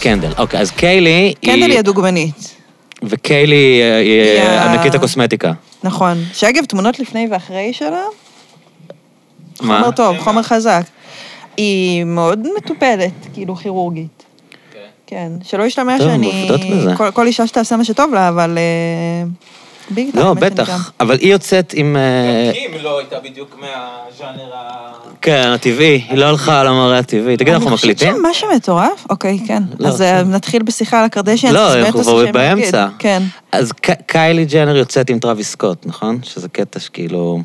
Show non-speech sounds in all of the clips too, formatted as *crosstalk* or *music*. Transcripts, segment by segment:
קנדל. אוקיי, אז קיילי קנדל היא הדוגמנית. וקיילי אה, היא היא ה- ענקית הקוסמטיקה. נכון. שאגב, תמונות לפני ואחרי שלה, מה? חומר טוב, חומר חזק. היא מאוד מטופלת, כאילו כירורגית. כן, שלא ישתמע טוב, שאני... עובדות בזה. כל, כל אישה שתעשה מה שטוב לה, אבל... אה, ביג טיים, לא, בטח. אבל היא יוצאת עם... אה, קים לא הייתה בדיוק מהז'אנר ה... כן, הטבעי. היא לא הלכה על המראה הטבעי. תגיד, אנחנו מקליטים? אני חושבת שמה שמטורף, אוקיי, כן. לא, אז אה, כן. נתחיל בשיחה על הקרדשיאנס. לא, אנחנו כבר באמצע. כן. אז קיילי ג'נר יוצאת עם טרוויס סקוט, נכון? שזה קטע שכאילו...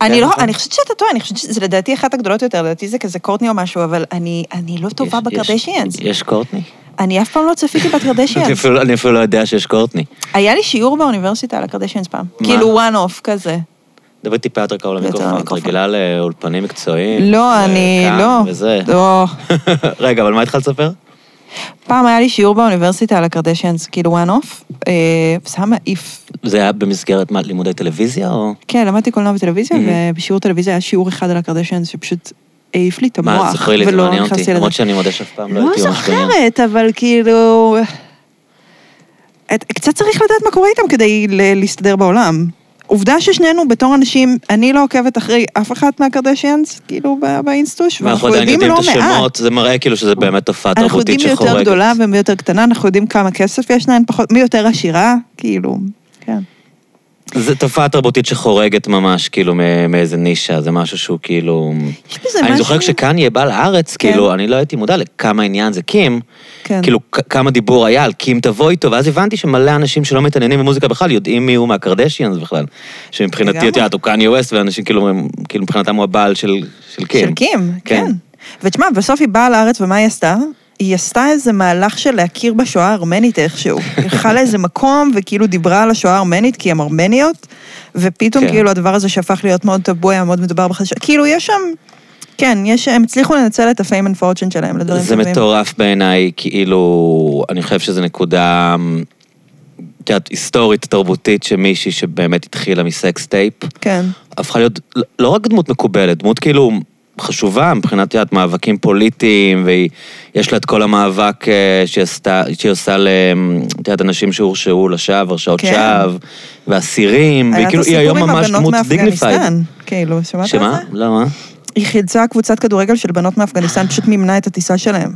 אני כן, לא, נכון. אני חושבת שאתה טועה, אני חושבת שזה לדעתי אחת הגדולות יותר, לדעתי זה כזה קורטני או משהו, אבל אני אני לא טובה בקרדשיאנס. יש קורטני? אני אף פעם לא צפיתי אני בקרדשיאנס. אני אפילו לא יודע שיש קורטני. היה לי שיעור באוניברסיטה על הקרדשיאנס פעם. כאילו one off כזה. דבר טיפה יותר קרוב למיקרופון, את. רגילה לאולפנים מקצועיים. לא, אני וכאן לא. וזה. לא. *laughs* רגע, אבל מה התחלת לספר? פעם היה לי שיעור באוניברסיטה על הקרדשיאנס, כאילו one off. אה, זה היה מעיף. זה היה במסגרת מה, לימודי טלוויזיה או... כן, למדתי קולנוע וטלוויזיה. ובשיעור טלוויזיה היה שיעור אחד על הקרדשיאנס שפשוט העיף לי את מה, המוח, ספרי לי, זה מעניין אותי. למרות שאני מודה שאף פעם לא לא הייתי ממש בעניין. זוכרת, אבל כאילו... קצת צריך לדעת מה קורה איתם כדי להסתדר בעולם. עובדה ששנינו בתור אנשים, אני לא עוקבת אחרי אף אחת מהקרדשיאנס, כאילו באינסטוש, ואנחנו ואנחנו עדיין יודעים יודעים לא את מעט. השמות, זה מראה כאילו שזה באמת תופעה אנחנו תרבותית יודעים מי יותר שחורגת. גדולה ומי יותר קטנה, אנחנו יודעים כמה כסף יש להן פחות, מי יותר עשירה, כאילו, זה תופעה תרבותית שחורגת ממש, כאילו, מאיזה נישה, זה משהו שהוא כאילו... יש בזה אני משהו... זוכר כשקניה בא לארץ, כן. כאילו, אני לא הייתי מודע לכמה עניין זה קים, כן. כאילו, כמה דיבור היה על קים תבוא איתו, ואז הבנתי שמלא אנשים שלא מתעניינים במוזיקה בכלל, יודעים מי הוא מהקרדשיאנס בכלל. שמבחינתי. את יודעת, הוא קניה ווסט, ואנשים כאילו, כאילו, מבחינתם הוא הבעל של של קים. של קים, כן. כן. ותשמע, בסוף היא באה לארץ, ומה היא עשתה? היא עשתה איזה מהלך של להכיר בשואה הארמנית איכשהו. היא הלכה לאיזה מקום, וכאילו דיברה על השואה הארמנית, כי הן ארמניות, ופתאום כן. כאילו הדבר הזה שהפך להיות מאוד טבו, היה מאוד מדובר בחדשות. כאילו, יש שם... כן, יש, הם הצליחו לנצל את ה fame and fortune שלהם לדברים זה טובים. מטורף בעיניי, כאילו, אני חושב שזו נקודה, את יודעת, היסטורית, תרבותית, שמישהי שבאמת התחילה מ sex tape, כן. הפכה להיות לא רק דמות מקובלת, דמות כאילו חשובה מבחינת, יודעת, מאבקים פוליטיים, ויש לה את כל המאבק אה, שהיא עשתה, שהיא עושה ל... את יודעת, אנשים שהורשעו לשווא, הרשעות כן. שווא, ואסירים, והיא כאילו, היא היום ממש דמות dignified. כאילו, שמעת על זה? שמה? למה? היא חילצה קבוצת כדורגל של בנות מאפגניסטן, פשוט מימנה את הטיסה שלהם.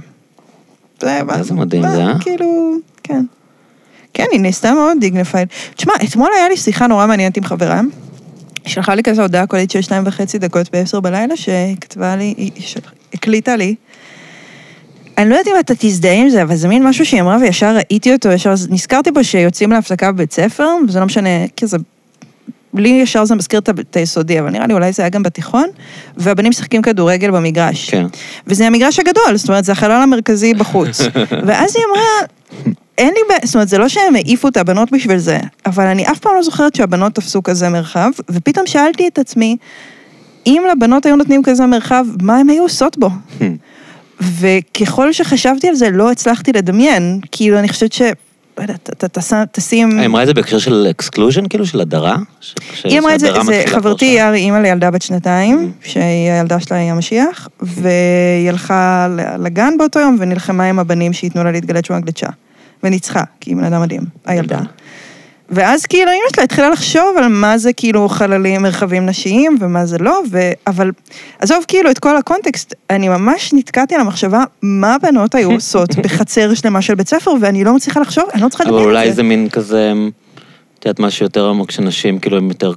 זה, איזה מדהים זה, אה? כאילו, כן. כן, היא נעשתה מאוד dignified. תשמע, אתמול היה לי שיחה נורא מעניינת עם חברה. שלחה לי כזה הודעה קולית של שתיים וחצי דקות בעשר בלילה, שהיא כתבה לי, היא הקליטה לי. אני לא יודעת אם אתה תזדהה עם זה, אבל זה מין משהו שהיא אמרה וישר ראיתי אותו, ישר נזכרתי בו שיוצאים להפסקה בבית ספר, וזה לא משנה, כי זה... לי ישר זה מזכיר את היסודי, אבל נראה לי אולי זה היה גם בתיכון, והבנים משחקים כדורגל במגרש. כן. וזה המגרש הגדול, זאת אומרת, זה החלל המרכזי בחוץ. *laughs* ואז היא אמרה, אין לי בעיה, זאת אומרת, זה לא שהם העיפו את הבנות בשביל זה, אבל אני אף פעם לא זוכרת שהבנות תפסו כזה מרחב, ופתאום שאלתי את עצמי, אם לבנות היו נותנים כזה מרחב, מה הן היו עושות בו? *laughs* וככל שחשבתי על זה, לא הצלחתי לדמיין. כאילו, אני חושבת ש... לא יודעת, אתה תש- תשים... היא אמרה את זה בהקשר של exclusion, כאילו, של הדרה? היא אמרה את זה, זה חברתי, שם. היא אימא לילדה בת שנתיים, שהילדה שלה היא המשיח, והיא הלכה לגן באותו יום ונלחמה עם הבנים שייתנו לה להתגלש במגלצ'ה. וניצחה, כי היא בן אדם מדהים, הילדה. ואז כאילו אמא שלה התחילה לחשוב על מה זה כאילו חללים, מרחבים נשיים ומה זה לא, ו... אבל עזוב כאילו את כל הקונטקסט, אני ממש נתקעתי על המחשבה מה הבנות היו *laughs* עושות בחצר שלמה של בית ספר, ואני לא מצליחה לחשוב, אני לא צריכה אבל לדמיין את זה. אולי זה מין כזה, את יודעת, משהו יותר עמוק, שנשים כאילו הם יותר,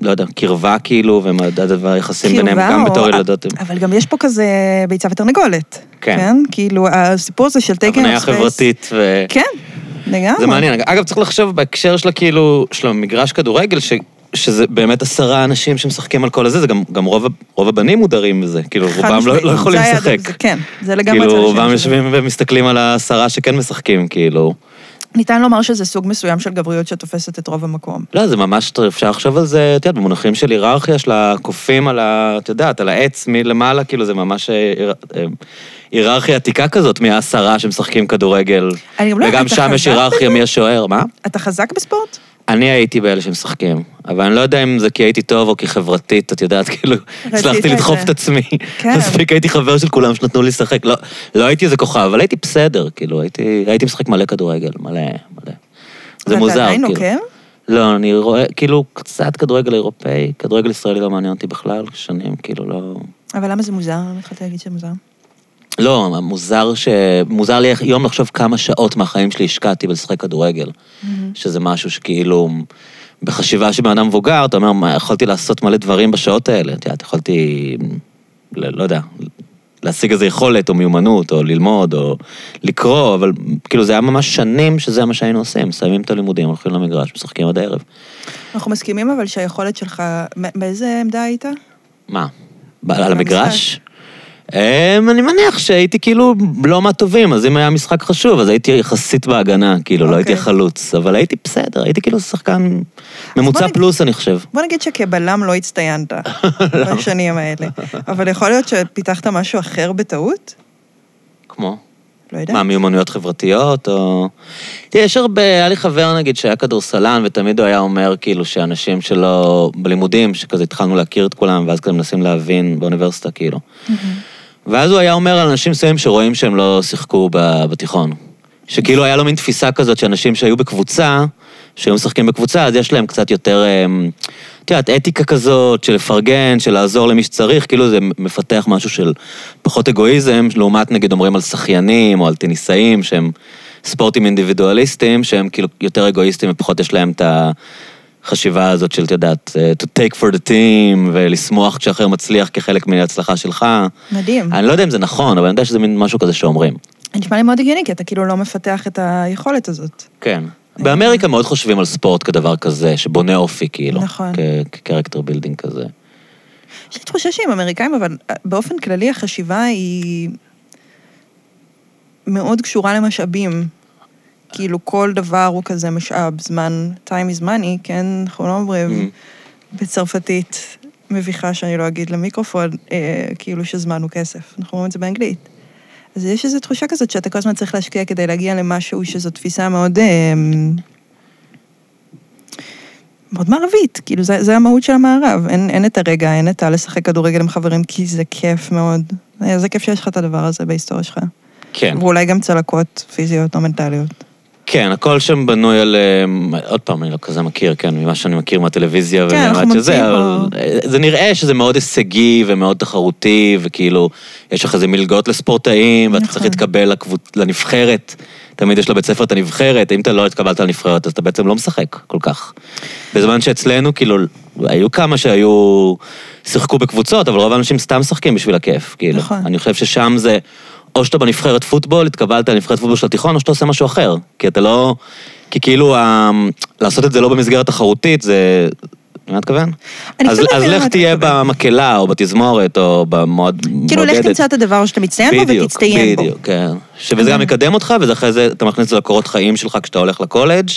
לא יודע, קרבה כאילו, הדבר היחסים ביניהם, גם בתור ילדות. אבל גם יש פה כזה ביצה ותרנגולת. כן. כן. כאילו, הסיפור הזה של טייקן הבניה חברתית, ו... כן, לגמרי. זה מעניין. אגב, צריך לחשוב בהקשר של כאילו, של המגרש כדורגל, ש... שזה באמת עשרה אנשים שמשחקים על כל הזה, זה גם, גם רוב, רוב הבנים מודרים מזה, כאילו רובם לא, משמעית. לא יכולים לשחק. זה- כן, זה לגמרי כאילו רובם יושבים ומסתכלים על העשרה שכן משחקים, כאילו. ניתן לומר שזה סוג מסוים של גבריות שתופסת את רוב המקום. לא, זה ממש, אפשר לחשוב על זה, את יודעת, במונחים של היררכיה, של הקופים על ה... את יודעת, על העץ מלמעלה, כאילו זה ממש אה, אה, היררכיה עתיקה כזאת מהעשרה שמשחקים כדורגל. אני גם לא וגם שם יש היררכיה? מי השוער, מה? אתה חזק בספורט? אני הייתי באלה שמשחקים, אבל אני לא יודע אם זה כי הייתי טוב או כי חברתית, את יודעת, *laughs* כאילו, הצלחתי לדחוף. את עצמי. כן. מספיק הייתי חבר של כולם שנתנו לי לשחק. לא, לא הייתי איזה כוכב, אבל הייתי בסדר, כאילו, הייתי, הייתי משחק מלא כדורגל, מלא, מלא. זה מוזר, ואתה עדיין כאילו. עוקב? לא, אני רואה, כאילו, קצת כדורגל אירופאי, כדורגל ישראלי לא מעניין אותי בכלל, שנים, כאילו, לא... אבל למה זה מוזר? למה התחלתי להגיד שזה מוזר? לא, מוזר ש... מוזר לי היום לחשוב כמה שעות מהחיים שלי השקעתי בלשחק כדורגל. שזה משהו שכאילו, בחשיבה של בן אדם מבוגר, אתה אומר, מה, יכולתי לעשות מלא דברים בשעות האלה. את יודעת, יכולתי, ל- לא יודע, להשיג איזו יכולת או מיומנות, או ללמוד, או לקרוא, אבל כאילו זה היה ממש שנים שזה מה שהיינו עושים. מסיימים את הלימודים, הולכים למגרש, משחקים עד הערב. אנחנו מסכימים אבל שהיכולת שלך... מ- באיזה עמדה היית? מה? על המגרש? אמ, אני מניח שהייתי כאילו לא מהטובים, אז אם היה משחק חשוב, אז הייתי יחסית בהגנה, כאילו, לא הייתי אוקיי. חלוץ, אבל הייתי בסדר, הייתי כאילו שחקן ממוצע נגיד- פלוס, אני חושב. בוא נגיד שכבלם לא הצטיינת *laughs* בשנים האלה, אבל יכול להיות שפיתחת משהו אחר בטעות? כמו? לא יודעת. מה, מיומנויות חברתיות, או... תראה, יש הרבה, היה לי חבר נגיד שהיה כדורסלן, ותמיד הוא היה אומר כאילו שאנשים שלא, בלימודים, שכזה התחלנו להכיר את כולם, ואז כזה מנסים להבין באוניברסיטה, כאילו. ואז הוא היה אומר על אנשים מסוימים שרואים שהם לא שיחקו בתיכון. שכאילו היה לו מין תפיסה כזאת שאנשים שהיו בקבוצה, שהיו משחקים בקבוצה, אז יש להם קצת יותר, אמ, את יודעת, אתיקה כזאת של לפרגן, של לעזור למי שצריך, כאילו זה מפתח משהו של פחות אגואיזם, לעומת נגיד אומרים על שחיינים או על טניסאים, שהם ספורטים אינדיבידואליסטים, שהם כאילו יותר אגואיסטים ופחות יש להם את החשיבה הזאת של, את יודעת, אה, to take for the team, ולשמוח כשאחר מצליח כחלק מההצלחה שלך. מדהים. אני לא יודע אם זה נכון, אבל אני יודע שזה מין משהו כזה שאומרים. נשמע לי מאוד הגיוני, כי אתה כאילו לא מפתח את היכולת הזאת. כן. באמריקה מאוד חושבים על ספורט כדבר כזה, שבונה אופי, כאילו. נכון. כ character building כזה. יש לי תחושה שעם אמריקאים, אבל אה, באופן כללי החשיבה היא מאוד קשורה למשאבים. כאילו כל דבר הוא כזה משאב, זמן, time is money, כן? אנחנו לא אומרים בצרפתית מביכה שאני לא אגיד למיקרופון, אה, כאילו שזמן הוא כסף. אנחנו אומרים את זה באנגלית. אז יש איזו תחושה כזאת שאתה כל הזמן צריך להשקיע כדי להגיע למשהו שזו תפיסה מאוד... אה, מאוד מערבית, כאילו זה, זה המהות של המערב, אין, אין את הרגע, אין את הלשחק כדורגל עם חברים, כי זה כיף מאוד. זה כיף שיש לך את הדבר הזה בהיסטוריה שלך. כן. ואולי גם צלקות פיזיות או מנטליות. כן, הכל שם בנוי על... אה, עוד פעם, אני לא כזה מכיר, כן, ממה שאני מכיר מהטלוויזיה כן, וממה שזה, אבל זה נראה שזה מאוד הישגי ומאוד תחרותי, וכאילו, יש לך איזה מלגות לספורטאים, ואתה צריך נכון. להתקבל לקבוצ... לנבחרת. תמיד יש לבית ספר את הנבחרת, אם אתה לא התקבלת לנבחרת, אז אתה בעצם לא משחק כל כך. בזמן שאצלנו, כאילו, היו כמה שהיו... שיחקו בקבוצות, אבל רוב האנשים סתם משחקים בשביל הכיף, כאילו. נכון. אני חושב ששם זה, או שאתה בנבחרת פוטבול, התקבלת לנבחרת פוטבול של התיכון, או שאתה עושה משהו אחר. כי אתה לא... כי כאילו, ה... לעשות את זה לא במסגרת תחרותית, זה... מה אתה מתכוון? אני אז, אז לך תהיה. במקהלה, או בתזמורת, או במועד... כאילו, לך. תמצא את הדבר שאתה מצטיין בו ותצטיין בו. בדיוק, כן. שזה גם מקדם אותך, וזה אחרי זה, אתה מכניס את זה לקורות חיים שלך כשאתה הולך לקולג',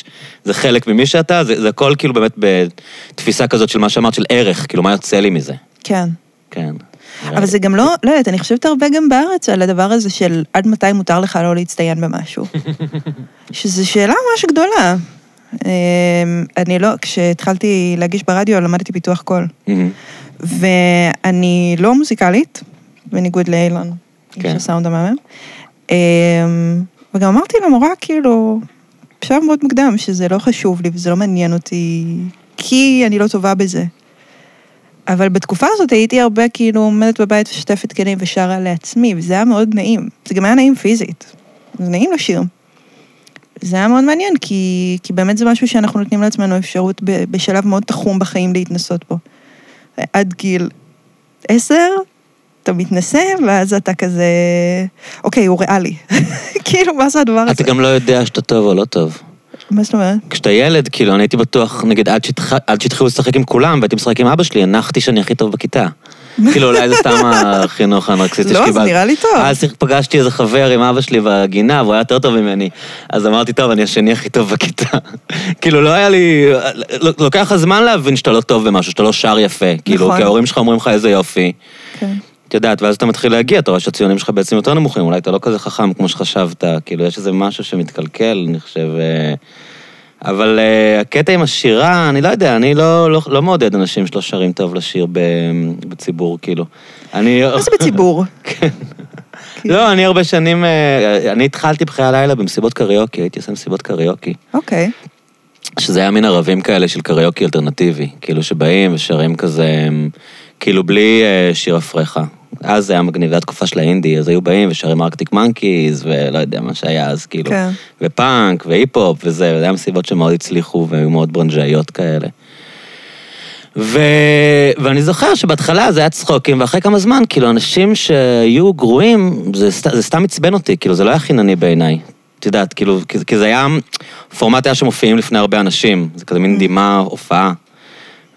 זה חלק ממי שאתה, זה, זה הכל כאילו באמת בתפיסה כזאת של מה שאמרת, של ערך, כאילו, מה יוצא לי מזה. כן. כן. אבל זה גם לא, לא יודעת, אני חושבת הרבה גם בארץ על הדבר הזה של עד מתי מותר לך לא להצטיין במשהו. *laughs* שזו שאלה ממש גדולה. אמ, אני לא, כשהתחלתי להגיש ברדיו, למדתי פיתוח קול. מהמם. ואני לא מוזיקלית, בניגוד לאילון, כן. כן. הסאונד המהמם. אמ, וגם אמרתי למורה, כאילו, בשלב מאוד מוקדם, שזה לא חשוב לי וזה לא מעניין אותי, כי אני לא טובה בזה. אבל בתקופה הזאת הייתי הרבה כאילו עומדת בבית ושוטפת כלים ושרה לעצמי, וזה היה מאוד נעים. זה גם היה נעים פיזית. זה נעים לשיר. זה היה מאוד מעניין, כי, כי באמת זה משהו שאנחנו נותנים לעצמנו אפשרות בשלב מאוד תחום בחיים להתנסות בו. עד גיל עשר, אתה מתנסה, ואז אתה כזה, אוקיי, הוא ריאלי. *laughs* כאילו, מה זה הדבר הזה? אתה גם לא יודע שאתה טוב או לא טוב. מה זאת אומרת? כשאתה ילד, כאילו, אני הייתי בטוח, נגיד, עד שהתח- עד שהתחילו לשחק עם כולם, והייתי משחק עם אבא שלי, הנחתי שאני הכי טוב בכיתה. *laughs* כאילו, אולי זה סתם החינוך הנרקסיסטי לא, זה שקיבלתי. נראה לי טוב. אז פגשתי איזה חבר עם אבא שלי בגינה, והוא היה יותר טוב ממני. אז אמרתי, טוב, אני השני הכי טוב בכיתה. *laughs* כאילו, לא היה לי... לוקח לך זמן להבין שאתה לא טוב במשהו, שאתה לא שר יפה. כאילו, נכון. כי ההורים שלך אומרים לך איזה יופי. את יודעת, ואז אתה מתחיל להגיע, אתה רואה שהציונים שלך בעצם יותר נמוכים, אולי אתה לא כזה חכם כמו שחשבת, כאילו, יש איזה משהו שמתקלקל, אני חושב, אה, אבל uh, הקטע עם השירה, אני לא יודע, אני לא, לא, לא מעודד אנשים שלא שרים טוב לשיר ב, בציבור, כאילו. אני... מה זה בציבור? *laughs* כן. לא, אני הרבה שנים, אה, אני התחלתי בחיי הלילה במסיבות קריוקי, הייתי עושה מסיבות קריוקי. אוקיי. שזה היה מין ערבים כאלה של קריוקי אלטרנטיבי, כאילו שבאים ושרים כזה, כאילו בלי אה, שיר הפרחה. אז זה היה מגניב, זו הייתה תקופה של האינדי, אז היו באים ושרים ארקטיק מנקיז, ולא יודע מה שהיה אז, כאילו. כן. ופאנק, והיפ-הופ וזה, וזה היה מסיבות שמאוד הצליחו והיו מאוד ברנג'איות כאלה. ו... ואני זוכר שבהתחלה זה היה צחוקים, ואחרי כמה זמן, כאילו, אנשים שהיו גרועים, זה, סת... זה סתם עצבן אותי, כאילו, זה לא היה חינני בעיניי. את יודעת, כאילו, כי, כי זה היה, פורמט היה שמופיעים לפני הרבה אנשים, זה כזה מין דימה, הופעה.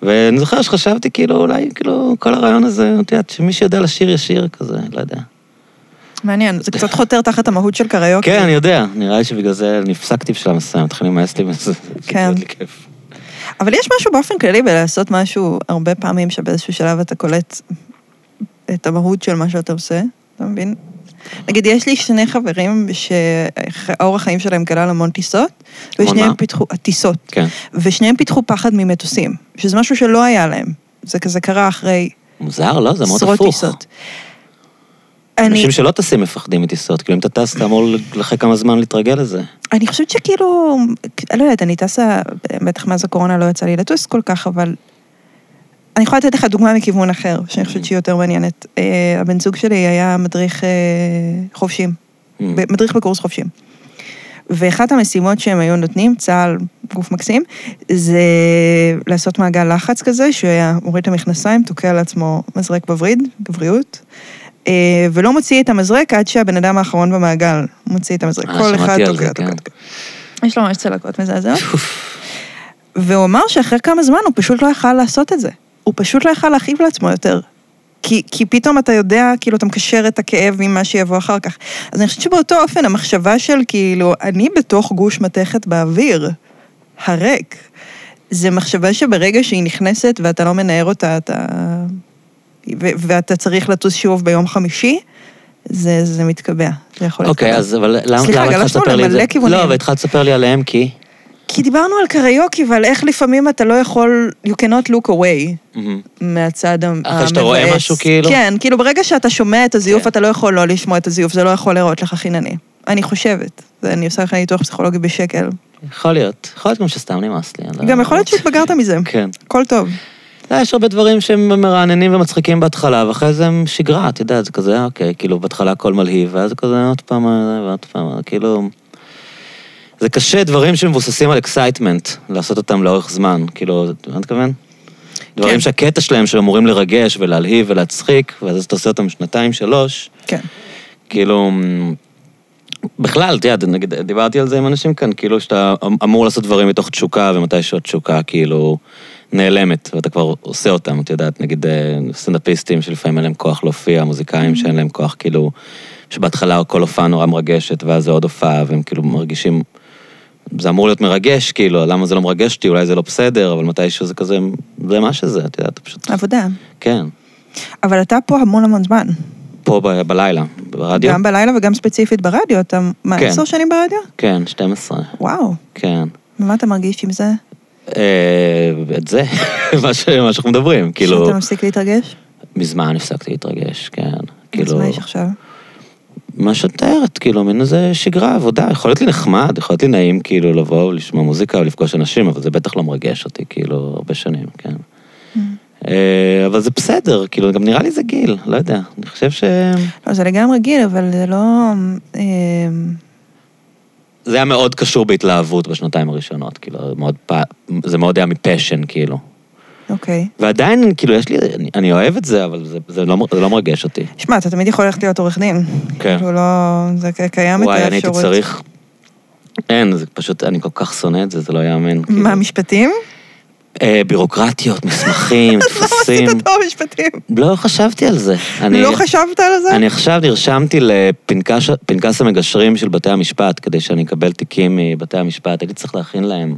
ואני זוכר שחשבתי, כאילו, אולי, כאילו, כל הרעיון הזה, את יודעת, שמי שיודע לשיר ישיר כזה, לא יודע. מעניין, זה קצת חותר תחת המהות של קריוקי. כן, אני יודע, נראה לי שבגלל זה נפסקתי בשלב מסוים, מתחילים למאס לי, וזה כן. לי כיף. אבל יש משהו באופן כללי בלעשות משהו הרבה פעמים שבאיזשהו שלב אתה קולט את המהות של מה שאתה עושה, אתה מבין? נגיד, יש לי שני חברים שהאורח חיים שלהם כלל המון טיסות, ושניהם מה? פיתחו, טיסות, כן. ושניהם פיתחו פחד ממטוסים, שזה משהו שלא היה להם. זה כזה קרה אחרי מוזר, לא? זה מאוד הפוך. טיסות. אני, אנשים שלא טסים מפחדים מטיסות, כאילו אם אתה טס, אתה אמור אחרי כמה זמן להתרגל לזה. אני חושבת שכאילו, לא יודעת, אני טסה, בטח מאז הקורונה לא יצא לי לטוס כל כך, אבל אני יכולה לתת לך דוגמה מכיוון אחר, שאני חושבת שהיא יותר מעניינת. אה, הבן זוג שלי היה מדריך אה, חובשים, Mm. מדריך בקורס חובשים. ואחת המשימות שהם היו נותנים, צה"ל, גוף מקסים, זה לעשות מעגל לחץ כזה, שהוא היה מוריד את המכנסיים, תוקע לעצמו מזרק בווריד, גבריות, אה, ולא מוציא את המזרק עד שהבן אדם האחרון במעגל מוציא את המזרק. כל אחד תוקע, תוקע, כן. תוקע. יש לו ממש צלקות מזעזעות. והוא אמר שאחרי כמה זמן הוא פשוט לא יכל לעשות את זה. הוא פשוט לא יכל להכאיב לעצמו יותר. כי, כי פתאום אתה יודע, כאילו, אתה מקשר את הכאב ממה שיבוא אחר כך. אז אני חושבת שבאותו אופן, המחשבה של כאילו, אני בתוך גוש מתכת באוויר, הריק, זה מחשבה שברגע שהיא נכנסת ואתה לא מנער אותה, אתה... ו- ואתה צריך לטוס שוב ביום חמישי, זה, זה מתקבע. זה יכול אוקיי, להתקבע. אז אבל למה סליחה, למה התחלת גלשנו לספר לי את זה? למלא כיוונים. לא, אבל התחלת לספר לי עליהם כי... כי דיברנו על קריוקי ועל איך לפעמים אתה לא יכול, you cannot look away מהמם. מהצד המבאס. אחרי שאתה רואה משהו, כאילו? כן, כאילו ברגע שאתה שומע את הזיוף, כן. אתה לא יכול לא לשמוע את הזיוף, זה לא יכול להיראות לך חינני. אני חושבת. אני עושה לך ניתוח פסיכולוגי בשקל. יכול להיות. יכול להיות גם שסתם נמאס לי. לא- גם יכול להיות שהתבגרת מזה. כן. הכל טוב. לא, יש הרבה דברים שהם מרעננים ומצחיקים בהתחלה, ואחרי זה הם שגרה, את יודעת, זה כזה, אוקיי, כאילו, בהתחלה הכל מלהיב, ואז זה כזה עוד פעם, אה, ועוד פעם, כאילו... זה קשה, דברים שמבוססים על excitement, לעשות אותם לאורך זמן, כאילו, אתה מתכוון? דברים כן. שהקטע שלהם שאמורים לרגש ולהלהיב ולהצחיק, ואז אתה עושה אותם שנתיים, שלוש, כן. כאילו, בכלל, את יודעת, נגיד, דיברתי על זה עם אנשים כאן, כאילו שאתה אמור לעשות דברים מתוך תשוקה, ומתישהו התשוקה כאילו נעלמת, ואתה כבר עושה אותם, את יודעת, נגיד אה, סטנדאפיסטים שלפעמים אין להם כוח להופיע, מוזיקאים שאין להם כוח, כאילו, שבהתחלה כל הופעה נורא מרגשת, ואז זה עוד הופעה, והם כאילו מרגישים... זה אמור להיות מרגש, כאילו, למה זה לא מרגש אותי, אולי זה לא בסדר, אבל מתישהו זה כזה, זה מה שזה, את יודעת, פשוט, עבודה. כן. אבל אתה פה המון המון זמן. פה ב- בלילה, ברדיו? גם בלילה וגם ספציפית ברדיו. אתה, מה, כן. עשר שנים ברדיו? כן, 12, וואו. כן. ומה אתה מרגיש עם זה? אה, את זה, *laughs* מה ש- מה שאנחנו מדברים, כאילו, שאתה מפסיק להתרגש? מזמן הפסקתי להתרגש, כן, אז כאילו, מה יש עכשיו? מה שאת מתארת, כאילו, מין איזה שגרה, עבודה, יכול להיות לי נחמד, יכול להיות לי נעים, כאילו, לבוא ולשמוע מוזיקה או לפגוש אנשים, אבל זה בטח לא מרגש אותי, כאילו, הרבה שנים, כן. אה, אבל זה בסדר, כאילו, גם נראה לי זה גיל, לא יודע, אני חושב ש... לא, זה לגמרי גיל, אבל זה לא... אה, זה היה מאוד קשור בהתלהבות בשנתיים הראשונות, כאילו, מאוד פ... זה מאוד היה מפשן, כאילו. אוקיי. ועדיין, כאילו, יש לי, אני, אני אוהב את זה, אבל זה, זה, לא, זה לא מרגש אותי. שמע, אתה תמיד יכול ללכת להיות עורך דין. כן. כאילו לא... זה קיים את וואי, אני הייתי האפשרות. צריך... אין, זה פשוט, אני כל כך שונא את זה, זה לא יאמן. מה, כאילו. משפטים? אה, בירוקרטיות, מסמכים, *laughs* טפסים. עשית תואר משפטים. לא חשבתי על זה. אני, לא חשבת על זה? אני עכשיו נרשמתי לפנקס פנקס המגשרים של בתי המשפט, כדי שאני אקבל תיקים מבתי המשפט. הייתי צריך להכין להם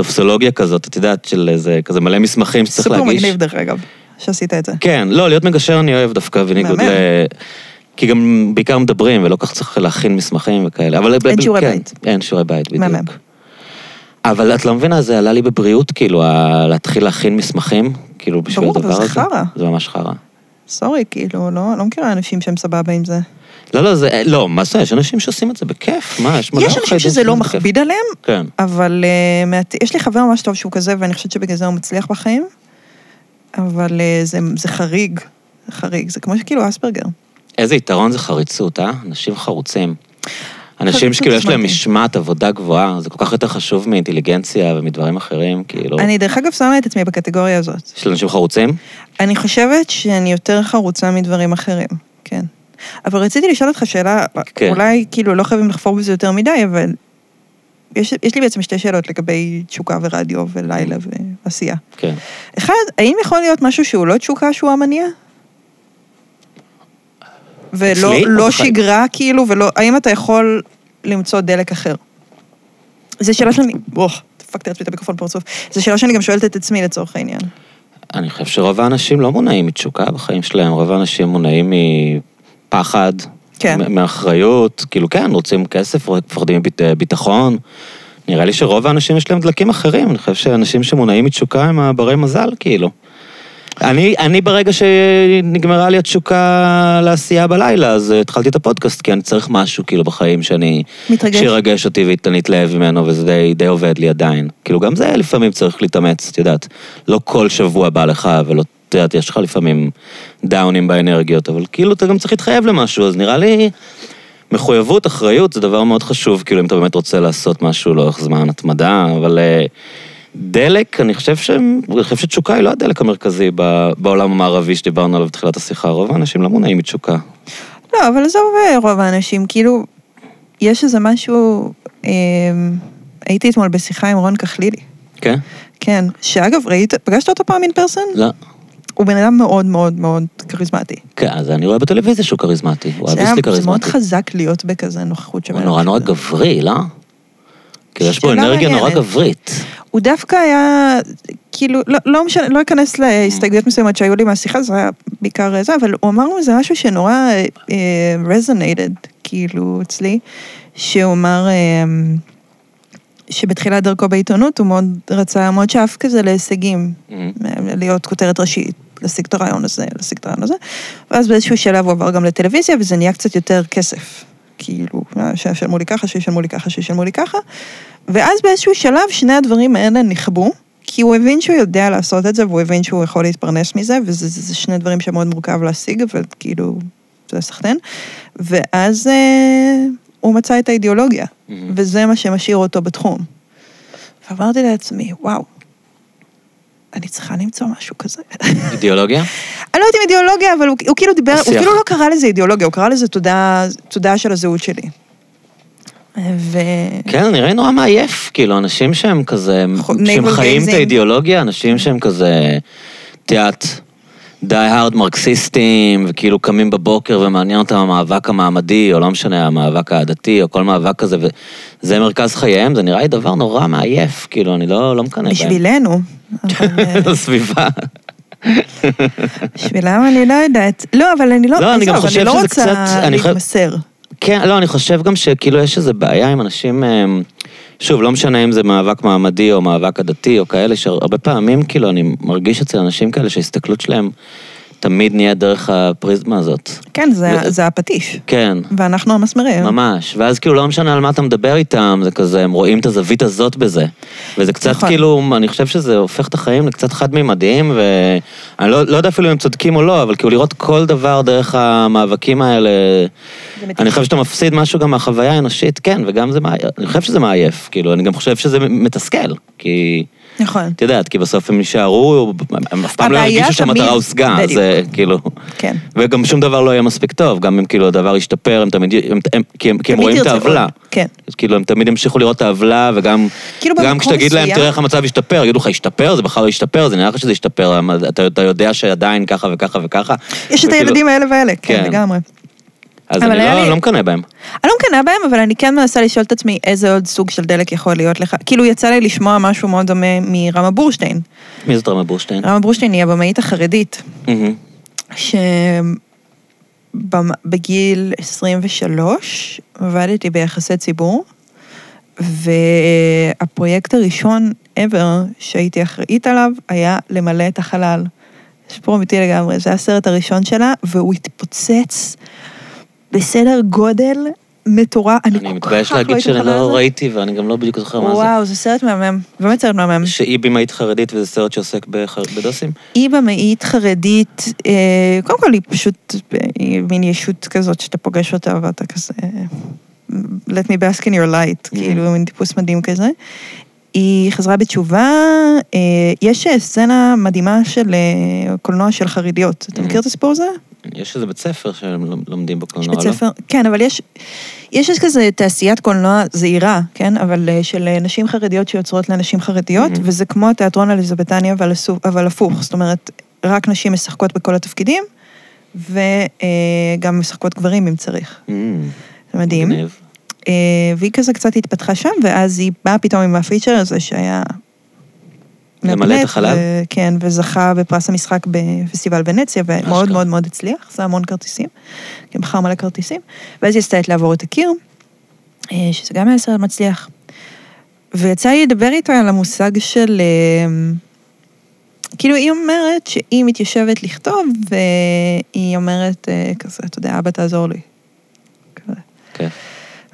טופסולוגיה כזאת, את יודעת, של איזה, כזה מלא מסמכים שצריך סופר להגיש. מגניב, דרך אגב, שעשית את זה. כן, לא, להיות מגשר אני אוהב דווקא, בניגוד ל... כי גם בעיקר מדברים, ולא כך צריך להכין מסמכים וכאלה. אבל... אין שיעורי כן, בית. אין שיעורי בית, בדיוק. מהמם. אבל את לא מבינה, זה עלה לי בבריאות, כאילו, להתחיל להכין מסמכים, כאילו, בשביל ברור, הדבר זה הזה. חרא. זה ממש חרא. סורי, כאילו, לא, לא מכירה אנשים שהם סבבה עם זה. לא, לא, זה, לא, מה זה, יש אנשים שעושים את זה בכיף, מה, יש מלא יש אנשים שזה לא בכיף. מכביד עליהם, כן. אבל uh, מעט... יש לי חבר ממש טוב שהוא כזה, ואני חושבת שבגלל זה הוא מצליח בחיים, אבל uh, זה, זה חריג, זה חריג, זה כמו שכאילו אספרגר. איזה יתרון זה חריצות, אה? אנשים חרוצים. אנשים *laughs* שכאילו יש להם. משמעת עבודה גבוהה, זה כל כך יותר חשוב מאינטליגנציה ומדברים אחרים, כאילו... אני דרך אגב שמה את עצמי בקטגוריה הזאת. יש אנשים חרוצים? אני חושבת שאני יותר חרוצה מדברים אחרים, כן. אבל רציתי לשאול אותך שאלה, כן. אולי כאילו לא חייבים לחפור בזה יותר מדי, אבל יש, יש לי בעצם שתי שאלות לגבי תשוקה ורדיו ולילה ועשייה. כן. אחד, האם יכול להיות משהו שהוא לא תשוקה שהוא המניע? ולא? לא או בחיים? שגרה כאילו, ולא, האם אתה יכול למצוא דלק אחר? זו שאלה שאני, אוח, דפקתי לעצמי את המיקרופון בפרצוף. זו שאלה שאני גם שואלת את עצמי לצורך העניין. אני חושב שרוב האנשים לא מונעים מתשוקה בחיים שלהם, רוב האנשים מונעים מפחד, כן. מאחריות, כאילו כן, רוצים כסף, מפחדים מביטחון. נראה לי שרוב האנשים יש להם דלקים אחרים, אני חושב שאנשים שמונעים מתשוקה הם הברי מזל, כאילו. אני, אני ברגע שנגמרה לי התשוקה לעשייה בלילה, אז אה, התחלתי את הפודקאסט, כי אני צריך משהו כאילו בחיים שאני... מתרגש. שירגש אותי ויתענית ממנו, וזה די, די עובד לי עדיין. כאילו, גם זה לפעמים צריך להתאמץ, את יודעת. לא כל שבוע בא לך, ולא, את יודעת, יש לך לפעמים דאונים באנרגיות, אבל כאילו, אתה גם צריך להתחייב למשהו, אז נראה לי... מחויבות, אחריות, זה דבר מאוד חשוב, כאילו, אם אתה באמת רוצה לעשות משהו לאורך זמן, התמדה, אבל אה, דלק, אני חושב, ש... אני חושב שתשוקה היא לא הדלק המרכזי. בעולם המערבי שדיברנו עליו בתחילת השיחה, רוב האנשים לא מונעים מתשוקה. לא, אבל עזוב אה, רוב האנשים, כאילו, יש איזה משהו, אה, הייתי אתמול בשיחה עם רון כחלילי, כן? כן, שאגב, ראית, פגשת אותו פעם אין פרסון? לא. הוא בן אדם מאוד מאוד מאוד כריזמטי. כן, אז אני רואה בטלוויזיה שהוא כריזמטי, הוא אביסטי זה מאוד כריזמטי. חזק להיות בכזה נוכחות של הוא נורא נורא. גברי, לא? כאילו, יש שאלה אנרגיה נורא. גברית. הוא דווקא היה, כאילו, לא, לא משנה, לא אכנס להסתייגויות מסוימות שהיו לי מהשיחה, זה היה בעיקר זה, אבל הוא אמר לנו איזה משהו שנורא רזונטד, כאילו, אצלי, שהוא אמר אה, שבתחילת דרכו בעיתונות הוא מאוד רצה, מאוד שאף כזה להישגים, להיות כותרת ראשית, להשיג את הרעיון הזה, להשיג את הרעיון הזה, ואז באיזשהו שלב הוא עבר גם לטלוויזיה, וזה נהיה קצת יותר כסף. כאילו, שישלמו לי ככה, שישלמו לי ככה, שישלמו לי ככה. ואז באיזשהו שלב שני הדברים האלה נכבו, כי הוא הבין שהוא יודע לעשות את זה, והוא הבין שהוא יכול להתפרנס מזה, וזה זה, זה שני דברים שמאוד מורכב להשיג, וכאילו, זה סחטיין. ואז אה, הוא מצא את האידיאולוגיה, וזה מה שמשאיר אותו בתחום. ואמרתי לעצמי, וואו, אני צריכה למצוא משהו כזה. אידיאולוגיה? *laughs* אני לא יודעת אם אידיאולוגיה, אבל הוא, הוא כאילו דיבר, הוא. אפילו לא קרא לזה אידיאולוגיה, הוא קרא לזה תודעה, תודעה של הזהות שלי. ו... כן, נראה נורא מעייף, כאילו, אנשים שהם כזה, חו- שהם חיים את. האידיאולוגיה, אנשים שהם כזה, את יודעת, די הארד מרקסיסטים, וכאילו קמים בבוקר ומעניין אותם המאבק המעמדי, או לא משנה, המאבק העדתי, או כל מאבק כזה, וזה מרכז חייהם, זה נראה לי דבר נורא מעייף, כאילו, אני לא, לא מקנא בהם. בשבילנו. אה, *laughs* לסביבה. בשבילם אני לא יודעת. לא, אבל אני לא, לא, אני גם חושב אני לא שזה רוצה קצת- אני חושב- להתמסר. כן, לא, אני חושב גם שכאילו יש איזו בעיה עם אנשים, אמ, שוב, לא משנה אם זה מאבק מעמדי או מאבק עדתי או כאלה, שהרבה פעמים כאילו אני מרגיש אצל אנשים כאלה שההסתכלות שלהם תמיד נהיה דרך הפריזמה הזאת. כן, זה- ו- זה הפטיש. כן, ואנחנו המסמרים. ממש. ואז כאילו לא משנה על מה אתה מדבר איתם, זה כזה, הם רואים את הזווית הזאת בזה. וזה קצת נכון. כאילו, אני חושב שזה הופך את החיים לקצת חד-ממדיים, ואני לא, לא יודע אפילו אם הם צודקים או לא, אבל כאילו לראות כל דבר דרך המאבקים האלה. אני חושב שאתה מפסיד משהו גם מהחוויה האנושית, כן, וגם זה מעייף, אני חושב שזה מעייף, כאילו, אני גם חושב שזה מתסכל, כי... נכון. את יודעת, כי בסוף הם יישארו, הם אף פעם לא ירגישו שהמטרה הושגה, בדיוק. זה כאילו... כן. וגם שום דבר לא יהיה מספיק טוב, גם אם כאילו הדבר ישתפר, הם תמיד, הם, הם, כי הם, כי הם רואים את העוולה. כן. אז כאילו הם תמיד ימשיכו לראות את העוולה, וגם כאילו גם כשתגיד להם, תראה איך המצב ישתפר, יגידו לך, ישתפר? זה בכלל לא ישתפר, זה נראה לך שזה ישתפר, אתה, אתה יודע שעדיין ככה וככה וככה. יש את וכאילו- הילדים האלה והאלה, כן, כן. לגמרי. אז אני לא, לי- לא מקנא בהם. אני לא מקנאה בהם, אבל אני כן מנסה לשאול את עצמי איזה עוד סוג של דלק יכול להיות לך. כאילו יצא לי לשמוע משהו מאוד דומה מרמה בורשטיין. מי זאת רמה בורשטיין? רמה בורשטיין היא הבמאית החרדית. שבגיל 23 עבדתי ביחסי ציבור, והפרויקט הראשון ever שהייתי אחראית עליו היה למלא את החלל. סיפור אמיתי לגמרי, זה הסרט הראשון שלה, והוא התפוצץ בסדר גודל מטורף. אני כל מתבייש להגיד שאני לא. ראיתי ואני גם לא בדיוק זוכר מה זה. וואו, זה סרט מהמם, באמת סרט מהמם. שהיא במאית חרדית וזה סרט שעוסק בדוסים? היא במאית חרדית, אה, קודם כל היא פשוט, אה, מין ישות כזאת שאתה פוגש אותה ואתה כזה, let me bask in your light, כאילו מין טיפוס מדהים כזה. היא חזרה בתשובה, אה, יש סצנה מדהימה של קולנוע של חרדיות. אתה Mhm. מכיר את הסיפור הזה? יש איזה בית ספר שהם לומדים בו יש בית לא? ספר, כן, אבל יש, יש כזה תעשיית קולנוע זעירה, כן, אבל אה, של אה, נשים חרדיות שיוצרות לנשים חרדיות, Mhm. וזה כמו התיאטרון אליזבתני, אבל, אבל הפוך, זאת אומרת, רק נשים משחקות בכל התפקידים, וגם משחקות גברים אם צריך. Mm, זה מדהים. מגניב. אה, והיא כזה קצת התפתחה שם, ואז היא באה פתאום עם הפיצ'ר הזה שהיה... למלא את החלל? ו- כן, וזכה בפרס המשחק בפסטיבל ונציה, ומאוד אשכרה. מאוד מאוד הצליח, עשה המון כרטיסים, מכר מלא כרטיסים, ואז היא עשתה את לעבור את הקיר, אה, שזה גם היה סרט מצליח. ויצא לי לדבר איתה על המושג של... אה, כאילו, היא אומרת שהיא מתיישבת לכתוב, והיא אומרת אה, כזה, אתה יודע, אבא תעזור לי. כזה. כן.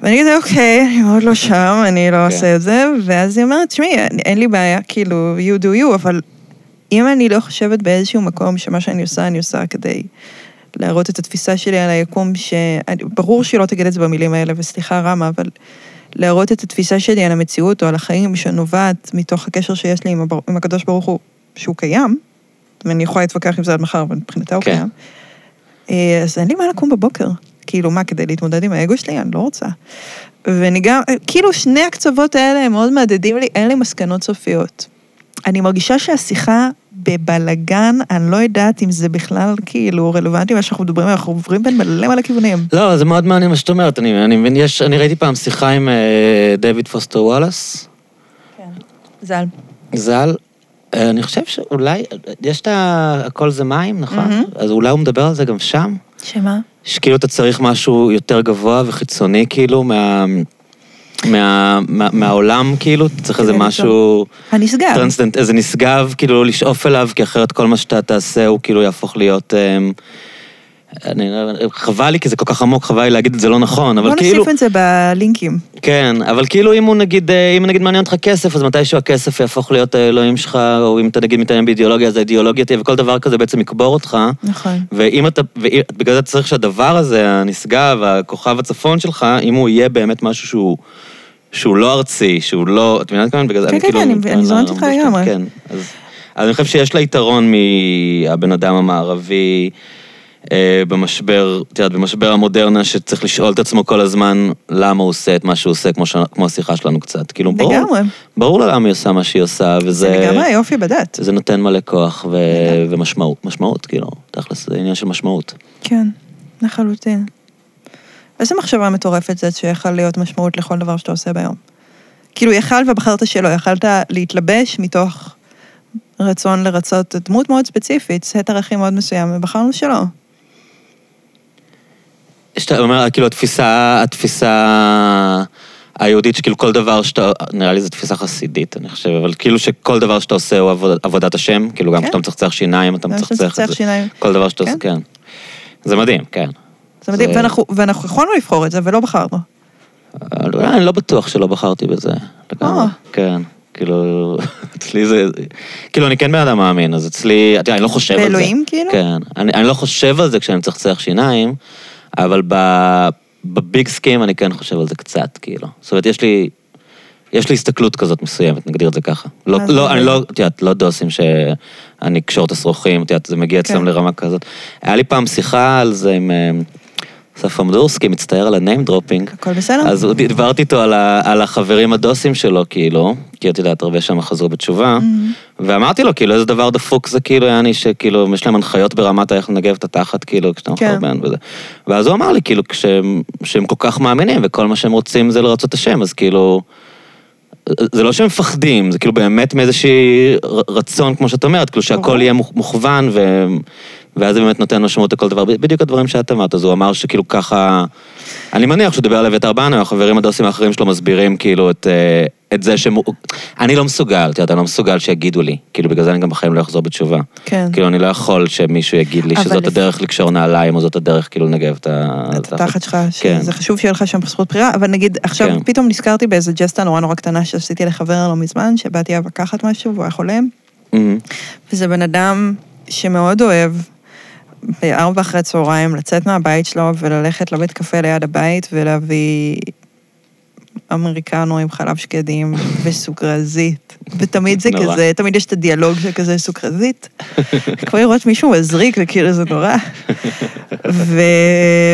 ואני כזה, אוקיי, אני מאוד לא שם, אני לא כן. עושה את זה, ואז היא אומרת, תשמעי, אין- לי בעיה, כאילו, you do you, אבל אם אני לא חושבת באיזשהו מקום שמה שאני עושה, אני עושה כדי להראות את התפיסה שלי על היקום, שברור שהיא לא תגיד את זה במילים האלה, וסליחה רמה, אבל להראות את התפיסה שלי על המציאות או על החיים שנובעת מתוך הקשר שיש לי עם, הבר... עם הקדוש ברוך הוא, שהוא קיים, ואני יכולה להתווכח עם זה עד מחר, אבל מבחינתה הוא כן. קיים. אה, אז אין לי מה לקום בבוקר. כאילו, מה, כדי להתמודד עם האגו שלי? אני לא רוצה. ואני גם, כאילו, שני הקצוות האלה הם מאוד מהדהדים לי, אין לי מסקנות סופיות. אני מרגישה שהשיחה בבלגן, אני לא יודעת אם זה בכלל כאילו רלוונטי מה שאנחנו מדברים, אנחנו עוברים בין מלא מלא כיוונים. לא, זה מאוד מעניין מה שאת אומרת. אני אני מבין, יש, אני ראיתי פעם שיחה עם אה, דויד פוסטר וואלאס, ז"ל. ז"ל. אה, אני חושב שאולי, יש את ה... הכל זה מים, נכון? מהמם. אז אולי הוא מדבר על זה גם שם? שמה? שכאילו אתה צריך משהו יותר גבוה וחיצוני, כאילו, מה... מה, מה, מהעולם, כאילו, אתה צריך איזה ליצור. משהו הנשגב. טרנסדנט, איזה נשגב, כאילו, לא לשאוף אליו, כי אחרת כל מה שאתה תעשה הוא כאילו יהפוך להיות... אמ, אני, חבל לי, כי זה כל כך עמוק, חבל לי להגיד את זה לא נכון, אבל בוא כאילו... נוסיף את זה בלינקים. כן, אבל כאילו אם הוא נגיד, אה, אם נגיד מעניין אותך כסף, אז מתישהו הכסף יהפוך להיות האלוהים שלך, או אם אתה נגיד מתעניין באידיאולוגיה, אז האידיאולוגיה תהיה, וכל דבר כזה בעצם יקבור אותך. נכון. ואם אתה, ובגלל זה אתה צריך שהדבר הזה, הנשגב, הכוכב הצפון שלך, אם הוא יהיה באמת משהו שהוא, שהוא לא ארצי, שהוא לא, את מבינה את הכוונה? בגלל זה כן, אני כן, כאילו... כן, אני- אני זורמת איתך מרגיש- לגמרי. כן, אז, אז אני חושב שיש לה יתרון מהבן אדם המערבי. אה, במשבר, את יודעת, במשבר המודרנה, שצריך לשאול את עצמו כל הזמן למה הוא עושה את מה שהוא עושה, כמו, ש... כמו השיחה שלנו קצת. כאילו, ברור, לגמרי. ברור לה למה היא עושה מה שהיא עושה, וזה... זה לגמרי היופי בדת. זה נותן מלא כוח ו... ומשמעות, משמעות, כאילו, תכלס, זה עניין של משמעות. כן, לחלוטין. איזה מחשבה מטורפת זאת שיכול להיות משמעות לכל דבר שאתה עושה ביום. כאילו, יכל ובחרת שלא, יכלת להתלבש מתוך רצון לרצות דמות מאוד ספציפית, סט ערכים מאוד מסוים, ובחרנו שלא. שאתה אומר, כאילו, התפיסה, התפיסה היהודית, שכאילו כל דבר שאתה, נראה לי זו תפיסה חסידית, אני חושב, אבל כאילו שכל דבר שאתה עושה הוא עבוד, עבודת השם, כאילו גם כן. כשאתה מצחצח שיניים, אתה מצחצח את זה. שיניים. כל דבר שאתה עושה, כן. כן. זה מדהים, כן. זה מדהים, זה- ואנחנו, יכולנו לבחור את זה ולא בחרנו. אולי אני לא בטוח שלא בחרתי בזה. לגמרי. אה. כן, כאילו, *laughs* אצלי זה, כאילו, אני כן בן אדם מאמין, אז אצלי, אתה יודע, אני לא חושב על זה. באלוהים, כאילו? כן. אני לא חושב על זה כשאני מצחצח שיניים, אבל ב big scheme אני כן חושב על זה קצת, כאילו. זאת אומרת, יש לי, יש לי הסתכלות כזאת מסוימת, נגדיר את זה ככה. לא, לא? אני לא, את יודעת, לא דוסים שאני אקשור את השרוכים, את יודעת, זה מגיע אצלם כן. לרמה כזאת. היה לי פעם שיחה על זה עם אה, אסף אמדורסקי, מצטער על ה name dropping. הכל בסדר? אז הוא- דיברתי איתו על, ה, על החברים הדוסים שלו, כאילו, כי את יודעת, הרבה שם חזרו בתשובה, ואמרתי לו, כאילו, איזה דבר דפוק זה, כאילו, יעני, שכאילו, יש להם הנחיות ברמת איך לנגב את התחת, כאילו, כשאתה כן. מחרבן וזה. ואז הוא אמר לי, כאילו, כשהם, שהם כל כך מאמינים, וכל מה שהם רוצים זה לרצות את השם, אז כאילו... זה לא שהם מפחדים, זה כאילו באמת מאיזשהי רצון, כמו שאת אומרת, כאילו שהכל. יהיה מוכ- מוכוון ו... ואז זה באמת נותן משמעות לכל דבר, בדיוק הדברים שאת אמרת, אז הוא אמר שכאילו ככה... אני מניח שהוא דיבר על אביתר בנו, החברים הדוסים האחרים שלו מסבירים כאילו את, אה, את זה שהם... אני לא מסוגל, את יודעת, אני לא מסוגל שיגידו לי. כאילו, בגלל זה אני גם בחיים לא אחזור בתשובה. כן. כאילו, אני לא יכול שמישהו יגיד לי שזאת לפ- הדרך לקשור נעליים, או זאת הדרך כאילו לנגב את ה... את התחת שלך, כן. שזה חשוב שיהיה לך שם זכות בחירה, אבל נגיד, עכשיו כן. פתאום נזכרתי באיזה ג'סטה נורא נורא קטנה שעשיתי לחבר לא מזמן, שבאתי אליו לקחת משהו והוא היה חולם, מהמם. וזה בן אדם שמאוד אוהב בארבע אחרי הצהריים לצאת מהבית שלו וללכת לבית קפה ליד הבית ולהביא אמריקנו עם חלב שקדים וסוכרזית. ותמיד זה נורא. כזה, תמיד יש את הדיאלוג של כזה סוכרזית. *laughs* כמו לראות מישהו מזריק, זה כאילו, זה נורא. ו...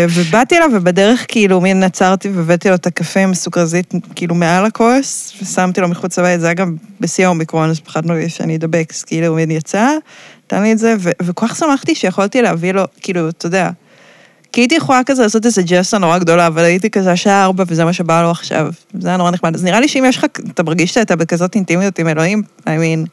ובאתי אליו, ובדרך כאילו מין עצרתי והבאתי לו את הקפה עם הסוכרזית כאילו מעל הכוס, ושמתי לו מחוץ לבית, זה היה גם בשיא האומיקרון, אז פחדנו שאני אדבק, אז כאילו מין יצא, נתן לי את זה, ו... וכל כך שמחתי שיכולתי להביא לו, כאילו, אתה יודע, כי הייתי יכולה כזה לעשות איזה ג'סטה נורא גדולה, אבל הייתי כזה השעה ארבע וזה מה שבא לו עכשיו. זה היה נורא נחמד. אז נראה לי שאם יש לך, אתה מרגיש שאתה בכזאת אינטימיות עם אלוהים, I mean,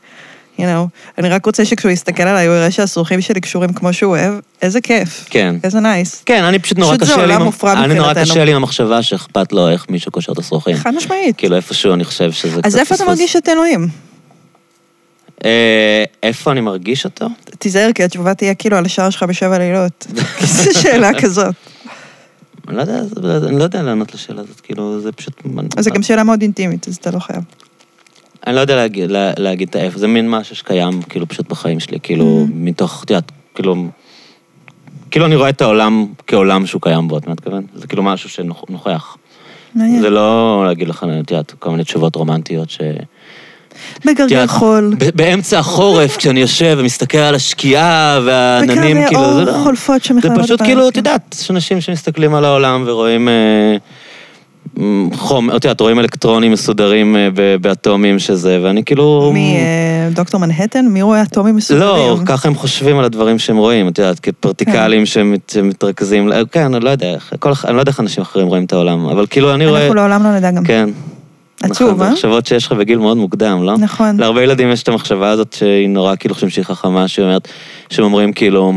you know, אני רק רוצה שכשהוא יסתכל עליי, הוא יראה שהשרוכים שלי קשורים כמו שהוא אוהב, איזה כיף. כן. איזה נייס. כן, אני פשוט נורא פשוט זה קשה לי... עולם עם- מופרע אני נורא מבחינתנו. קשה לי עם המחשבה שאכפת לו איך מישהו קושר את השרוכים. חד משמעית. כאילו איפשהו אני חושב שזה קצת אז איפה אתה. מרגיש את אלוהים? אה, איפה אני מרגיש אותו? תיזהר, כי התשובה תהיה כאילו על השער שלך בשבע לילות. *laughs* זו שאלה כזאת. אני לא יודע, אני לא יודע לענות לשאלה הזאת, כאילו, זה פשוט... אז זו גם שאלה מאוד אינטימית, אז אתה לא חייב. אני לא יודע להגיד, לה, להגיד את האיפה, זה מין משהו שקיים, כאילו, פשוט בחיים שלי, כאילו, Mm. מתוך, את יודעת, כאילו, כאילו אני רואה את העולם כעולם שהוא קיים בו, את מתכוון? זה כאילו משהו שנוכח. זה לא להגיד לך, את יודעת, כל מיני תשובות רומנטיות ש... מגרגר יודעת, חול. באמצע החורף, כשאני יושב ומסתכל על השקיעה והעננים, כאילו, זה אור לא... חולפות זה שמכללות פשוט בהם, כאילו, את כן. יודעת, יש אנשים שמסתכלים על העולם ורואים אה, חום, את יודעת, רואים אלקטרונים מסודרים אה, באטומים שזה, ואני כאילו... מדוקטור מנהטן? מי רואה אטומים מסודרים? לא, ככה הם חושבים על הדברים שהם רואים, את יודעת, כפרטיקלים שמת- שמתרכזים, כן, אני לא יודע, איך- אני לא יודע איך אנשים אחרים רואים את העולם, אבל כאילו אני רואה... אנחנו לעולם לא נדע גם. כן. עצוב, נכון, אה? מחשבות שיש לך בגיל מאוד מוקדם, לא? נכון. להרבה ילדים יש את המחשבה הזאת שהיא נורא כאילו חושבים שהיא חכמה, שהיא אומרת, שהם אומרים כאילו,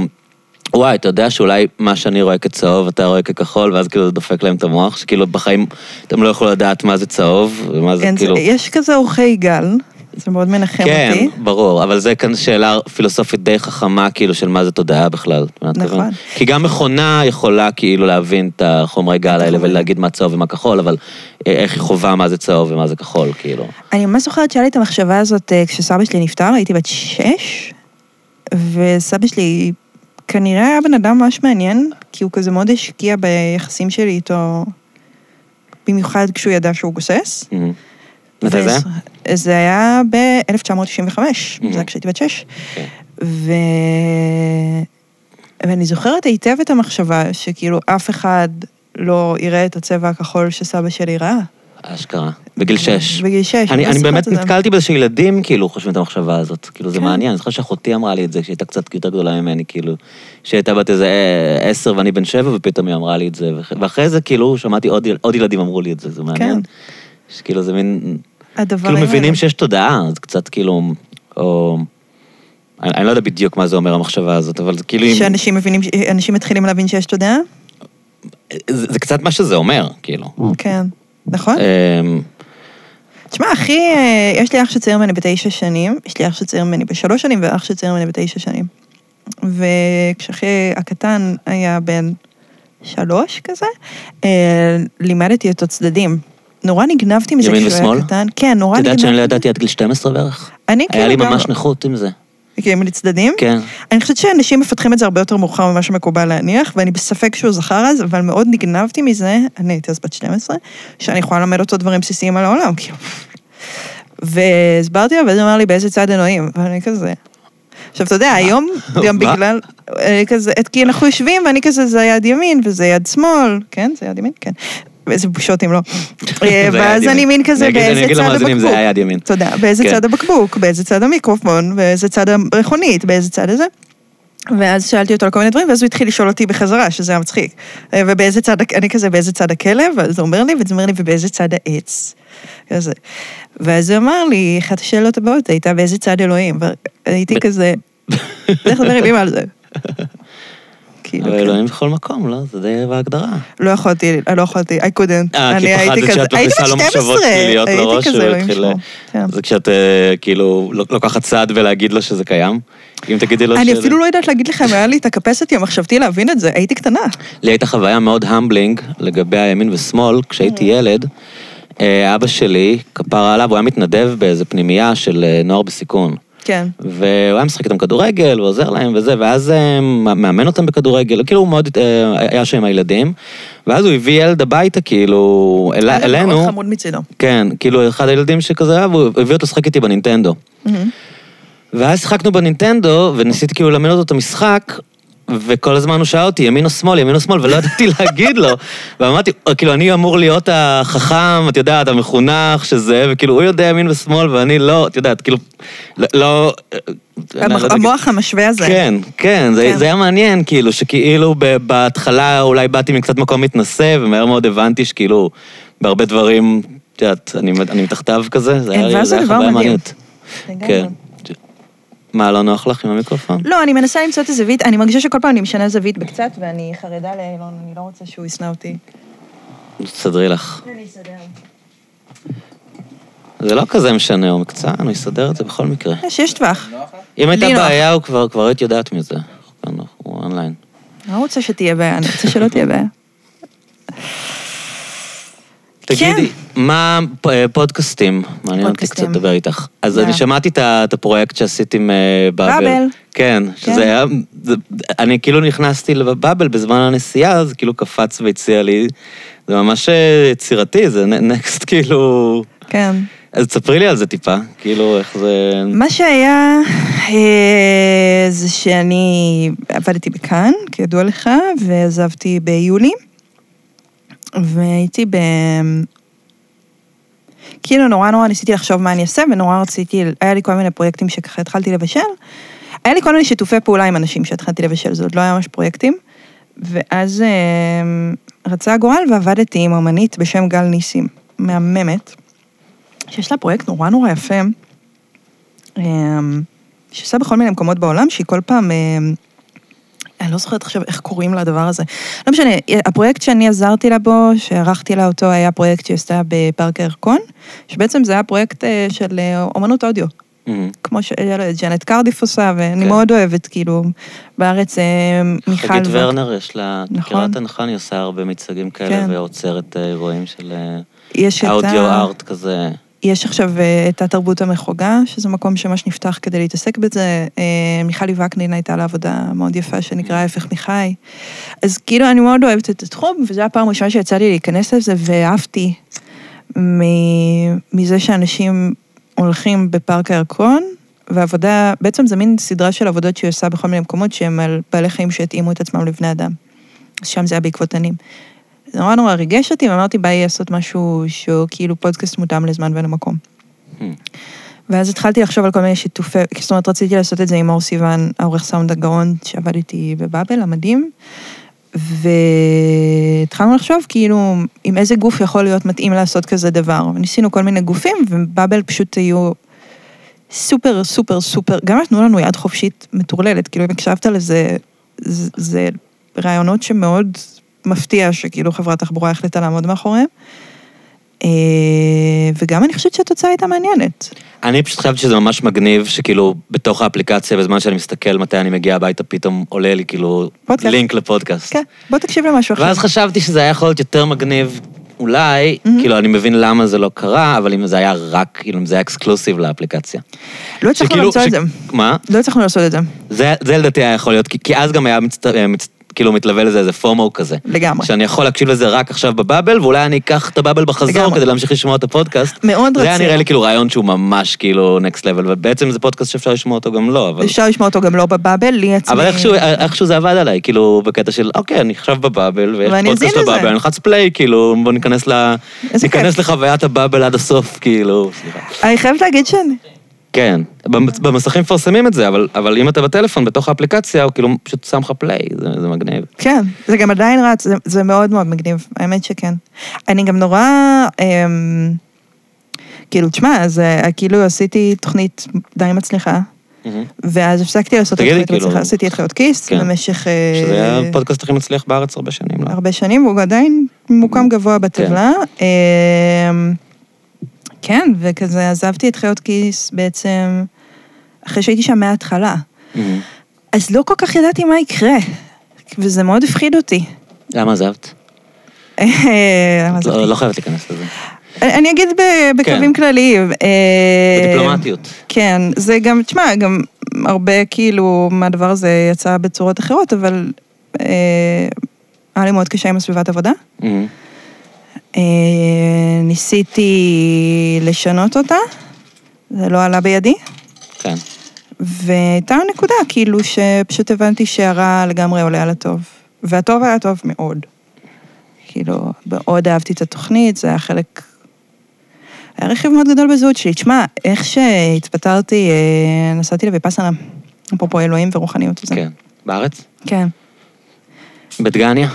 וואי, אתה יודע שאולי מה שאני רואה כצהוב, אתה רואה ככחול, ואז כאילו זה דופק להם את המוח, שכאילו בחיים אתם לא יכולו לדעת מה זה צהוב, ומה זה אין, כאילו... יש כזה אורחי גל, זה מאוד מנחם כן, אותי. ברור, אבל זה כאן שאלה פילוסופית די חכמה, כאילו, של מה זה תודעה בכלל. נכון. כי גם מכונה יכולה כאילו להבין את החומרי גל האלה החומרים. ולהגיד מה צהוב ומה כחול, אבל אה, איך היא חווה מה זה צהוב ומה זה כחול, כאילו. אני ממש זוכרת שהיה לי את המחשבה הזאת אה, כשסבא שלי נפטר, הייתי בת שש, וסבא שלי כנראה היה בן אדם ממש מעניין, כי הוא כזה מאוד השקיע ביחסים שלי איתו, במיוחד כשהוא ידע שהוא גוסס. מתי זה זה היה ב-1995, Mhm. זה היה כשהייתי בת שש. כן. ו... ואני זוכרת היטב את המחשבה שכאילו אף אחד לא יראה את הצבע הכחול שסבא שלי ראה. אשכרה. בגיל שש. בגיל שש. אני, ממש אני באמת זה. נתקלתי בזה שילדים כאילו חושבים את המחשבה הזאת. כאילו זה כן. מעניין, אני זוכר שאחותי אמרה לי את זה כשהיא הייתה קצת יותר גדולה ממני, כאילו, שהיא הייתה בת איזה עשר ואני בן שבע, ופתאום היא אמרה לי את זה. ואח- ואחרי זה כאילו שמעתי עוד, עוד ילדים אמרו לי את זה, זה מעניין. כן. שכאילו זה מין, הדברים כאילו מבינים. שיש תודעה, אז קצת כאילו, או... אני, אני לא יודע בדיוק מה זה אומר המחשבה הזאת, אבל זה כאילו... שאנשים מבינים, אנשים מתחילים להבין שיש תודעה? זה, זה קצת מה שזה אומר, כאילו. כן. נכון? אמ, תשמע, אחי, אה, יש לי אח שצעיר ממני בתשע שנים, יש לי אח שצעיר ממני בשלוש שנים ואח שצעיר ממני בתשע שנים. וכשאחי הקטן היה בן שלוש כזה, אה, לימדתי אותו צדדים. נורא נגנבתי מזה כשהוא היה? קטן. כן, נורא את נגנבתי. יודעת שאני לא ידעתי עד גיל 12 בערך? אני היה לי כאילו גם- ממש נכות עם זה. כאילו, לצדדים? כן. אני חושבת שאנשים מפתחים את זה הרבה יותר מאוחר ממה שמקובל להניח, ואני בספק שהוא זכר אז, אבל מאוד נגנבתי מזה, אני הייתי אז בת 12, שאני יכולה ללמד אותו דברים בסיסיים על העולם, כאילו. והסברתי לו, ואז הוא אמר לי, באיזה צד אלוהים? ואני כזה... עכשיו, אתה יודע, היום, גם? בגלל, אה, כזה, את- כי אנחנו יושבים, ואני כזה, זה יד ימין, וזה יד שמאל, כן? זה יד ימין? כן. איזה בושות אם לא. *laughs* אה, ואז אני. מין כזה, באיזה צד למאזינים, זה הבקבוק? היה יד ימין. תודה. באיזה כן. צד הבקבוק, באיזה צד המיקרופון, באיזה צד המכונית, באיזה צד הזה. ואז שאלתי אותו על כל מיני דברים, ואז הוא התחיל לשאול אותי בחזרה, שזה היה מצחיק. אה, ובאיזה צד, אני כזה, באיזה צד הכלב? ואז הוא אומר לי, ואז הוא אומר לי, ובאיזה צד העץ? כזה. ואז הוא אמר לי, אחת השאלות הבאות הייתה, באיזה צד אלוהים? והייתי כזה, לך לדבר עם אמא על זה. *laughs* כאילו, אבל כן. אלוהים בכל מקום, לא? זה די בהגדרה. לא יכולתי, לא יכולתי, I couldn't. אה, כי אני הייתי פחדת כזה, שאת הייתי מכניסה לו בת מחשבות 12, שליליות הייתי לראש, כזה, הוא אלוהים. ישמור. כן. זה כשאת אה, כאילו לוקחת צעד ולהגיד לו שזה קיים? אם תגידי לו אני ש- אפילו לא יודעת להגיד לכם, היה לי את הקפסיטי המחשבתי להבין את זה, הייתי קטנה. לי הייתה חוויה מאוד המבלינג לגבי הימין ושמאל. כשהייתי ילד, אה, אבא שלי, כפרה עליו, הוא היה מתנדב באיזה פנימייה של אה, נוער בסיכון. כן. והוא היה משחק איתם כדורגל, ועוזר להם וזה, ואז אה, מאמן אותם בכדורגל, כאילו הוא מאוד אה, היה שם עם הילדים, ואז הוא הביא ילד הביתה, כאילו, אל, אלינו, מאוד חמוד מצידו. כן, כאילו אחד הילדים שכזה היה, והוא הביא אותו לשחק איתי בנינטנדו. מהמם. ואז שיחקנו בנינטנדו, וניסיתי כאילו ללמד אותו את המשחק, וכל הזמן הוא שאל אותי, ימין או שמאל, ימין או שמאל, ולא ידעתי *laughs* להגיד לו. ואמרתי, כאילו, אני אמור להיות החכם, את יודעת, המחונך, שזה, וכאילו, הוא יודע ימין ושמאל, ואני לא, את יודעת, כאילו, לא... לא אני לא המוח המשווה הזה. כן, כן, זה, כן. היה מעניין, כאילו, שכאילו בהתחלה אולי באתי מקצת מקום מתנשא, ומהר מאוד הבנתי שכאילו, בהרבה דברים, את יודעת, אני, מתחתיו כזה, זה היה, דבר חוויה. מעניינת. כן. מה, לא נוח לך עם המיקרופון? לא, אני מנסה למצוא את הזווית, אני מרגישה שכל פעם אני משנה זווית בקצת, ואני חרדה לאילון, אני לא רוצה שהוא ישנא אותי. תסדרי לך. אני אסדר. זה לא כזה משנה, הוא מקצוען, הוא יסדר את זה בכל מקרה. יש, יש טווח. לך? אם הייתה נוח. בעיה, הוא כבר, כבר היית יודעת מזה. הוא אונליין. אני לא רוצה שתהיה בעיה, אני רוצה שלא תהיה בעיה. תגידי, מה פ- אה, פודקאסטים? מעניין אותי. קצת לדבר איתך. אז מה? אני שמעתי את הפרויקט שעשית עם אה, באבל. באבל. כן, כן. שזה היה... אני כאילו נכנסתי לבאבל בזמן הנסיעה, זה כאילו קפץ והציע לי. זה ממש אה, יצירתי, זה נקסט *laughs* כאילו... כן. אז תספרי לי על זה טיפה, כאילו איך זה... מה שהיה, זה שאני עבדתי בכאן, כידוע לך, ועזבתי ביולי, והייתי ב... כאילו נורא נורא ניסיתי לחשוב מה אני אעשה, ונורא רציתי, היה לי כל מיני פרויקטים שככה התחלתי לבשל. היה לי כל מיני שיתופי פעולה עם אנשים שהתחלתי לבשל, זה עוד לא היה ממש פרויקטים. ואז אה, רצה הגורל ועבדתי עם אמנית בשם גל ניסים, מהממת, שיש לה פרויקט נורא נורא יפה, אה, שעושה בכל מיני מקומות בעולם, שהיא כל פעם, אה, אני לא זוכרת עכשיו איך קוראים לדבר הזה. לא משנה, הפרויקט שאני עזרתי לה בו, שערכתי לה אותו, היה פרויקט שהיא עשתה בפארק הירקון, שבעצם זה היה פרויקט אה, של אה, אומנות אודיו. מהמם. כמו שג'נט קרדיף עושה, ואני כן. מאוד אוהבת, כאילו, בארץ אה, מיכל... חגית ו- ורנר, יש לה... נכון. נכון? היא עושה הרבה מצגים כאלה, כן. ועוצרת אירועים של את אודיו ה... ארט כזה. יש עכשיו אה, את התרבות המחוגה, שזה מקום שממש נפתח כדי להתעסק בזה. אה, מיכלי וקנין הייתה לה עבודה מאוד יפה שנקרא ההפך מחי. אז כאילו אני מאוד אוהבת את התחום, וזו הפעם הראשונה שיצא לי להיכנס לזה, ואהבתי מזה שאנשים הולכים בפארק הירקון, ועבודה, בעצם זה מין סדרה של עבודות שהיא עושה בכל מיני מקומות שהם על בעלי חיים שהתאימו את עצמם לבני אדם. שם זה היה בעקבות תנים. נורא נורא ריגש אותי, ואמרתי, באי לעשות משהו שהוא כאילו פודקאסט מותאם לזמן ולמקום. ואז התחלתי לחשוב על כל מיני שיתופי, זאת אומרת, רציתי לעשות את זה עם מאור סיוון, העורך סאונד הגאון, שעבד איתי בבאבל, המדהים. והתחלנו לחשוב כאילו עם איזה גוף יכול להיות מתאים לעשות כזה דבר. וניסינו כל מיני גופים, ובאבל פשוט היו סופר סופר סופר, גם נתנו לנו יד חופשית מטורללת, כאילו אם הקשבת לזה, זה, זה רעיונות שמאוד מפתיע שכאילו חברת תחבורה החליטה לעמוד מאחוריהם. אה, וגם אני חושבת שהתוצאה הייתה מעניינת. אני פשוט חשבתי שזה ממש מגניב, שכאילו בתוך האפליקציה, בזמן שאני מסתכל מתי אני מגיע הביתה, פתאום עולה לי כאילו פודקאסט. לינק לפודקאסט. כן, בוא תקשיב למשהו אחר. ואז חשבתי שזה היה יכול להיות יותר מגניב, אולי, מהמם. כאילו אני מבין למה זה לא קרה, אבל אם זה היה רק, כאילו אם זה היה אקסקלוסיב לאפליקציה. לא הצלחנו שכאילו- למצוא את ש- זה. מה? לא הצלחנו לעשות את זה, זה, זה לדעתי היה יכול להיות, כי, כי אז גם היה מצט, מצ, כאילו מתלווה לזה איזה פומו כזה. לגמרי. שאני יכול להקשיב לזה רק עכשיו בבאבל, ואולי אני אקח את הבאבל בחזור לגמרי. כדי להמשיך לשמוע את הפודקאסט. מאוד זה היה רצינו. נראה לי כאילו רעיון שהוא ממש כאילו נקסט לבל, ובעצם זה פודקאסט שאפשר לשמוע אותו גם לא, אבל... אפשר לשמוע אותו גם לא בבאבל, לי עצמי... אבל איכשהו, איכשהו זה עבד עליי, כאילו, בקטע של, אוקיי, אני עכשיו בבאבל, ויש פודקאסט. בבאבל, אני אלחץ פליי, כאילו, בוא ניכנס ל... ניכנס. לחוויית הבאבל עד הסוף, כאילו, סליחה. אני חייבת להגיד שאני... כן, במ- במסכים מפרסמים את זה, אבל, אבל אם אתה בטלפון, בתוך האפליקציה, הוא כאילו פשוט שם לך פליי, זה, זה מגניב. כן, זה גם עדיין רץ, זה, זה מאוד מאוד מגניב, האמת שכן. אני גם נורא, אמ, כאילו, תשמע, אז אה, כאילו עשיתי תוכנית די מצליחה. ואז הפסקתי לעשות תוכנית כאילו- מצליחה, עשיתי את חיות כיס כן. במשך... אה, שזה היה הפודקאסט הכי מצליח בארץ הרבה שנים, לא? הרבה שנים, והוא עדיין ממוקם גבוה בטבלה. כן, וכזה עזבתי את חיות כיס בעצם אחרי שהייתי שם מההתחלה. מהמם. אז לא כל כך ידעתי מה יקרה, וזה מאוד הפחיד אותי. למה עזבת? אה, למה עזבתי? לא לא חייבת להיכנס לזה. אני אגיד בקווים כלליים. אה, בדיפלומטיות. כן, זה גם, תשמע, גם הרבה כאילו מהדבר הזה יצא בצורות אחרות, אבל אה, היה לי מאוד קשה עם הסביבת עבודה. מהמם. אה, ניסיתי לשנות אותה, זה לא עלה בידי, כן. והייתה נקודה כאילו שפשוט הבנתי שהרע לגמרי עולה על הטוב. והטוב היה טוב מאוד. כאילו, מאוד אהבתי את התוכנית, זה היה חלק... היה רכיב מאוד גדול בזהות שלי. תשמע, איך שהתפטרתי, אה, נסעתי לויפאסנה, אפרופו אלוהים ורוחניות וזה. כן. בארץ? כן. בדגניה?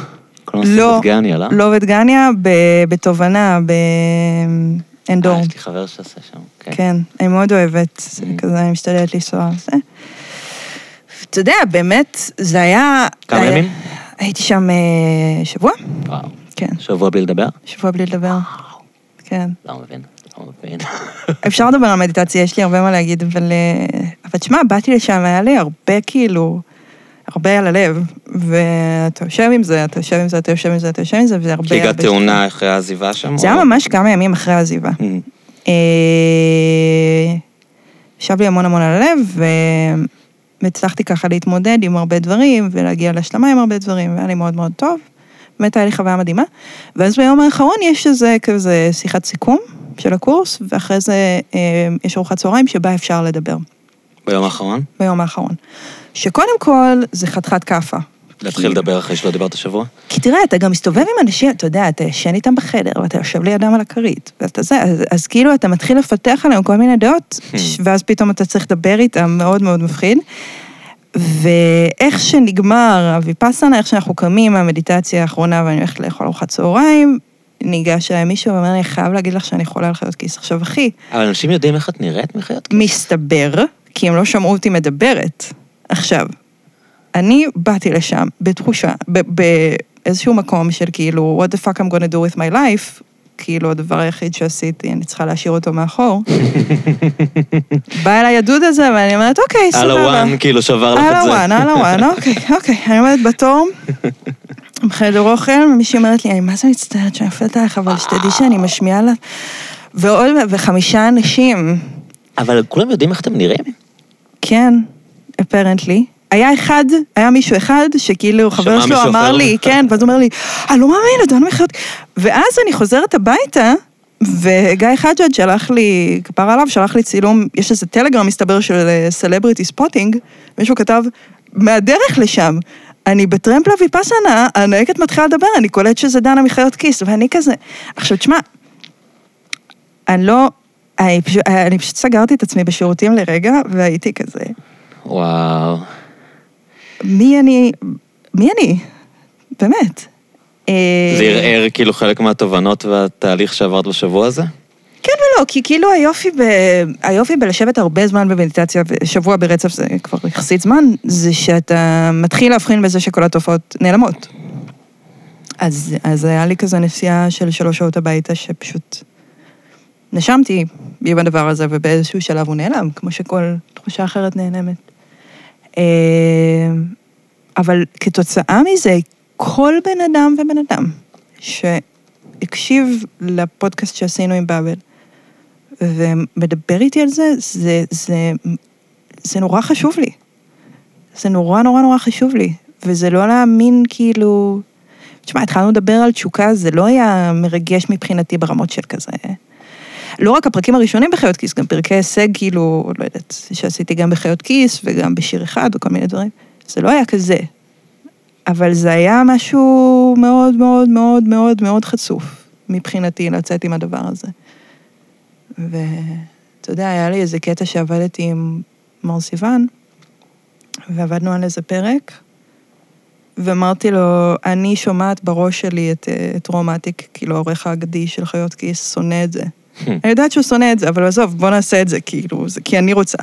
כל הנושא לא, בדגניה, לא? לא בדגניה, ב- בתובנה, בעין דור. אה, יש לי חבר שעושה שם. כן. כן, אני מאוד אוהבת, Mm. כזה, אני משתדלת לנסוע. זה. אתה יודע, באמת, זה היה... כמה היה- ימים? הייתי שם אה, שבוע, וואו. כן, שבוע בלי לדבר? שבוע בלי לדבר. כן. לא מבין. לא. *laughs* אפשר לדבר על מדיטציה, יש לי הרבה מה להגיד, אבל... אה, אבל תשמע, באתי לשם, היה לי הרבה כאילו... הרבה על הלב, ואתה יושב עם זה, אתה יושב עם זה, אתה יושב עם זה, אתה יושב עם זה, וזה הרבה... כי הגעת תאונה אחרי העזיבה שם? זה או היה לא? ממש כמה ימים אחרי העזיבה. מהמם. אה, ישב לי המון המון על הלב, והצלחתי ככה להתמודד עם הרבה דברים, ולהגיע להשלמה עם הרבה דברים, והיה לי מאוד מאוד טוב. באמת היה לי חוויה מדהימה. ואז ביום האחרון יש איזה כזה שיחת סיכום של הקורס, ואחרי זה אה, יש ארוחת צהריים שבה אפשר לדבר, ביום האחרון? ביום האחרון. שקודם כל זה חתיכת כאפה. להתחיל לדבר אחרי שלא דיברת שבוע? כי תראה, אתה גם מסתובב עם אנשים, אתה יודע, אתה ישן איתם בחדר, ואתה יושב לידם על הכרית, ואתה זה, אז, אז כאילו אתה מתחיל לפתח עליהם כל מיני דעות, ש- ואז פתאום אתה צריך לדבר איתם, מאוד מאוד מפחיד. ואיך שנגמר הוויפאסנה, איך שאנחנו קמים מהמדיטציה האחרונה ואני הולכת לאכול ארוחת צהריים, ניגש אליי מישהו ואומר לי, אני חייב להגיד לך שאני חולה על חיות כיס. עכשיו, אחי, אבל אנשים יודעים איך את נראית מחיות כיס? מסתבר, כי הם לא שמעו אותי מדברת. עכשיו, אני באתי לשם בתחושה, באיזשהו מקום של כאילו, what the fuck I'm gonna do with my life, כאילו הדבר היחיד שעשיתי, אני צריכה להשאיר אותו מאחור. *laughs* בא אליי הדוד הזה, ואני אומרת, אוקיי, על סבבה. הוואן, כאילו שבר לך על את זה. הוואן, על הוואן, *laughs* אוקיי, אוקיי. אני עומדת בתור, בחדר אוכל, ומישהי אומרת לי, אני מה זה מצטערת שאני נופלת עליך, אבל שתדעי שאני משמיעה לה... ועוד, וחמישה אנשים, אבל כולם יודעים איך אתם נראים? כן, אפרנטלי. היה אחד, היה מישהו אחד, שכאילו חבר שלו אמר אחר? לי, כן, ואז הוא אומר לי, אני לא מאמין, אתה לא מחיות... ואז אני חוזרת הביתה, וגיא חג'ג' שלח לי, כפר עליו, שלח לי צילום, יש איזה טלגרם מסתבר של celebrity spotting, מישהו כתב, מהדרך לשם, אני בטרמפ לוויפאסנה, הנהגת מתחילה לדבר, אני קולט שזה דנה מחיות כיס, ואני כזה... עכשיו, תשמע, אני לא... אני פשוט, אני פשוט סגרתי את עצמי בשירותים לרגע, והייתי כזה, וואו. מי אני, מי אני? באמת. אה, זה ערער כאילו חלק מהתובנות והתהליך שעברת בשבוע הזה? כן ולא, כי כאילו היופי, ב... היופי בלשבת הרבה זמן במדיטציה, שבוע ברצף זה כבר יחסית זמן, זה שאתה מתחיל להבחין בזה שכל התופעות נעלמות. אז, אז היה לי כזה נסיעה של שלוש שעות הביתה, שפשוט נשמתי עם הדבר הזה, ובאיזשהו שלב הוא נעלם, כמו שכל תחושה אחרת נעלמת. אה, אבל כתוצאה מזה, כל בן אדם ובן אדם שהקשיב לפודקאסט שעשינו עם באבל, ומדבר איתי על זה, זה, זה, זה נורא חשוב לי. זה נורא נורא נורא חשוב לי. וזה לא להאמין כאילו... תשמע, התחלנו לדבר על תשוקה, זה לא היה מרגש מבחינתי ברמות של כזה... לא רק הפרקים הראשונים בחיות כיס, גם פרקי הישג, כאילו, לא יודעת, שעשיתי גם בחיות כיס וגם בשיר אחד וכל מיני דברים. זה לא היה כזה. אבל זה היה משהו מאוד מאוד מאוד מאוד מאוד חצוף מבחינתי לצאת עם הדבר הזה. ואתה יודע, היה לי איזה קטע שעבדתי עם מר סיוון, ועבדנו על איזה פרק, ואמרתי לו, אני שומעת בראש שלי את, אה, את רומטיק, כאילו העורך האגדי של חיות כיס, שונא את זה. אני יודעת שהוא שונא את זה, אבל עזוב, בוא נעשה את זה, כאילו, זה כי אני רוצה.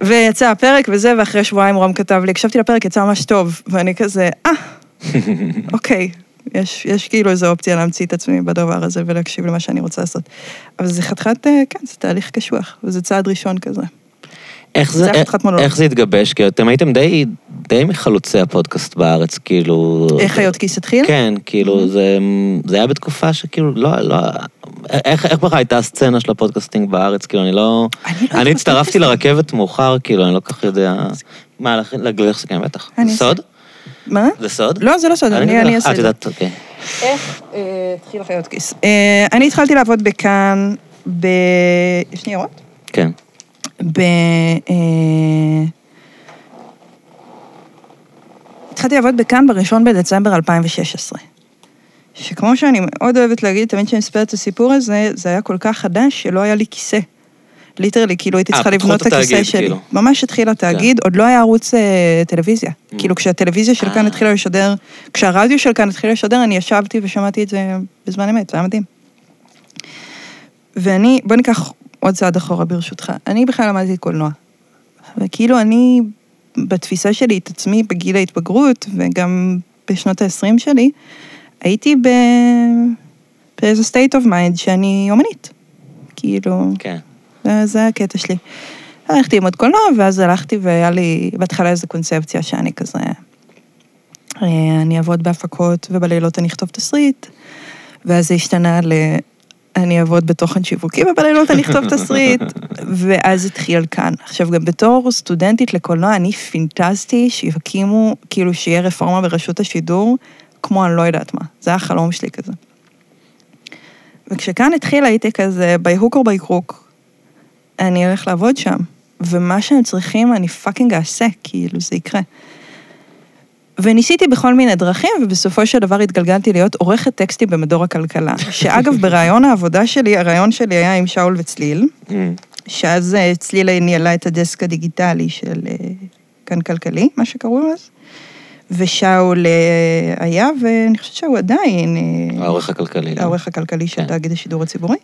ויצא הפרק וזה, ואחרי שבועיים רום כתב לי, הקשבתי לפרק, יצא ממש טוב, ואני כזה, אה, *laughs* אוקיי, יש, יש כאילו איזו אופציה להמציא את עצמי בדבר הזה ולהקשיב למה שאני רוצה לעשות. אבל זה חתיכת, אה, כן, זה תהליך קשוח, וזה צעד ראשון כזה. איך זה זה, חתיכת מונולוג. איך זה התגבש? כי אתם הייתם די, די מחלוצי הפודקאסט בארץ, כאילו... איך חיות כיס התחיל? כן, כאילו, זה, זה היה בתקופה שכאילו, לא, לא... איך, איך בכלל הייתה הסצנה של ה podcasting בארץ? כאילו, אני לא... אני לא אני הצטרפתי. לרכבת מאוחר, כאילו, אני לא כל כך יודע... מה, זה כן, בטח. זה סוד? מה? זה סוד? לא, זה לא סוד, אני אני אעשה אה, את את זה. יודעת, אוקיי. איך אה, התחיל חיות כיס? אה, אני התחלתי לעבוד בכאן, ב... יש ניירות? כן. ב... אה, התחלתי לעבוד בכאן בראשון בדצמבר 2016. שכמו שאני מאוד אוהבת להגיד, תמיד כשאני מספרת את הסיפור הזה, זה היה כל כך חדש שלא היה לי כיסא. ליטרלי, כאילו הייתי אה, צריכה לבנות את הכיסא שלי. כאילו. ממש התחיל התאגיד, עוד לא היה ערוץ אה, טלוויזיה. Mm. כאילו כשהטלוויזיה של כאן. התחילה לשדר, כשהרדיו של כאן התחיל לשדר, אני ישבתי ושמעתי את זה בזמן אמת, זה היה מדהים. ואני, בוא ניקח עוד צעד אחורה ברשותך. אני בכלל למדתי קולנוע. וכאילו אני, בתפיסה שלי את עצמי בגיל ההתבגרות, וגם בשנות ה-20 שלי, הייתי ב... באיזה state of mind שאני אומנית. כאילו, כן. זה, זה הקטע שלי. הלכתי ללמוד קולנוע, ואז הלכתי והיה לי בהתחלה איזו קונספציה שאני כזה... אה, אני אעבוד בהפקות, ובלילות אני אכתוב תסריט, ואז זה השתנה ל... אני אעבוד בתוכן שיווקי, ובלילות אני אכתוב תסריט, *laughs* ואז התחיל כאן. עכשיו, גם בתור סטודנטית לקולנוע, אני פינטזתי שיקימו, כאילו שיהיה רפורמה ברשות השידור, כמו אני לא יודעת מה. זה היה החלום שלי כזה. וכשכאן התחיל הייתי כזה, by hook or by crook, אני אלך לעבוד שם, ומה שהם צריכים אני fucking אעשה, כאילו, זה יקרה. וניסיתי בכל מיני דרכים, ובסופו של דבר התגלגלתי להיות עורכת טקסטים במדור הכלכלה. שאגב, בראיון העבודה שלי, הריאיון שלי היה עם שאול וצליל, שאז אה, צליל ניהלה את הדסק הדיגיטלי של אה, כאן כלכלי, מה שקראו אז, ושאול אה, היה, ואני חושבת שהוא עדיין... העורך הכלכלי. לא? העורך הכלכלי של כן. תאגיד השידור הציבורי.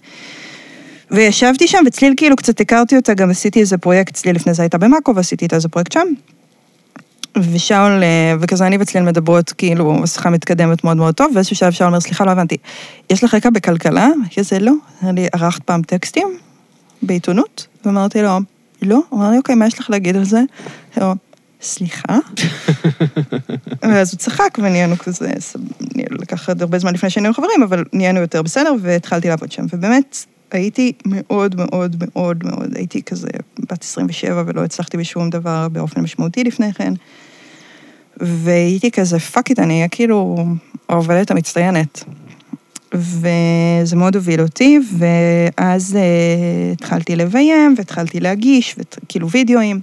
וישבתי שם, וצליל כאילו קצת הכרתי אותה, גם עשיתי איזה פרויקט, צליל לפני זה הייתה במאקו, ועשיתי איתה איזה פרויקט שם. ושאול, אה, וכזה אני וצליל מדברות, כאילו, השיחה מתקדמת מאוד מאוד טוב, ואיזשהו שלב שאול אומר, סליחה, לא הבנתי, יש לך רקע בכלכלה? כזה, לא. אמר לי, ערכת פעם טקסטים בעיתונות? ואמרתי לו, לא. הוא אמר לי, אוקיי, מה יש לך להגיד על זה? אמרתי לו, סליחה? *laughs* ואז הוא צחק ונהיינו כזה, לקח הרבה זמן לפני שהיינו חברים, אבל נהיינו יותר בסדר והתחלתי לעבוד שם. ובאמת, הייתי מאוד מאוד מאוד מאוד, הייתי כזה בת 27 ולא הצלחתי בשום דבר באופן משמעותי לפני כן. והייתי כזה, fuck it, אני אהיה כאילו העובדת המצטיינת. וזה מאוד הוביל אותי, ואז אה, התחלתי לביים, והתחלתי להגיש, וכאילו וידאוים.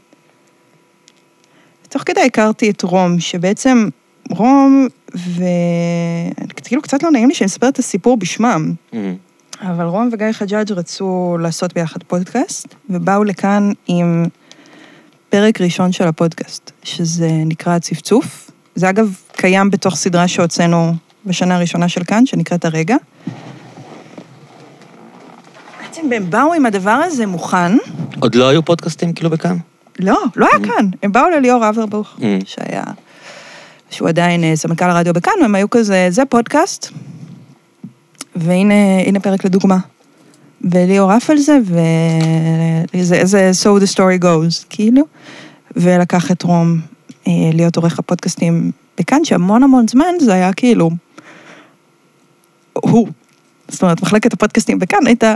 תוך כדי הכרתי את רום, שבעצם רום, וכאילו קצת לא נעים לי שאני מספרת את הסיפור בשמם, אמ, אבל רום וגיא חג'אג' רצו לעשות ביחד פודקאסט, ובאו לכאן עם פרק ראשון של הפודקאסט, שזה נקרא הצפצוף. זה אגב קיים בתוך סדרה שהוצאנו בשנה הראשונה של כאן, שנקראת הרגע. בעצם הם באו עם הדבר הזה מוכן. עוד לא היו פודקאסטים כאילו בכאן? לא, לא היה כאן. הם באו לליאור אברבוך, Mm. שהיה, שהוא עדיין אה, סמנכ"ל הרדיו בכאן, והם היו כזה, זה פודקאסט, והנה הנה פרק לדוגמה. וליאור עף על זה, וזה זה so the story goes, כאילו. ולקח את רום אה, להיות עורך הפודקאסטים בכאן, שהמון המון זמן זה היה כאילו, הוא. זאת אומרת, מחלקת הפודקאסטים בכאן הייתה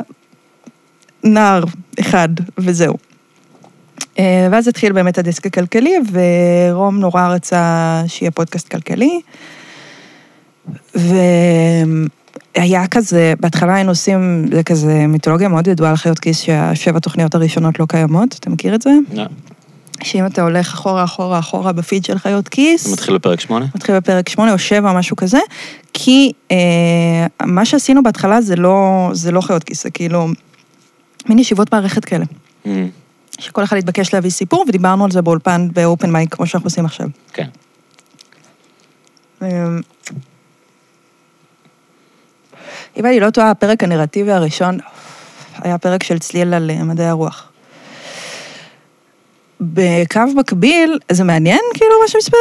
נער אחד, וזהו. אה, ואז התחיל באמת הדיסק הכלכלי, ורום נורא רצה שיהיה פודקאסט כלכלי. והיה כזה, בהתחלה היינו עושים, זה כזה מיתולוגיה מאוד ידועה על חיות כיס, שהשבע תוכניות הראשונות לא קיימות, אתה מכיר את זה? לא. שאם אתה הולך אחורה, אחורה, אחורה בפיד של חיות כיס, זה מתחיל בפרק שמונה? מתחיל בפרק שמונה או שבע, משהו כזה, כי אה, מה שעשינו בהתחלה זה לא, זה לא חיות כיס, זה כאילו מין ישיבות מערכת כאלה. אמ, שכל אחד התבקש להביא סיפור, ודיברנו על זה באולפן באופן מייק, כמו שאנחנו עושים עכשיו. כן. אמ, אם אני לא טועה, הפרק הנרטיבי הראשון היה פרק של צליל על אה, מדעי הרוח. בקו מקביל, זה מעניין כאילו מה שמספר?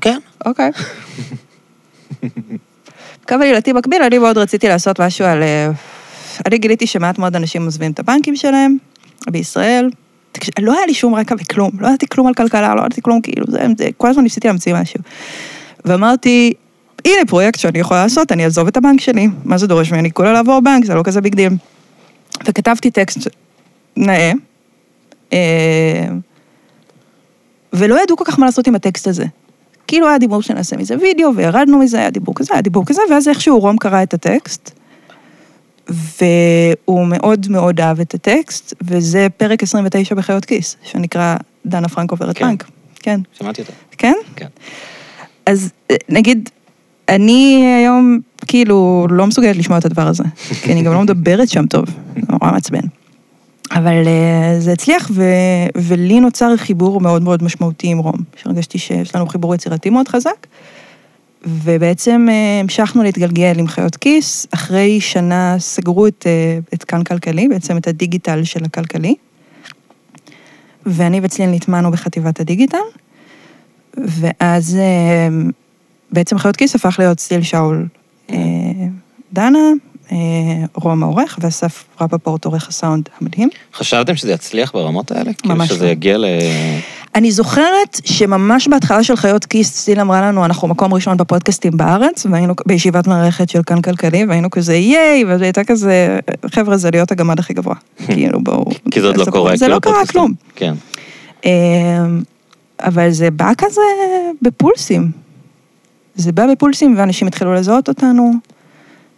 כן. אוקיי. קו עלילתי מקביל, אני מאוד רציתי לעשות משהו על... אה, אני גיליתי שמעט מאוד אנשים עוזבים את הבנקים שלהם בישראל. לא היה לי שום רקע בכלום, לא ידעתי כלום על כלכלה, לא ידעתי כלום, כאילו, זה, זה, כל הזמן ניסיתי להמציא משהו. ואמרתי, הנה פרויקט שאני יכולה לעשות, אני אעזוב את הבנק שלי. מה זה דורש ממני? כולה לעבור בנק, זה לא כזה big deal. וכתבתי טקסט נאה, אה, ולא ידעו כל כך מה לעשות עם הטקסט הזה. כאילו היה דיבור שנעשה מזה וידאו, וירדנו מזה, היה דיבור כזה, היה דיבור כזה, ואז איכשהו רום קרא את הטקסט, והוא מאוד מאוד אהב את הטקסט, וזה פרק 29 בחיות כיס, שנקרא דנה פרנק עוברת כן. בנק. כן. שמעתי אותה. כן? כן. אז אה, נגיד, אני היום כאילו לא מסוגלת לשמוע את הדבר הזה, *laughs* כי אני גם לא מדברת שם טוב, זה נורא מעצבן. אבל אה, זה הצליח, ו... ולי נוצר חיבור מאוד מאוד משמעותי עם רום, שהרגשתי שיש לנו חיבור יצירתי מאוד חזק, ובעצם אה, המשכנו להתגלגל עם חיות כיס, אחרי שנה סגרו את, אה, את כאן כלכלי, בעצם את הדיגיטל של הכלכלי, ואני וצליל נטמענו בחטיבת הדיגיטל, ואז בעצם חיות כיס הפך להיות צליל שאול אה, דנה, אה, רום העורך, ואסף רפפורט עורך הסאונד המדהים. חשבתם שזה יצליח ברמות האלה? כאילו ממש שזה לא. יגיע ל... אני זוכרת שממש בהתחלה של חיות כיס, ציל אמרה לנו, אנחנו מקום ראשון בפודקאסטים בארץ, והיינו בישיבת מערכת של כאן כלכלי, והיינו כזה ייי, וזה הייתה כזה, חבר'ה, זה להיות הגמד הכי גבוה. *laughs* כאילו, בואו... כי זה עוד לא קורה. זה כאילו, לא קרה הפודקאסטים. כלום. כן. אמ, אבל זה בא כזה בפולסים. זה בא בפולסים, ואנשים התחילו לזהות אותנו,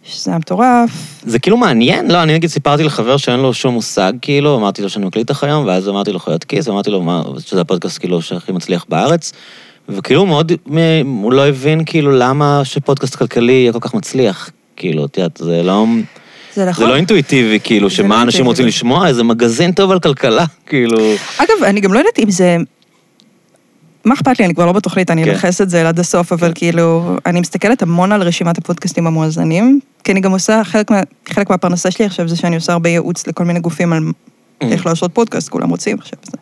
שזה היה מטורף. זה כאילו מעניין, לא, אני נגיד סיפרתי לחבר שאין לו שום מושג, כאילו, אמרתי לו שאני מקליט לך היום, ואז אמרתי לו חיות כיס, ואמרתי לו מה, שזה הפודקאסט כאילו שהכי מצליח בארץ, וכאילו מאוד, הוא לא הבין כאילו למה שפודקאסט כלכלי יהיה כל כך מצליח, כאילו, את יודעת, זה לא, זה זה נכון. לא אינטואיטיבי, כאילו, זה שמה לא אנשים רוצים אינטואיטיבי. לשמוע, איזה מגזין טוב על כלכלה, כאילו, אגב, אני גם לא יודעת אם זה... מה אכפת לי, אני כבר לא בתוכנית, אני כן. אנכס את זה עד הסוף, אבל כן. כאילו, אני מסתכלת המון על רשימת הפודקאסטים המואזנים, כי אני גם עושה, חלק, מה, חלק מהפרנסה שלי עכשיו זה שאני עושה הרבה ייעוץ לכל מיני גופים על Mm. איך לעשות פודקאסט, כולם רוצים עכשיו. זה.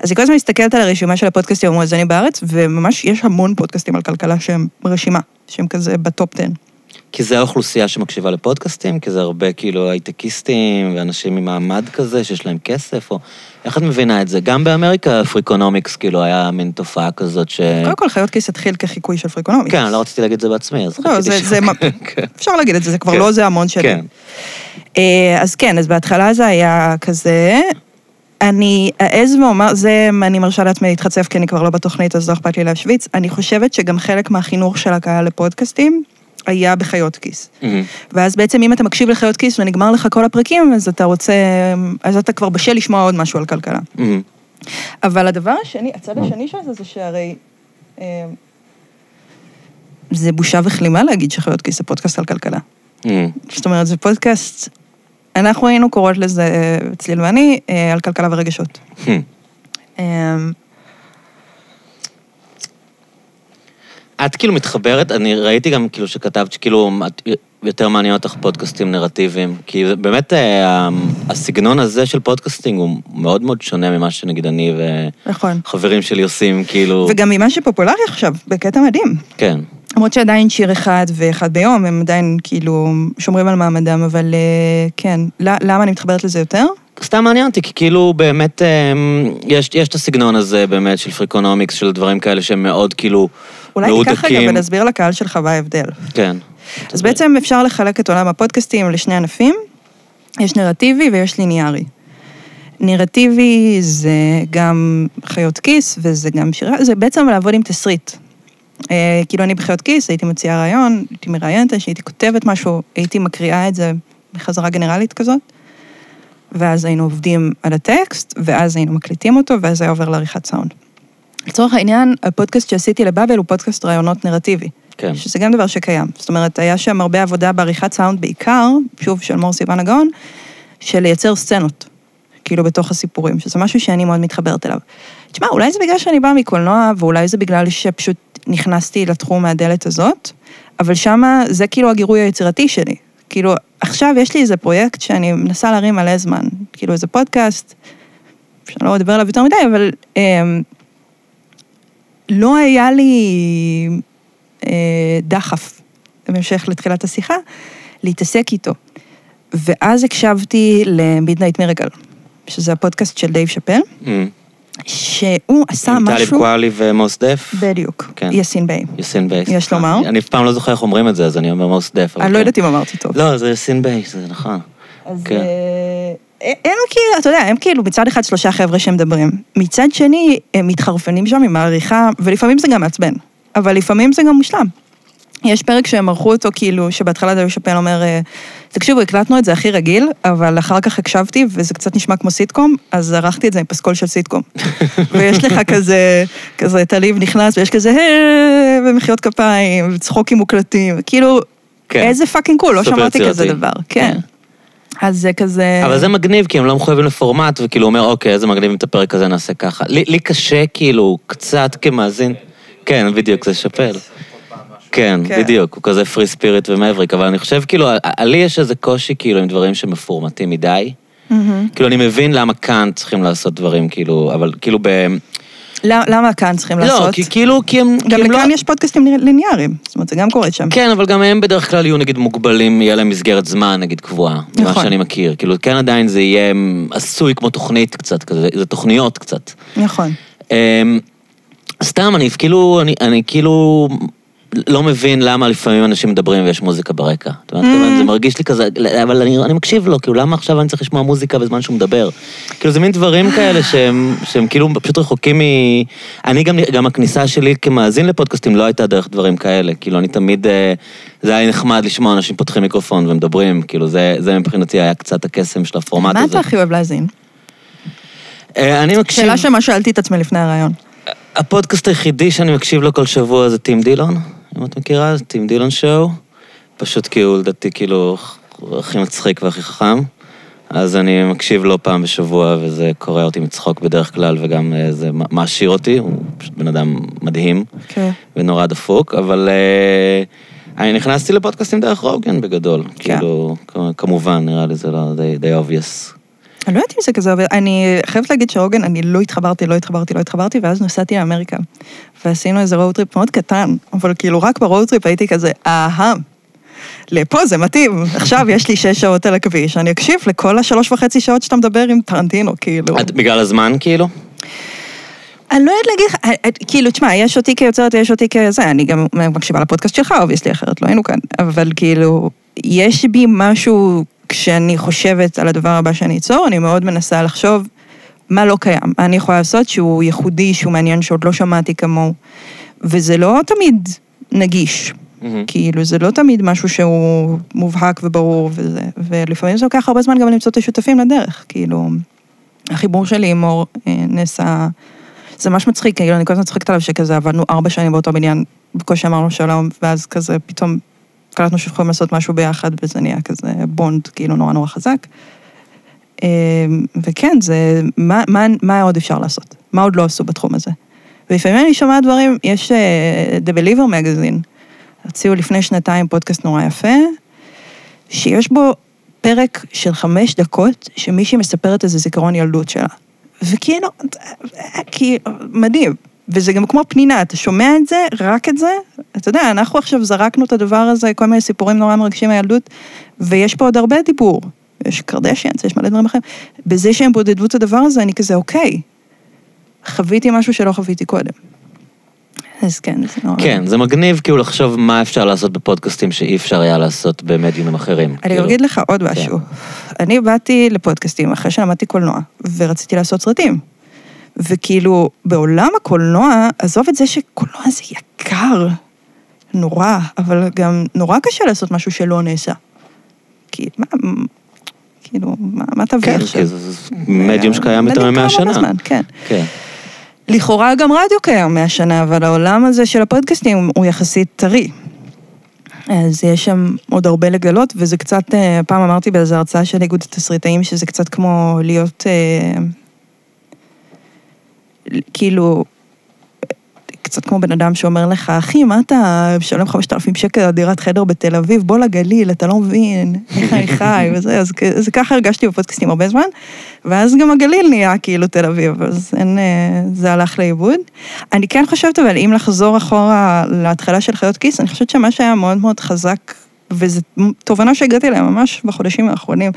אז אני כל הזמן מסתכלת על הרשימה של הפודקאסטים המואזנים בארץ, וממש יש המון פודקאסטים על כלכלה שהם רשימה, שהם כזה בטופ 10. כי זה האוכלוסייה שמקשיבה לפודקאסטים, כי זה הרבה כאילו הייטקיסטים ואנשים עם מעמד כזה שיש להם כסף, או איך את מבינה את זה? גם באמריקה פריקונומיקס כאילו היה מין תופעה כזאת ש... קודם כל, חיות כיס התחיל כחיקוי של פריקונומיקס. כן, לא רציתי להגיד את זה בעצמי, אז לא, זה, זה, *laughs* כן. אפשר להגיד את זה, זה כבר כן. לא זה המון שנים. כן. אה, אז כן, אז בהתחלה זה היה כזה. אני אעז ואומר, זה, אני מרשה לעצמי להתחצף כי אני כבר לא בתוכנית, אז לא אכפת לי להשוויץ. אני חושבת שגם חלק מהחינוך של הקהל לפודקאסטים היה בחיות כיס. מהמם. ואז בעצם אם אתה מקשיב לחיות כיס ונגמר לך כל הפרקים, אז אתה רוצה, אז אתה כבר בשל לשמוע עוד משהו על כלכלה. מהמם. אבל הדבר השני, הצד השני של זה, זה שהרי... אה, זה בושה וכלימה להגיד שחיות כיס זה פודקאסט על כלכלה. מהמם. זאת אומרת, זה פודקאסט, אנחנו היינו קוראות לזה, צליל ואני, אה, על כלכלה ורגשות. אה, את כאילו מתחברת, אני ראיתי גם כאילו שכתבת שכאילו את יותר מעניין אותך פודקאסטים נרטיביים, כי זה באמת אה, הסגנון הזה של podcasting הוא מאוד מאוד שונה ממה שנגיד אני נכון. וחברים שלי עושים, כאילו... וגם ממה שפופולרי עכשיו, בקטע מדהים. כן. למרות שעדיין שיר אחד ואחד ביום, הם עדיין כאילו שומרים על מעמדם, אבל אה, כן, ל- למה אני מתחברת לזה יותר? סתם מעניין אותי, כי כאילו באמת אמ, יש, יש את הסגנון הזה באמת של פריקונומיקס, של דברים כאלה שהם מאוד כאילו אולי ניקח רגע מהודקים. ונסביר לקהל שלך מה ההבדל. כן. אז בעצם אפשר לחלק את עולם הפודקאסטים לשני ענפים, יש נרטיבי ויש ליניארי. נרטיבי זה גם חיות כיס וזה גם שירה, זה בעצם לעבוד עם תסריט. אה, כאילו אני בחיות כיס, הייתי מציעה רעיון, הייתי מראיינת, הייתי כותבת משהו, הייתי מקריאה את זה בחזרה גנרלית כזאת, ואז היינו עובדים על הטקסט, ואז היינו מקליטים אותו, ואז היה עובר לעריכת סאונד. לצורך העניין, הפודקאסט שעשיתי לבאבל הוא פודקאסט רעיונות נרטיבי. כן. שזה גם דבר שקיים. זאת אומרת, היה שם הרבה עבודה בעריכת סאונד בעיקר, שוב, של מור סיוון הגאון, של לייצר סצנות, כאילו בתוך הסיפורים, שזה משהו שאני מאוד מתחברת אליו. תשמע, אולי זה בגלל שאני באה מקולנוע, ואולי זה בגלל שפשוט נכנסתי לתחום מהדלת הזאת, אבל שמה זה כאילו הגירוי היצירתי שלי. כאילו, עכשיו יש לי איזה פרויקט שאני מנסה להרים מלא זמן, כאילו איזה פודקאסט, שאני לא אדבר עליו יותר מדי, אבל אמ, לא היה לי אה, דחף, בהמשך לתחילת השיחה, להתעסק איתו. ואז הקשבתי ל Midnight Miracle, שזה הפודקאסט של דייב שאפל, אמ, שהוא עשה עם טליב משהו... קואלי ומוס דף. בדיוק, כן. יאסין ביי. יוסין ביי. יש לומר. אני אף פעם לא זוכר איך אומרים את זה, אז אני אומר מוס דף. אני לא כן. יודעת אם אמרתי טוב. לא, זה יוסין ביי, זה נכון. אז כן. אה, הם כאילו, אתה יודע, הם כאילו מצד אחד שלושה חבר'ה שמדברים. מצד שני, הם מתחרפנים שם עם העריכה, ולפעמים זה גם מעצבן, אבל לפעמים זה גם מושלם. יש פרק שהם ערכו אותו כאילו, שבהתחלה דוד שאפל אומר, אה, תקשיבו, הקלטנו את זה הכי רגיל, אבל אחר כך הקשבתי, וזה קצת נשמע כמו סיטקום, אז ערכתי את זה עם פסקול של סיטקום. *laughs* ויש לך כזה, כזה טליב נכנס, ויש כזה, ומחיאות כפיים, וצחוקים מוקלטים, כאילו, כן. איזה fucking קול, לא שמעתי כזה יצירתי. דבר, כן. כן. אז זה כזה... אבל זה מגניב, כי הם לא מחויבים לפורמט, וכאילו אומר, אוקיי, איזה מגניב אם את הפרק הזה נעשה ככה. לי, לי קשה, כאילו, קצת כמאזין. כן, בדיוק, זה שאפל. כן, כן. בדיוק, הוא כזה free spirit ומבריק, אבל אני חושב, כאילו, לי יש איזה קושי, כאילו, עם דברים שמפורמטים מדי. מהמם. כאילו, אני מבין למה כאן צריכים לעשות דברים, כאילו, אבל כאילו ב... למה למה כאן צריכים לא, לעשות? כי כאילו, כי הם... כי גם הם לא- לכאן יש פודקאסטים ליניאריים, זאת אומרת, זה גם קורה שם. כן, אבל גם הם בדרך כלל יהיו נגיד מוגבלים, יהיה להם מסגרת זמן נגיד קבועה, ממה נכון. שאני מכיר. כאילו, כן עדיין זה יהיה עשוי כמו תוכנית קצת, כזה, זה תוכניות קצת. נכון. אמ, סתם, אני כאילו, אני, אני כאילו לא מבין למה לפעמים אנשים מדברים ויש מוזיקה ברקע. אתה יודע, Mm. זה מרגיש לי כזה, אבל אני, אני מקשיב לו, כאילו, למה עכשיו אני צריך לשמוע מוזיקה בזמן שהוא מדבר? כאילו, זה מין דברים כאלה שהם, שהם כאילו פשוט רחוקים מ... אני גם, גם הכניסה שלי כמאזין לפודקאסטים לא הייתה דרך דברים כאלה. כאילו, אני תמיד, אה, זה היה נחמד לשמוע אנשים פותחים מיקרופון ומדברים, כאילו, זה, זה מבחינתי היה קצת הקסם של הפורמט מה הזה. אתה הכי אוהב להאזין? אה, אני מקשיב... שאלה שמה שאלתי את עצמי לפני הרעיון. הפודקאסט היחידי שאני מקשיב לו כל שבוע זה טים דילון, אם את מכירה, טים דילון שואו. פשוט כי הוא לדעתי כאילו הכי מצחיק והכי חכם. אז אני מקשיב לו פעם בשבוע, וזה קורע אותי מצחוק בדרך כלל, וגם אה, זה מעשיר אותי, הוא פשוט בן אדם מדהים כן. ונורא דפוק, אבל אה, אני נכנסתי לפודקאסטים דרך רוגן בגדול. כן. כאילו, כמובן, נראה לי זה לא די, די obvious. אני לא יודעת אם זה כזה, אבל אני חייבת להגיד שרוגן, אני לא התחברתי, לא התחברתי, לא התחברתי, ואז נסעתי לאמריקה. ועשינו איזה road trip מאוד קטן, אבל כאילו רק ב road trip הייתי כזה, אהה, לפה זה מתאים. עכשיו יש לי שש שעות על הכביש, אני אקשיב לכל השלוש וחצי שעות שאתה מדבר עם טרנטינו, כאילו. את, בגלל הזמן, כאילו? אני לא יודעת להגיד לך, אה, אה, כאילו, תשמע, יש אותי כיוצרת ויש אותי כזה, אני גם מקשיבה לפודקאסט שלך, obviously, אחרת לא היינו כאן, אבל כאילו, יש בי משהו, כשאני חושבת על הדבר הבא שאני אצור, אני מאוד מנסה לחשוב מה לא קיים, מה אני יכולה לעשות שהוא ייחודי, שהוא מעניין, שעוד לא שמעתי כמוהו, וזה לא תמיד נגיש. מהמם. כאילו, זה לא תמיד משהו שהוא מובהק וברור וזה, ולפעמים זה לוקח הרבה זמן גם למצוא את השותפים לדרך, כאילו, החיבור שלי עם אור אה, נעשה, זה ממש מצחיק, כאילו, אני כל הזמן צוחקת עליו שכזה עבדנו ארבע שנים באותו בניין, בקושי אמרנו שלום, ואז כזה פתאום קלטנו שיכולים לעשות משהו ביחד, וזה נהיה כזה בונד, כאילו, נורא נורא חזק. אה, וכן, זה, מה, מה, מה עוד אפשר לעשות? מה עוד לא עשו בתחום הזה? ולפעמים אני שומעת דברים, יש אה, The Believer Magazine, הוציאו לפני שנתיים פודקאסט נורא יפה, שיש בו פרק של חמש דקות, שמישהי מספרת איזה זיכרון ילדות שלה. וכאילו, כאילו, מדהים. וזה גם כמו פנינה, אתה שומע את זה, רק את זה, אתה יודע, אנחנו עכשיו זרקנו את הדבר הזה, כל מיני סיפורים נורא מרגשים מהילדות, ויש פה עוד הרבה דיבור. יש קרדשיאנס, יש מלא דברים אחרים. בזה שהם בודדו את הדבר הזה, אני כזה, אוקיי, חוויתי משהו שלא חוויתי קודם. אז כן, זה נורא... כן, זה מגניב כאילו לחשוב מה אפשר לעשות בפודקאסטים שאי אפשר היה לעשות במדיומים אחרים. אני כאילו. אגיד לך עוד משהו. אני באתי לפודקאסטים אחרי שלמדתי קולנוע, ורציתי לעשות סרטים. וכאילו, בעולם הקולנוע, עזוב את זה שקולנוע זה יקר, נורא, אבל גם נורא קשה לעשות משהו שלא נעשה. כי מה, כאילו, מה, מה תביא כן, עכשיו? כי זה זה מדיום שקיים יותר מדיום ממאה קיים הרבה שנה. זמן, כן. כן. לכאורה גם רדיו קיים מאה שנה, אבל העולם הזה של הפודקאסטים הוא יחסית טרי. אז יש שם עוד הרבה לגלות, וזה קצת, אה, פעם אמרתי באיזו הרצאה של איגוד התסריטאים, שזה קצת כמו להיות, אה, כאילו, קצת כמו בן אדם שאומר לך, אחי, מה אתה משלם 5,000 שקל על דירת חדר בתל אביב? בוא לגליל, אתה לא מבין, איך אני חי, וזה, אז, אז ככה הרגשתי בפודקאסטים הרבה זמן, ואז גם הגליל נהיה כאילו תל אביב, אז אין, אה, זה הלך לאיבוד. אני כן חושבת, אבל אם לחזור אחורה להתחלה של חיות כיס, אני חושבת שמה שהיה מאוד מאוד חזק, וזו תובנה שהגעתי אליה ממש בחודשים האחרונים,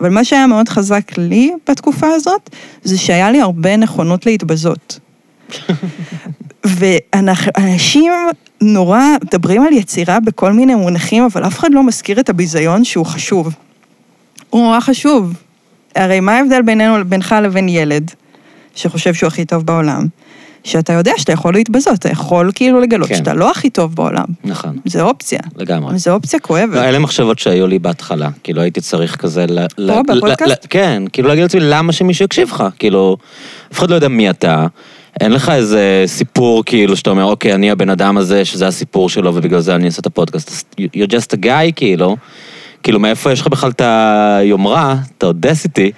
אבל מה שהיה מאוד חזק לי בתקופה הזאת, זה שהיה לי הרבה נכונות להתבזות. *laughs* ואנשים נורא מדברים על יצירה בכל מיני מונחים, אבל אף אחד לא מזכיר את הביזיון שהוא חשוב. הוא נורא חשוב. הרי מה ההבדל בינינו, בינך לבין ילד, שחושב שהוא הכי טוב בעולם? שאתה יודע שאתה יכול להתבזות, אתה יכול כאילו לגלות כן. שאתה לא הכי טוב בעולם. נכון, זה אופציה. לגמרי. זו אופציה כואבת. לא, אלה מחשבות שהיו לי בהתחלה, כאילו הייתי צריך כזה ל... פה, בפודקאסט? כן, כאילו להגיד לעצמי למה שמישהו יקשיב לך, כאילו, אף אחד לא יודע מי אתה, אין לך איזה סיפור כאילו שאתה אומר, אוקיי, אני הבן אדם הזה שזה הסיפור שלו ובגלל זה אני אעשה את הפודקאסט, you're just a guy כאילו, כאילו מאיפה יש לך בכלל את היומרה, את האודסיטי.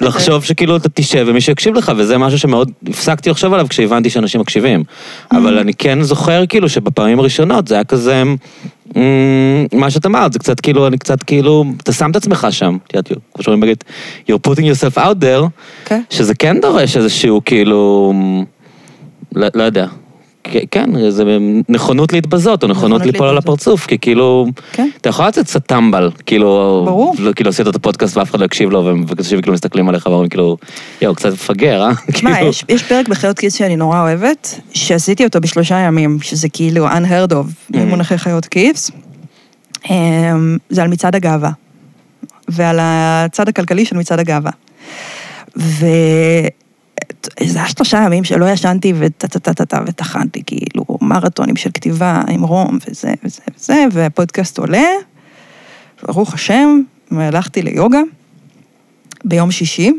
לחשוב שכאילו אתה תשב ומישהו יקשיב לך, וזה משהו שמאוד הפסקתי לחשוב עליו כשהבנתי שאנשים מקשיבים. אבל אני כן זוכר כאילו שבפעמים הראשונות זה היה כזה, אמ, מה שאת אמרת, זה קצת כאילו, אני קצת כאילו, אתה שם את עצמך שם, את יודעת, כמו שאומרים בגט, you're putting yourself out there, כן. שזה כן דורש איזשהו כאילו, לא, לא יודע. כן, זה נכונות להתבזות, או נכונות ליפול על. הפרצוף, כי כאילו, כן. אתה יכול לצאת קצת טמבל, כאילו, ברור. לא, כאילו עשית את הפודקאסט ואף אחד לא הקשיב לו, ואנשים כאילו מסתכלים עליך ואומרים כאילו, יואו, קצת מפגר, אה? *laughs* תשמע, כאילו, יש, פרק בחיות כיס שאני נורא אוהבת, שעשיתי אותו בשלושה ימים, שזה כאילו unheard of במונחי חיות כיס. אמ, זה על מצעד הגאווה, ועל הצד הכלכלי של מצעד הגאווה. וזה היה שלושה ימים שלא ישנתי וטה-טה-טה-טה וטחנתי, כאילו, מרתונים של כתיבה עם רום וזה וזה וזה, והפודקאסט עולה, ברוך השם, והלכתי ליוגה ביום שישי,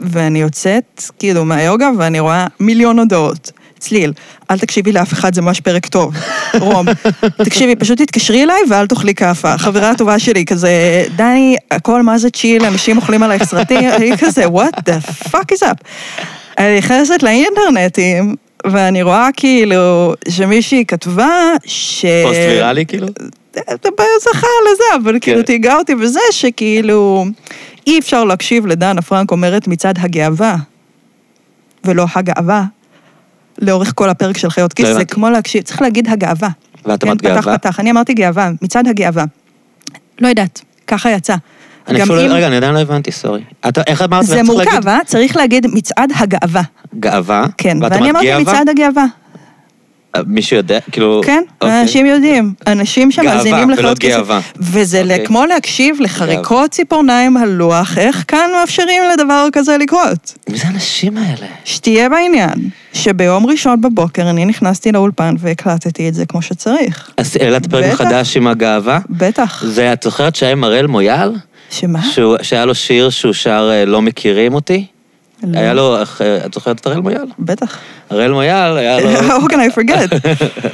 ואני יוצאת, כאילו, מהיוגה, ואני רואה מיליון הודעות. צליל, אל תקשיבי לאף אחד, זה ממש פרק טוב. *laughs* רום, תקשיבי, פשוט תתקשרי אליי ואל תאכלי כאפה. חברה הטובה שלי, כזה, דני, הכל מה זה צ'יל, אנשים אוכלים עלייך סרטים, *laughs* אני כזה, what the fuck is up? אני נכנסת לאינטרנטים, ואני רואה כאילו שמישהי כתבה ש... פוסט ויראלי כאילו? זכה לזה, אבל כאילו כן. תהיגה אותי בזה שכאילו אי אפשר להקשיב לדנה פרנק אומרת מצד הגאווה, ולא הגאווה, לאורך כל הפרק של חיות כיס, לא זה. כמו להקשיב, צריך להגיד הגאווה. ואת כן, אמרת פתח גאווה? פתח, אני אמרתי גאווה, מצד הגאווה. לא יודעת, ככה יצא. אני אפילו, לא- אם- רגע, אני עדיין לא הבנתי, סורי. את- איך אמרת? זה מורכב, להגיד אה? צריך להגיד מצעד הגאווה. גאווה? כן, ואני אמרת אמרתי גאווה? מצעד הגאווה. אה, מישהו יודע? כאילו... כן, אוקיי. אנשים יודעים, אנשים שמאזינים גאווה, לחיות ולא. גאווה. וזה אוקיי. כמו להקשיב לחריקות ציפורניים על לוח, איך כאן מאפשרים לדבר כזה לקרות. מי זה האנשים האלה? שתהיה בעניין, שביום ראשון בבוקר אני נכנסתי לאולפן והקלטתי את זה כמו שצריך. אז העלת פרק. מחדש עם הגאווה? בטח. זה, את זוכרת שהיה עם הראל מויאל? שמה? שהוא- שהיה לו שיר שהוא שר אה, לא מכירים אותי? לא. היה לו, אה, את זוכרת את הראל מויאל? בטח. הראל מויאל היה לו... *laughs* How can I forget?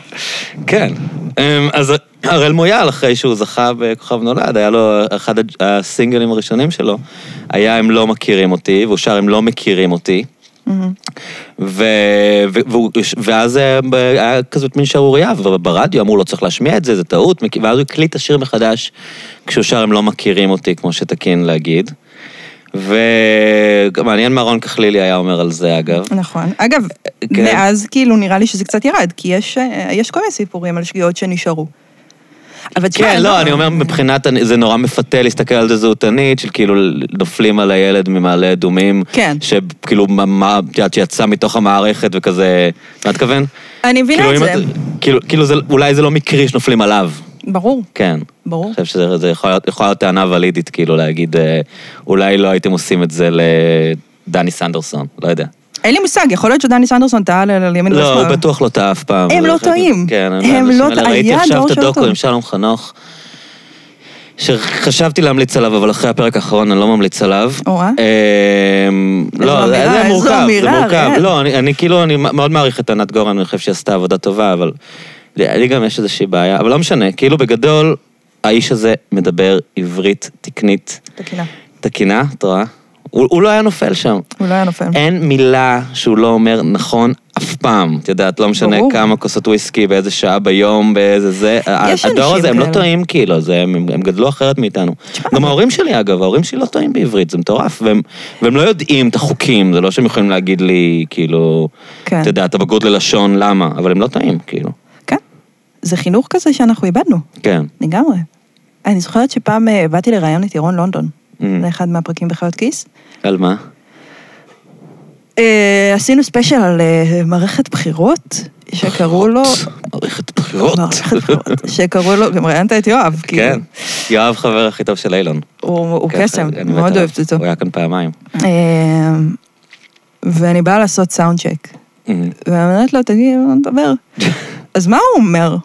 *laughs* כן. אמ, אז הראל מויאל, אחרי שהוא זכה בכוכב נולד, היה לו אחד הסינגלים הראשונים שלו, היה הם לא מכירים אותי, והוא שר הם לא מכירים אותי. ו... ו... ואז אה, היה כזאת מין שערורייה, וברדיו אמרו לא צריך להשמיע את זה, זה טעות, ואז הוא הקליט את השיר מחדש, כשהוא שר הם לא מכירים אותי, כמו שתקין להגיד. ומעניין מה רון כחלילי היה אומר על זה, אגב. נכון. אגב, כן. מאז כאילו נראה לי שזה קצת ירד, כי יש אה, יש כל מיני סיפורים על שגיאות שנשארו. אבל תשמע, כן, לא, אני אומר מבחינת, זה נורא מפתה להסתכל על זה זהותנית, של כאילו נופלים על הילד ממעלה אדומים. כן. שכאילו, מה- את יודעת, שיצא מתוך המערכת וכזה, מה את מתכוון? אני מבינה כאילו, את זה. כאילו, כאילו אולי זה לא מקרי שנופלים עליו. ברור, כן. ברור. אני חושב שזה זה יכול להיות טענה ולידית, כאילו להגיד, אה, אולי לא הייתם עושים את זה לדני סנדרסון, לא יודע. אין לי מושג, יכול להיות שדני סנדרסון טעה על ימין לא, הוא ושמאל. בטוח לא טעה אף פעם. הם לא טועים. כן, הם לא. טועים. ראיתי עכשיו את הדוקו. עם שלום חנוך, שחשבתי להמליץ עליו, אבל אחרי הפרק האחרון אני לא ממליץ עליו. או-אה. אמ, לא, זה מורכב, זה מורכב. לא, אני כאילו, אני מאוד מעריך את ענת גורן, אני חושב שהיא עשתה עבודה טובה, אבל לי גם יש איזושהי בעיה, אבל לא משנה, כאילו בגדול, האיש הזה מדבר עברית תקנית תקינה. תקינה, את רואה? הוא הוא לא היה נופל שם. הוא לא היה נופל. אין מילה שהוא לא אומר נכון אף פעם, את יודעת, לא משנה ברור. כמה כוסות וויסקי, באיזה שעה ביום, באיזה זה. יש הדור הזה, הם לא כאלה. טועים כאילו, זה, הם, הם גדלו אחרת מאיתנו. גם ההורים שלי, אגב, ההורים שלי לא טועים בעברית, זה מטורף, והם, והם לא יודעים את החוקים, זה לא שהם יכולים להגיד לי, כאילו, כן. אתה יודע, אתה בגרות ללשון, למה? אבל הם לא טועים, כאילו. כן. זה חינוך כזה שאנחנו איבדנו, כן. לגמרי. אני זוכרת שפעם אה, באתי לראיון את ירון לונדון, Mm. לאחד מהפרקים בחיות כיס. על מה? אה, עשינו ספיישל על אה, מערכת בחירות, שקראו לו... מערכת בחירות. מערכת בחירות, שקראו לו, גם ראיינת את יואב, כאילו. כן. יואב חבר הכי טוב של אילון. הוא קסם, מאוד. אוהבת אותו. הוא היה כאן פעמיים. אה, ואני באה לעשות סאונד צ'ק, ואני אומרת לו, תגיד, נדבר. *laughs* אז מה הוא אומר?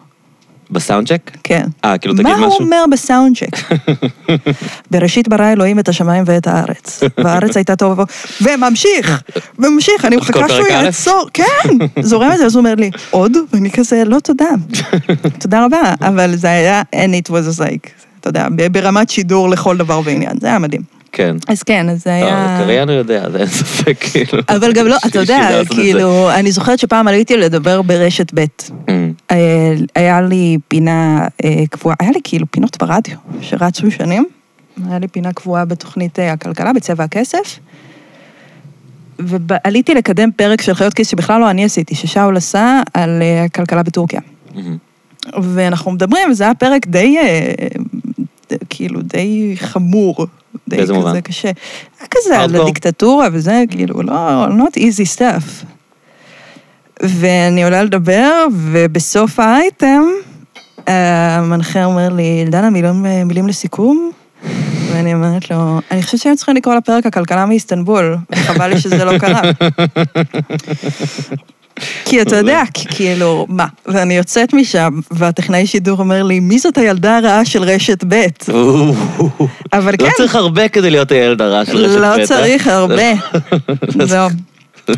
בסאונד צ'ק? כן. אה, כאילו, תגיד מה הוא משהו. אומר בסאונד צ'ק? *laughs* בראשית ברא אלוהים את השמיים ואת הארץ, והארץ הייתה טובה, וממשיך, וממשיך, אני מחכה שהוא? יעצור, כן, זורם את זה, אז הוא אומר לי, עוד? ואני כזה, לא תודה, *laughs* תודה רבה, אבל זה היה, and it was like, אתה יודע, ברמת שידור לכל דבר ועניין, זה היה מדהים. כן. אז כן, אז זה היה... קריין הוא יודע, זה אין ספק, כאילו. אבל גם לא, אתה יודע, זה. כאילו, אני זוכרת שפעם עליתי לדבר ברשת ב'. אמ, אה, היה לי פינה אה, קבועה, היה לי כאילו פינות ברדיו שרצו שנים. היה לי פינה קבועה בתוכנית אה, הכלכלה בצבע הכסף. ועליתי לקדם פרק של חיות כיס שבכלל לא אני עשיתי, ששאול עשה על אה, הכלכלה בטורקיה. אמ, ואנחנו מדברים, וזה היה פרק די, אה, כאילו, די חמור. די באיזה כזה מובן? קשה. היה כזה על? הדיקטטורה וזה, כאילו, לא, not easy stuff. ואני עולה לדבר, ובסוף האייטם, המנחה אומר לי, דנה, מילים, מילים לסיכום? ואני אומרת לו, אני חושבת שהם צריכים לקרוא לפרק הכלכלה מאיסטנבול, וחבל לי שזה לא קרה. *laughs* כי אתה יודע, כאילו, מה? ואני יוצאת משם, והטכנאי שידור אומר לי, מי זאת הילדה הרעה של רשת ב'? אבל לא כן, צריך הרבה כדי להיות הילד הרע של רשת לא בטא. צריך הרבה.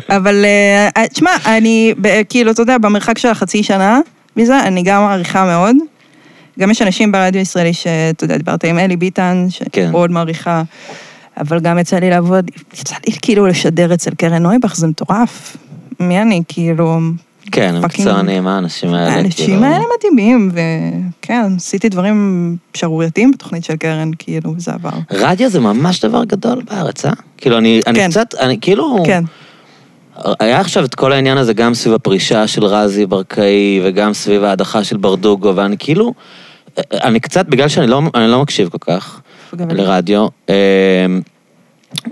*laughs* אבל אה, תשמע, אני, ב- כאילו, אתה יודע, במרחק של החצי שנה מזה, אני גם מעריכה מאוד. גם יש אנשים ברדיו הישראלי שאתה יודע, דיברת עם אלי ביטן, כן. שמאוד מעריכה, אבל גם יצא לי לעבוד, יצא לי כאילו לשדר אצל קרן נויבך, זה מטורף. מי אני, כאילו... כן, הם מקצוענים, האנשים האלה. האנשים כאילו. האלה מדהימים, וכן, עשיתי דברים שערורייתיים בתוכנית של קרן, כאילו, זה עבר. רדיו זה ממש דבר גדול בארץ, אה? כאילו, אני אני כן. קצת, אני כאילו... כן. היה עכשיו את כל העניין הזה גם סביב הפרישה של רזי ברקאי, וגם סביב ההדחה של ברדוגו, ואני כאילו... אני קצת, בגלל שאני לא, לא מקשיב כל כך. לרדיו, אה,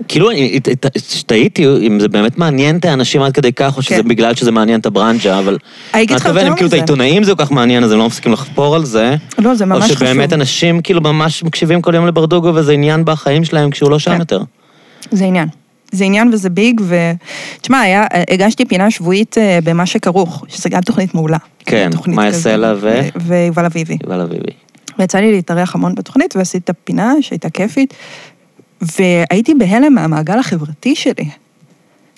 כאילו, אני- ת- ת- תהיתי אם זה באמת מעניין את האנשים עד כדי כך, או שזה כן. בגלל שזה מעניין את הברנז'ה, אבל... אני אגיד לך יותר אם כאילו את מזה. העיתונאים זה כל כך מעניין, אז הם לא מפסיקים לחפור על זה. לא, זה ממש או חשוב. שבאמת אנשים כאילו ממש מקשיבים כל יום לברדוגו, וזה עניין בחיים שלהם כשהוא לא שם כן. יותר. זה עניין. זה עניין וזה ביג, ו... תשמע, היה, הגשתי פינה שבועית אה, במה שכרוך, שזה גם תוכנית מעולה. כן, מאיה כזה. סלע ו- ויובל אביבי. יובל אביבי. ויצא לי להתארח המון בתוכנית, ועשיתי את הפינה שהייתה כיפית, והייתי בהלם מהמעגל החברתי שלי.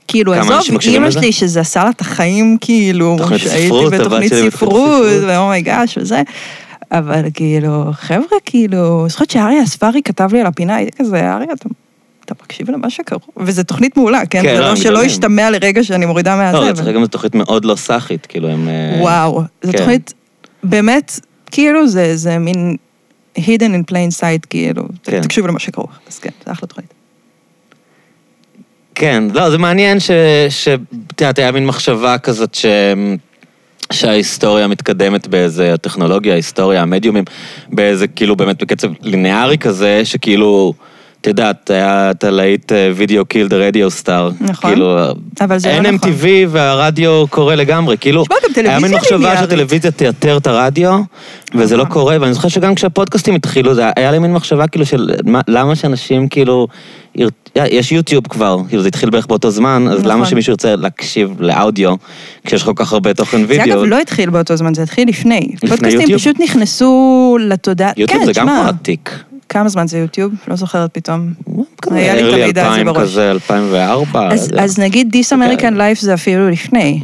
כאילו, עזוב, אימא? שלי שזה עשה לה את החיים, כאילו, שהייתי בתוכנית ספרות. ואומייגאש וזה. אבל כאילו, חבר'ה, כאילו, אני זוכרת שאריה אספרי כתב לי על הפינה, הייתי כזה, אריה, אתה... אתה מקשיב למה שקרו, וזו תוכנית מעולה, כן? כן, לא, לא שלא. ישתמע לרגע שאני מורידה לא, מהזה. אצלך גם זו תוכנית מאוד לא סאחית, כאילו הם... אה, וואו, זו כן. תוכנית, באמת, כאילו זה, זה מין hidden in plain sight, כאילו, כן. תקשיבו למה שקורה, אז כן, זה אחלה תוכנית. כן, לא, זה מעניין ש... ש... את יודעת, היה מין מחשבה כזאת ש... שההיסטוריה מתקדמת באיזה, הטכנולוגיה, ההיסטוריה, המדיומים, באיזה כאילו באמת בקצב לינארי כזה, שכאילו, את יודעת, היה את הלהיט וידאו קיל דה רדיו סטאר. נכון. כאילו, אבל זה לא נכון. MTV והרדיו קורה לגמרי, כאילו, היה מין מחשבה. שהטלוויזיה תייתר את הרדיו, וזה לא נכון. קורה, ואני זוכר שגם כשהפודקאסטים התחילו, זה היה לי מין מחשבה כאילו של מה- למה שאנשים כאילו, יר- יש יוטיוב כבר, כאילו זה התחיל בערך באותו זמן, אז נכון. למה שמישהו ירצה להקשיב לאודיו, כשיש כל כך הרבה תוכן זה וידאו? אגב לא התחיל באותו זמן, זה התחיל לפני. פודקאסטים יוטיוב? פשוט נכנסו לתודעה. יוטיוב כן, זה גם כבר עתיק. כמה זמן זה יוטיוב? לא זוכרת פתאום. היה לי את המידע הזה 2000 בראש. כזה, 2004. אז, נגיד This American Life זה אפילו לפני.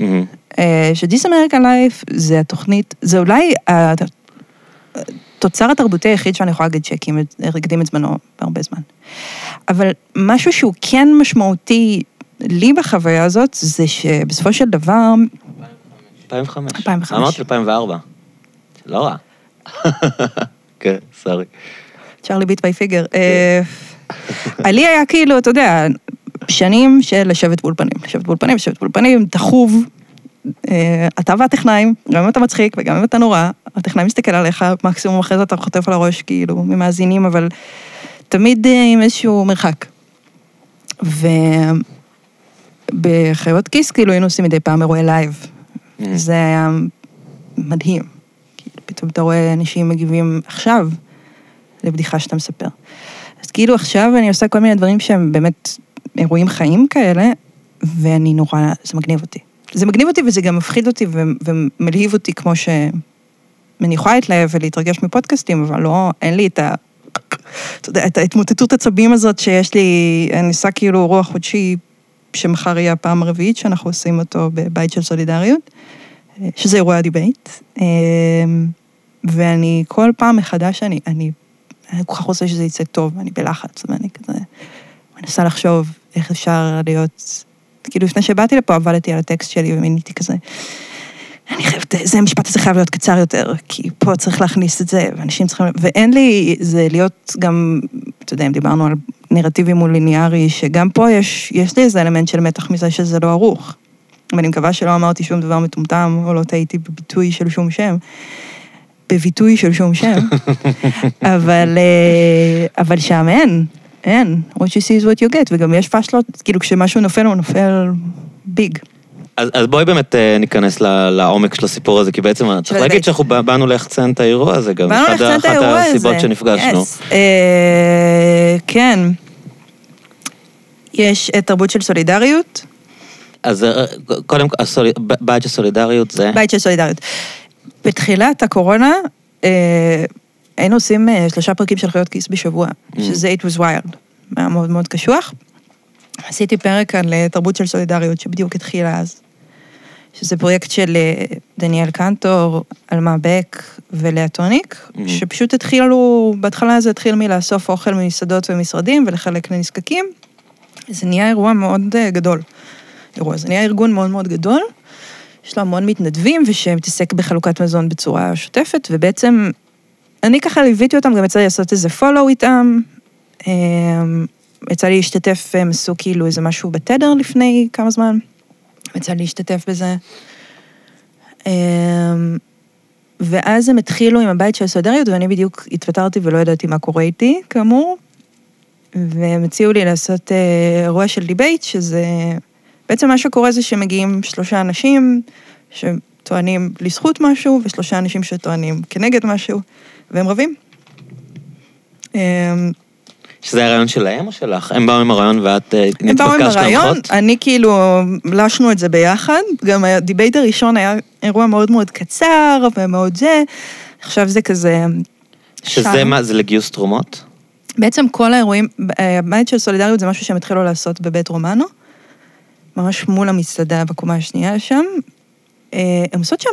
ש-This American Life זה התוכנית, זה אולי התוצר התרבותי היחיד שאני יכולה להגיד שהקים, את- זמנו בהרבה זמן. אבל משהו שהוא כן משמעותי לי בחוויה הזאת, זה שבסופו של דבר, 2005. 2005. אמרתי 2004. לא רע. *laughs* כן, sorry. Charlie bit my finger. לי היה כאילו, אתה יודע, שנים של לשבת באולפנים, לשבת באולפנים, לשבת באולפנים, תחוב. אה, אתה והטכנאים, גם אם אתה מצחיק וגם אם אתה נורא, הטכנאי מסתכל עליך, מקסימום אחרי זה אתה חוטף על הראש, כאילו, ממאזינים, אבל תמיד אה, עם איזשהו מרחק. ובחיות כיס, כאילו, היינו עושים מדי פעם אירועי live. Mm. זה היה מדהים. כאילו, פתאום אתה רואה אנשים מגיבים עכשיו לבדיחה שאתה מספר. אז כאילו עכשיו אני עושה כל מיני דברים שהם באמת אירועים חיים כאלה, ואני נורא, זה מגניב אותי. זה מגניב אותי וזה גם מפחיד אותי ומלהיב אותי כמו ש... אני יכולה להתלהב ולהתרגש מפודקאסטים, אבל לא, אין לי את ה... אתה יודע, את ההתמוטטות עצבים הזאת שיש לי, אני עושה כאילו אירוע חודשי, שמחר יהיה הפעם הרביעית שאנחנו עושים אותו בבית של סולידריות, אה, שזה אירוע הדיבייט. אה, ואני כל פעם מחדש, אני, אני, אני כל כך רוצה שזה יצא טוב, ואני בלחץ, ואני כזה מנסה לחשוב איך אפשר להיות... כאילו, לפני שבאתי לפה עבדתי על הטקסט שלי ומיניתי כזה, אני חייבת, זה המשפט הזה חייב להיות קצר יותר, כי פה צריך להכניס את זה, ואנשים צריכים, ואין לי, זה להיות גם, אתה יודע, אם דיברנו על נרטיבי מול ליניארי, שגם פה יש, יש לי איזה אלמנט של מתח מזה שזה לא ערוך. ואני מקווה שלא אמרתי שום דבר מטומטם, או לא טעיתי בביטוי של שום שם. בביטוי של שום שם. *laughs* אבל, אה, אבל שם אין, אין. what you see is what you get, וגם יש פאשלות, כאילו כשמשהו נופל, הוא נופל ביג. אז, אז בואי באמת אה, ניכנס ל- לעומק של הסיפור הזה, כי בעצם צריך. להגיד שאנחנו בא- באנו ליחצן את האירוע הזה גם. באנו לחצן את אחת האירוע הזה. הסיבות שנפגשנו. Yes. אה, כן. יש תרבות של סולידריות, אז קודם כל, בית של סולידריות זה... בית של סולידריות. בתחילת הקורונה, אה, היינו עושים אה, שלושה פרקים של חיות כיס בשבוע, שזה It was wild. היה מאוד מאוד קשוח. עשיתי פרק על אה, תרבות של סולידריות, שבדיוק התחילה אז. שזה פרויקט של דניאל קנטור, אלמה בק ולאה טוניק, Mhm. שפשוט התחילו, בהתחלה זה התחיל מלאסוף אוכל ממסעדות ומשרדים ולחלק לנזקקים. זה נהיה אירוע מאוד גדול. אירוע, זה נהיה ארגון מאוד מאוד גדול, יש לו המון מתנדבים ושמתעסק בחלוקת מזון בצורה שוטפת, ובעצם אני ככה ליוויתי אותם, גם יצא לי לעשות איזה פולו איתם. אה, יצא לי להשתתף, הם עשו כאילו איזה משהו בתדר לפני כמה זמן. יצא לי להשתתף בזה. אה, ואז הם התחילו עם הבית של הסולידריות, ואני בדיוק התפטרתי ולא ידעתי מה קורה איתי, כאמור. והם הציעו לי לעשות אה, אירוע של דיבייט, שזה... בעצם מה שקורה זה שמגיעים שלושה אנשים שטוענים לזכות משהו, ושלושה אנשים שטוענים כנגד משהו, והם רבים. אה, שזה הרעיון שלהם או שלך? הם באו עם הרעיון ואת אה, הם באו עם נתבקשת הרעיון, להנחות? אני כאילו, לשנו את זה ביחד, גם הדיבייט הראשון היה אירוע מאוד מאוד קצר ומאוד זה, עכשיו זה כזה... שזה שם. מה, זה לגיוס תרומות? בעצם כל האירועים, אה, הבית של סולידריות זה משהו שהם התחילו לעשות בבית רומנו, ממש מול המסעדה בקומה השנייה שם. אה, הם עושות שם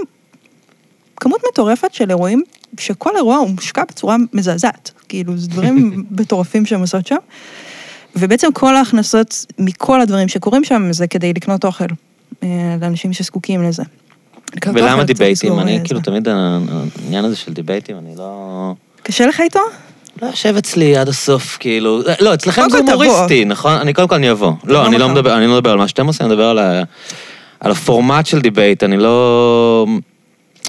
כמות מטורפת של אירועים, שכל אירוע הוא מושקע בצורה מזעזעת. כאילו, זה דברים *laughs* מטורפים שהם עושות שם. ובעצם כל ההכנסות מכל הדברים שקורים שם זה כדי לקנות אוכל אה, לאנשים שזקוקים לזה. ולמה דיבייטים? אני אה, כאילו. תמיד העניין הזה של דיבייטים, אני לא... קשה לך איתו? לא יושב אצלי עד הסוף, כאילו... לא, אצלכם זה. הומוריסטי, נכון? אני קודם כל אני אבוא. לא, אני לא. מדבר, אני לא מדבר על מה שאתם עושים, אני מדבר על ה- על הפורמט של דיבייט, אני לא...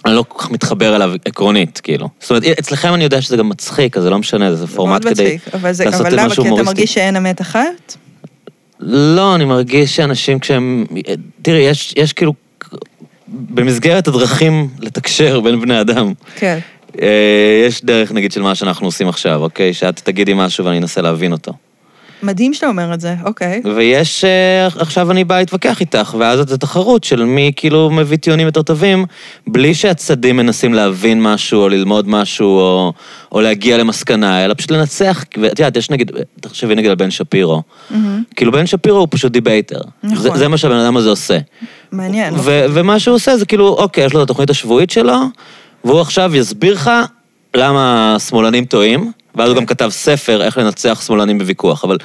אני לא כל כך מתחבר אליו עקרונית, כאילו. זאת אומרת, אצלכם אני יודע שזה גם מצחיק, אז זה לא משנה, זה פורמט כדי מצחיק, אבל זה- לעשות אבל למה? משהו כי אתה. מרגיש שאין אמת אחת? לא, אני מרגיש שאנשים כשהם... תראי, יש, יש כאילו... במסגרת הדרכים לתקשר בין בני אדם, כן. אה, יש דרך, נגיד, של מה שאנחנו עושים עכשיו, אוקיי? שאת תגידי משהו ואני אנסה להבין אותו. מדהים שאתה אומר את זה, אוקיי. ויש, אה, עכשיו אני בא להתווכח איתך, ואז זו תחרות של מי כאילו מביא טיעונים יותר טובים, בלי שהצדדים מנסים להבין משהו, או ללמוד משהו, או, או להגיע למסקנה, אלא פשוט לנצח. ואת יודעת, יש נגיד, תחשבי נגיד על בן שפירו. כאילו בן שפירו הוא פשוט debater. נכון. זה, זה מה שהבן אדם הזה עושה. מעניין. ו- ומה שהוא עושה זה כאילו, אוקיי, יש לו את התוכנית השבועית שלו, והוא עכשיו יסביר לך למה השמאלנים טועים, ואז הוא. גם כתב ספר איך לנצח שמאלנים בוויכוח, אבל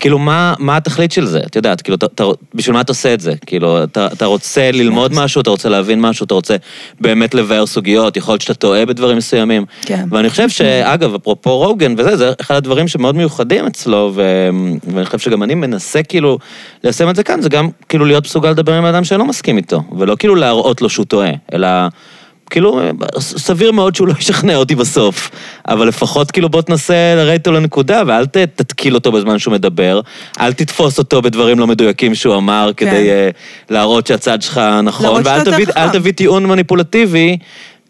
כאילו, מה, מה התכלית של זה? את יודעת, כאילו, אתה, אתה, בשביל מה אתה עושה את זה? כאילו, אתה, אתה רוצה ללמוד משהו, אתה רוצה להבין משהו, אתה רוצה באמת לבאר סוגיות, יכול להיות שאתה טועה בדברים מסוימים. כן. ואני חושב שאגב, אפרופו רוגן וזה, זה אחד הדברים שמאוד מיוחדים אצלו, ו... ואני חושב שגם אני מנסה כאילו ליישם את זה כאן, זה גם כאילו להיות מסוגל לדבר עם האדם שלא מסכים איתו, ולא כאילו להראות לו שהוא טועה, אלא... כאילו, סביר מאוד שהוא לא ישכנע אותי בסוף, אבל לפחות כאילו בוא תנסה לרדת איתו לנקודה, ואל ת- תתקיל אותו בזמן שהוא מדבר, אל תתפוס אותו בדברים לא מדויקים שהוא אמר, כן. כדי אה, להראות שהצד שלך נכון, ואל תביא. תביא טיעון מניפולטיבי.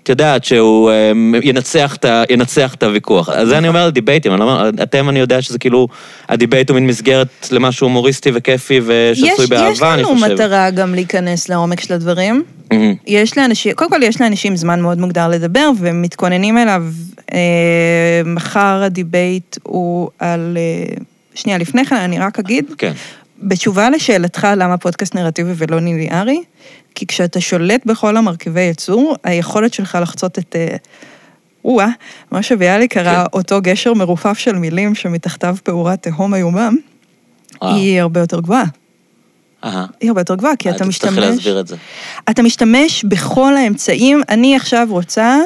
את יודעת שהוא אה, ינצח את, ה- ינצח את הוויכוח. אז זה אני אומר על דיבייטים, אני לא אומר, אתם אני יודע שזה כאילו, הדיבייט הוא מין מסגרת למשהו הומוריסטי וכיפי ושעשוי יש, באהבה, יש אני לנו חושב. מטרה גם להיכנס לעומק של הדברים. יש לאנשים, קודם כל יש לאנשים זמן מאוד מוגדר לדבר, ומתכוננים אליו. אה, מחר הדיבייט הוא על... אה, שנייה, לפני כן אני רק אגיד, כן. בתשובה לשאלתך למה פודקאסט נרטיבי ולא ליניארי, כי כשאתה שולט בכל המרכיבי יצור, היכולת שלך לחצות את... אה, או-אה, מה שביאליק קרא כן. אותו גשר מרופף של מילים שמתחתיו פעורה תהום איומם. היא הרבה יותר גבוהה. היא הרבה יותר גבוהה, כי אתה תצטרכי משתמש... להסביר את זה. אתה משתמש בכל האמצעים. אני עכשיו רוצה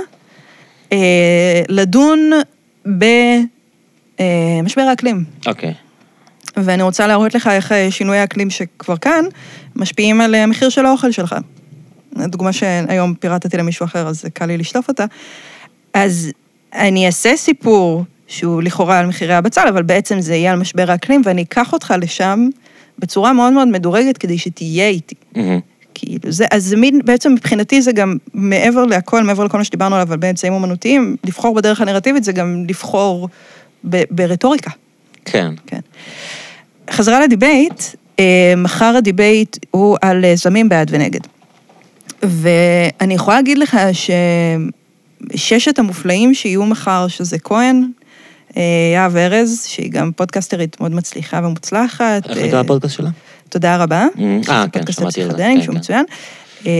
אה, לדון במשבר האקלים. אוקיי. ואני רוצה להראות לך איך אה, שינויי האקלים שכבר כאן, משפיעים על אה, המחיר של האוכל שלך. דוגמה שהיום פירטתי למישהו אחר, אז קל לי לשלוף אותה. אז אני אעשה סיפור שהוא לכאורה על מחירי הבצל, אבל בעצם זה יהיה על משבר האקלים, ואני אקח אותך לשם בצורה מאוד מאוד מדורגת כדי שתהיה איתי. מהמם. כאילו, זה, אז זה מין, בעצם מבחינתי זה גם מעבר להכל, מעבר לכל מה שדיברנו עליו, אבל באמצעים אומנותיים, לבחור בדרך הנרטיבית זה גם לבחור ב, ברטוריקה. כן. כן. חזרה לדיבייט, אה, מחר הדיבייט הוא על אה, זומים בעד ונגד. ואני יכולה להגיד לך שששת המופלאים שיהיו מחר, שזה כהן, יהב ארז, שהיא גם פודקסטרית מאוד מצליחה ומוצלחת. איך אה, נקרא הפודקאסט שלה? תודה רבה. אה, כן, פודקאסט שמעתי על זה. הפסיכדלים, כן, שהוא כן. מצוין. אה,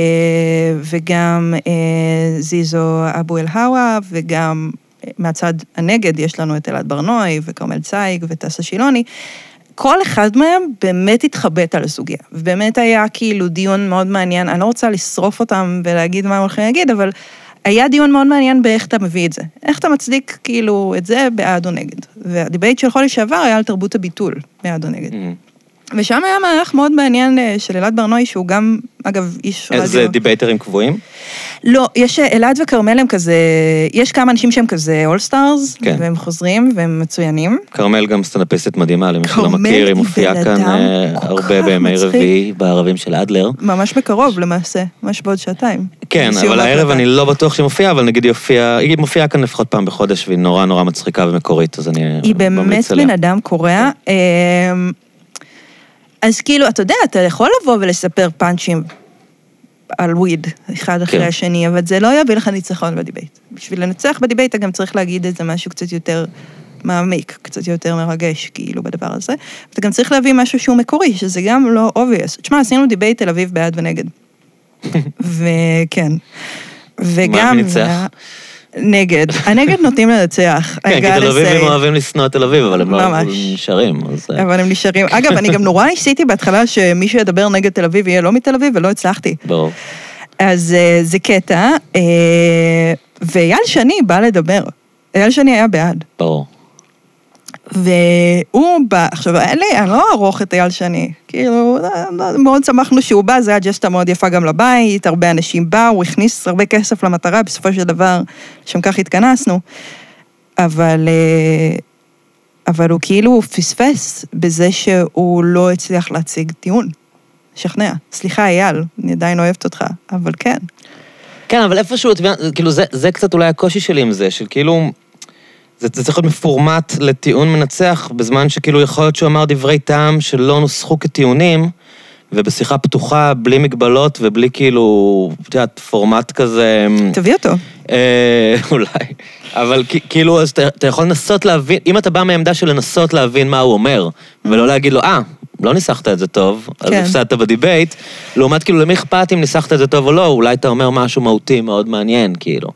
וגם אה, זיזו אבו אל-הווה, וגם אה, מהצד הנגד יש לנו את אלעד ברנועי, וכרמל צייג, וטסה שילוני. כל אחד מהם באמת התחבט על הסוגיה. ובאמת היה כאילו דיון מאוד מעניין, אני לא רוצה לשרוף אותם ולהגיד מה הם הולכים להגיד, אבל היה דיון מאוד מעניין באיך אתה מביא את זה. איך אתה מצדיק כאילו את זה בעד או נגד. והדיבייט של חודש שעבר היה על תרבות הביטול, בעד או נגד. מהמם. ושם היה מהלך מאוד מעניין אה, של אלעד ברנועי, שהוא גם, אגב, איש רדיו. איזה דיבייטרים קבועים? לא, יש אה, אלעד וכרמל הם כזה, יש כמה אנשים שהם כזה all-stars, כן. והם חוזרים והם מצוינים. כרמל גם סטנדאפיסטית מדהימה, למי שלא מכיר, היא היא מופיעה כאן אה, הרבה בימי. רביעי בערבים של אדלר. ממש בקרוב למעשה, ממש בעוד שעתיים. כן, אבל הערב. אני לא בטוח שהיא מופיעה, אבל נגיד היא הופיעה, היא מופיעה כאן לפחות פעם בחודש, והיא נורא נורא מצחיקה ומקורית, אז אני היא באמת ממליץ עליה. בן אדם קורע. אז כאילו, אתה יודע, אתה יכול לבוא ולספר פאנצ'ים על וויד, אחד אחרי כן. השני, אבל זה לא יביא לך ניצחון בדיבייט. בשביל לנצח בדיבייט אתה גם צריך להגיד איזה משהו קצת יותר מעמיק, קצת יותר מרגש, כאילו, בדבר הזה. אתה גם צריך להביא משהו שהוא מקורי, שזה גם לא obvious. תשמע, עשינו דיבייט תל אביב בעד ונגד. *laughs* וכן. וגם... מי ניצח? נגד. *laughs* הנגד נוטים לנצח. כן, כי תל אביבים. אוהבים לשנוא את תל אביב, אבל הם לא. נשארים. אה, אבל הם נשארים. אגב, אני גם נורא ניסיתי בהתחלה שמי שידבר נגד תל אביב יהיה לא מתל אביב, ולא הצלחתי. ברור. אז אה, זה קטע. אה, ואייל שני בא לדבר. אייל שני היה בעד. ברור. והוא בא, עכשיו, אין לי, אני לא אערוך את אייל שני. כאילו, מאוד שמחנו שהוא בא, זה היה ג'סטה מאוד יפה גם לבית, הרבה אנשים באו, הוא הכניס הרבה כסף למטרה, בסופו של דבר, לשם כך התכנסנו. אבל, אה, אבל הוא כאילו פספס בזה שהוא לא הצליח להציג טיעון. שכנע. סליחה, אייל, אני עדיין אוהבת אותך, אבל כן. כן, אבל איפשהו, כאילו, זה, זה קצת אולי הקושי שלי עם זה, של כאילו... זה, זה צריך להיות מפורמט לטיעון מנצח, בזמן שכאילו יכול להיות שהוא אמר דברי טעם שלא נוסחו כטיעונים, ובשיחה פתוחה, בלי מגבלות ובלי כאילו, את יודעת, פורמט כזה... תביא אותו. אה, *laughs* אולי. אבל כאילו, אז אתה, אתה יכול לנסות להבין, אם אתה בא מעמדה של לנסות להבין מה הוא אומר, ולא להגיד לו, אה, לא ניסחת את זה טוב, אז כן. הפסדת בדיבייט, לעומת כאילו, למי אכפת אם ניסחת את זה טוב או לא, אולי אתה אומר משהו מהותי מאוד מעניין, כאילו.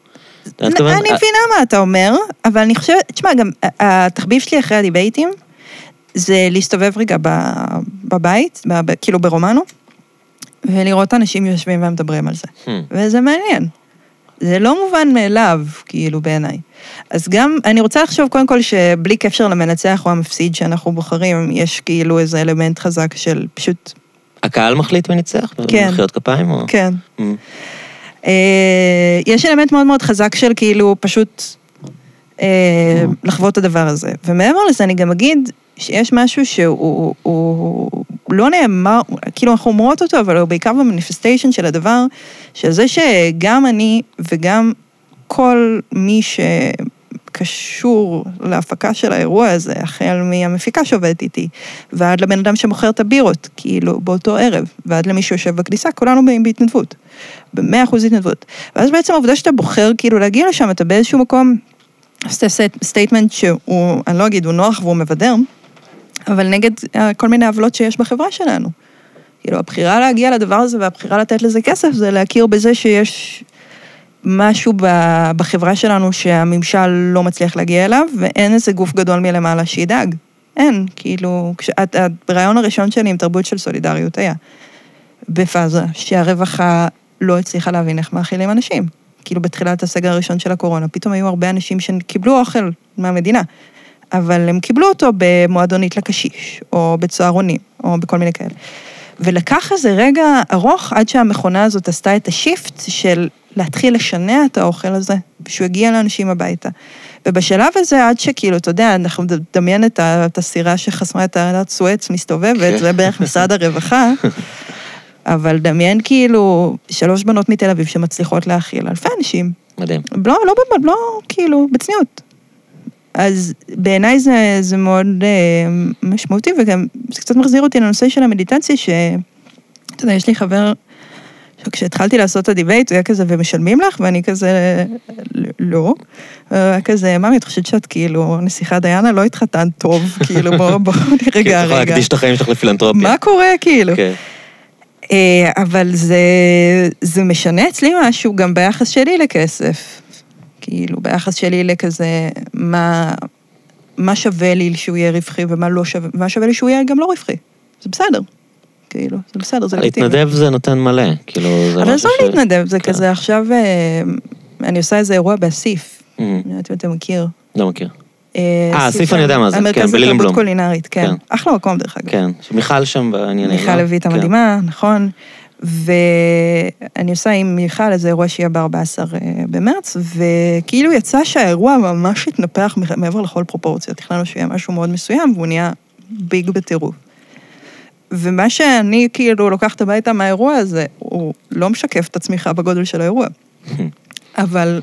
אני מבינה מה אתה אומר, אבל אני חושבת, תשמע, גם התחביב שלי אחרי הדיבייטים, זה להסתובב רגע בבית, כאילו ברומנו, ולראות אנשים יושבים ומדברים על זה. Hmm. וזה מעניין. זה לא מובן מאליו, כאילו, בעיניי. אז גם, אני רוצה לחשוב קודם כל שבלי קשר למנצח או המפסיד שאנחנו בוחרים, יש כאילו איזה אלמנט חזק של פשוט, הקהל מחליט מי ניצח? כן. מחיאות כפיים? או- כן. Hmm. אה, יש אלמנט מאוד מאוד חזק של כאילו פשוט אה, לחוות את הדבר הזה. ומעבר לזה, אני גם אגיד שיש משהו שהוא הוא לא נאמר, כאילו אנחנו אומרות אותו, אבל הוא בעיקר ב manifestation של הדבר, של זה שגם אני וגם כל מי שקשור להפקה של האירוע הזה, החל מהמפיקה שעובדת איתי, ועד לבן אדם שמוכר את הבירות, כאילו, באותו ערב, ועד למי שיושב בכניסה, כולנו באים בהתנדבות. במאה אחוז התנדבות. ואז בעצם העובדה שאתה בוחר כאילו להגיע לשם, אתה באיזשהו מקום, עושה statement שהוא, אני לא אגיד, הוא נוח והוא מבדר, אבל נגד אה, כל מיני עוולות שיש בחברה שלנו. כאילו, הבחירה להגיע לדבר הזה והבחירה לתת לזה כסף זה להכיר בזה שיש משהו בחברה שלנו שהממשל לא מצליח להגיע אליו, ואין איזה גוף גדול מלמעלה שידאג. אין, כאילו, כש- הרעיון הראשון שלי עם תרבות של סולידריות היה בפאזה, שהרווחה לא הצליחה להבין איך מאכילים אנשים. כאילו בתחילת הסגר הראשון של הקורונה, פתאום היו הרבה אנשים שקיבלו אוכל מהמדינה, אבל הם קיבלו אותו במועדונית לקשיש, או בצהרונים, או בכל מיני כאלה. ולקח איזה רגע ארוך עד שהמכונה הזאת עשתה את השיפט של להתחיל לשנע את האוכל הזה, שהוא יגיע לאנשים הביתה. ובשלב הזה, עד שכאילו, אתה יודע, אנחנו נדמיין את הסירה שחסמה את תעלת סואץ מסתובבת, כן. זה בערך משרד הרווחה, *laughs* אבל דמיין כאילו שלוש בנות מתל אביב שמצליחות להאכיל אלפי אנשים. מדהים. לא, לא, לא, לא כאילו, בצניעות. אז בעיניי זה, זה מאוד אה, משמעותי, וגם זה קצת מחזיר אותי לנושא של המדיטציה, ש... אתה יודע, יש לי חבר, שכשהתחלתי לעשות את הדיבייט, הוא היה כזה, ומשלמים לך? ואני כזה, לא. היה כזה, ממי, את חושבת שאת כאילו נסיכה דיאנה? לא התחתנת טוב, כאילו, בוא, בוא, *laughs* כן, רגע, אתה יכול רגע. להקדיש את החיים שלך לפילנטרופיה. מה קורה, כאילו? כן. אה, אבל זה, זה משנה אצלי משהו גם ביחס שלי לכסף. כאילו, ביחס שלי לכזה, מה, מה שווה לי שהוא יהיה רווחי ומה לא שווה, מה שווה לי שהוא יהיה גם לא רווחי. זה בסדר. כאילו, זה בסדר, זה לגיטימי. להתנדב זה נותן מלא, כאילו, זה אבל עזוב להתנדב, זה כן. כזה עכשיו, אה, אני עושה איזה אירוע באסיף, Mhm. אני לא יודעת אם אתה מכיר. לא מכיר. אה, אסיף אני יודע מה זה, כן, המרכז בלילנבלום. לתרבות קולינרית, כן. כן. אחלה מקום דרך אגב. כן, שמיכל שם בעניינים. מיכל לא? לויט כן. המדהימה, נכון. ואני עושה עם מיכל איזה אירוע שיהיה ב-14 במרץ, וכאילו יצא שהאירוע ממש התנפח מעבר לכל פרופורציה. תכננו שיהיה משהו מאוד מסוים, והוא נהיה ביג בטירוף. ומה שאני כאילו לוקחת הביתה מהאירוע הזה, הוא לא משקף את הצמיחה בגודל של האירוע, *laughs* אבל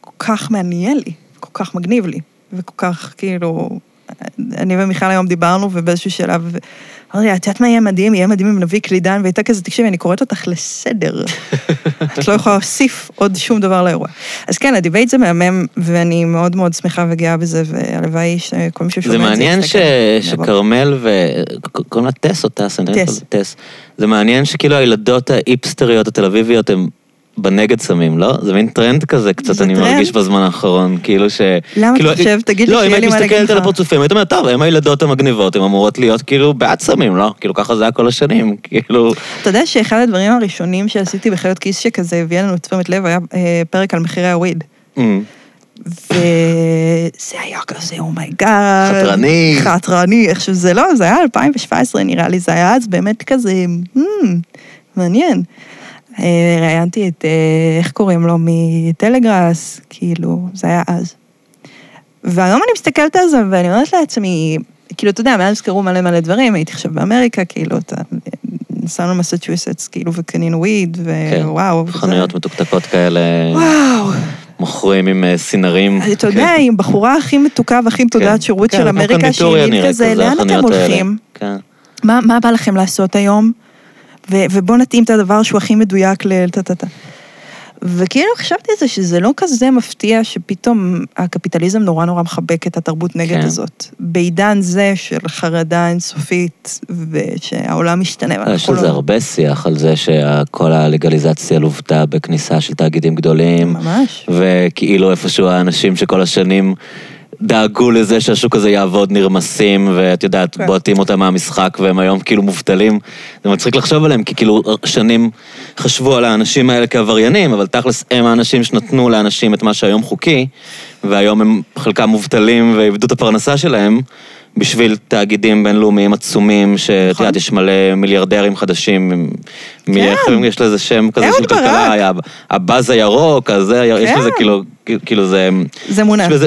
כל כך מעניין לי, כל כך מגניב לי, וכל כך כאילו... אני ומיכל היום דיברנו, ובאיזשהו שלב, אמרתי לה, את יודעת מה יהיה מדהים? יהיה מדהים אם נביא קלידן, והיא הייתה כזה, תקשיבי, אני קוראת אותך לסדר. *laughs* את לא יכולה להוסיף עוד שום דבר לאירוע. אז כן, הדיבייט זה מהמם, ואני מאוד מאוד שמחה וגאה בזה, והלוואי שכל מי ששומע זה את זה מעניין יסתכל. יבוא. שכרמל ו... קוראים לה טס או טס? לא טס. אם זה טס. זה מעניין שכאילו הילדות ההיפסטריות התל אביביות הן בנגד סמים, לא? זה מין טרנד כזה קצת, אני טרנד? מרגיש בזמן האחרון, כאילו ש... למה כאילו, אתה חושב? תגיד לי לא, אם שיהיה היית לי מה להגיד מסתכלת על לך. הפרצופים, היית אומרת, טוב, הן הילדות המגניבות, הן אמורות להיות כאילו בעד סמים, לא? כאילו ככה זה היה כל השנים, *laughs* כאילו... אתה יודע שאחד הדברים הראשונים שעשיתי בחיות כיס שכזה הביא לנו תשומת לב, היה אה, פרק על מחירי הוויד. אמ, וזה היה כזה, oh my god. חתרני. חתרני, איך שזה לא, זה היה 2017 נראה לי, זה היה אז באמת כזה, "Hmm, מעניין. אה, ראיינתי את, אה, איך קוראים לו, מטלגראס, כאילו, זה היה אז. והיום אני מסתכלת על זה ואני אומרת לעצמי, כאילו, אתה יודע, מאז קרו מלא מלא דברים, הייתי עכשיו באמריקה, כאילו, אתה... נסענו למסצ'וסטס, כאילו, וקנינו וויד, כן, ווואו. וזה- חנויות מתוקתקות כאלה, וואו, מוכרים עם אה, סינרים. אתה יודע, עם בחורה הכי מתוקה והכי מתודעת שירות כן, של כמו אמריקה, שהיא כזה, לאן אתם החנויות האלה." הולכים? כן. מה מה בא לכם לעשות היום? ו- ובואו נתאים את הדבר שהוא הכי מדויק ל... טה-טה-טה. וכאילו חשבתי על זה שזה לא כזה מפתיע שפתאום הקפיטליזם נורא נורא מחבק את התרבות נגד כן. הזאת. בעידן זה של חרדה אינסופית, ושהעולם משתנה. יש לזה לא- הרבה שיח על זה שכל הלגליזציה לוותה בכניסה של תאגידים גדולים. ממש. וכאילו איפשהו האנשים שכל השנים דאגו לזה שהשוק הזה יעבוד נרמסים, ואת יודעת, כן. בועטים אותם מהמשחק, והם היום כאילו מובטלים. זה מצחיק לחשוב עליהם, כי כאילו שנים חשבו על האנשים האלה כעבריינים, אבל תכלס הם האנשים שנתנו לאנשים את מה שהיום חוקי, והיום הם חלקם מובטלים ואיבדו את הפרנסה שלהם. בשביל תאגידים בינלאומיים עצומים, שאת נכון. יודעת, יש מלא מיליארדרים חדשים, כן. יש לזה שם כזה של כלכלה, הבאז הירוק, הזה, יש כן. לזה כאילו, כאילו זה... זה מונע. יש בזה,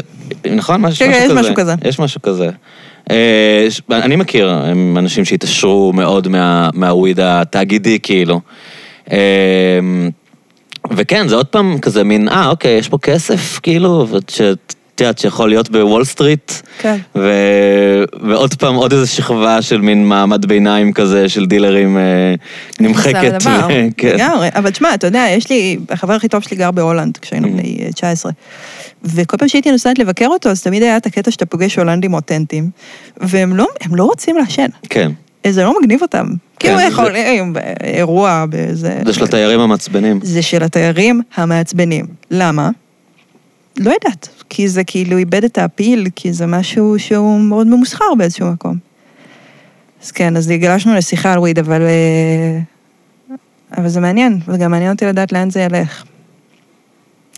נכון? משהו, כן, משהו יש כזה. משהו כזה. יש משהו כזה. אה, אני מכיר אנשים שהתעשרו מאוד מה- מהוויד התאגידי, כאילו. אה, וכן, זה עוד פעם כזה מין, אה, אוקיי, יש פה כסף, כאילו, שאת יודעת, שיכול להיות בוול סטריט. כן. ו... ועוד פעם, עוד איזו שכבה של מין מעמד ביניים כזה, של דילרים אה, נמחקת. זה ו- *laughs* כן. לגמרי. אבל תשמע, אתה יודע, יש לי, החבר הכי טוב שלי גר בהולנד כשהיינו Mm. בני אה, 19. וכל פעם שהייתי נוסעת לבקר אותו, אז תמיד היה את הקטע שאתה פוגש הולנדים אותנטיים, והם לא, לא רוצים לעשן. כן. זה לא מגניב אותם. כאילו זה- יכולים, באירוע, באיזה... זה של התיירים המעצבנים. זה של התיירים המעצבנים. למה? לא יודעת. כי זה כאילו איבד את האפיל, כי זה משהו שהוא מאוד ממוסחר באיזשהו מקום. אז כן, אז גלשנו לשיחה על וויד, אבל... אה, אבל זה מעניין, וגם מעניין אותי לדעת לאן זה ילך.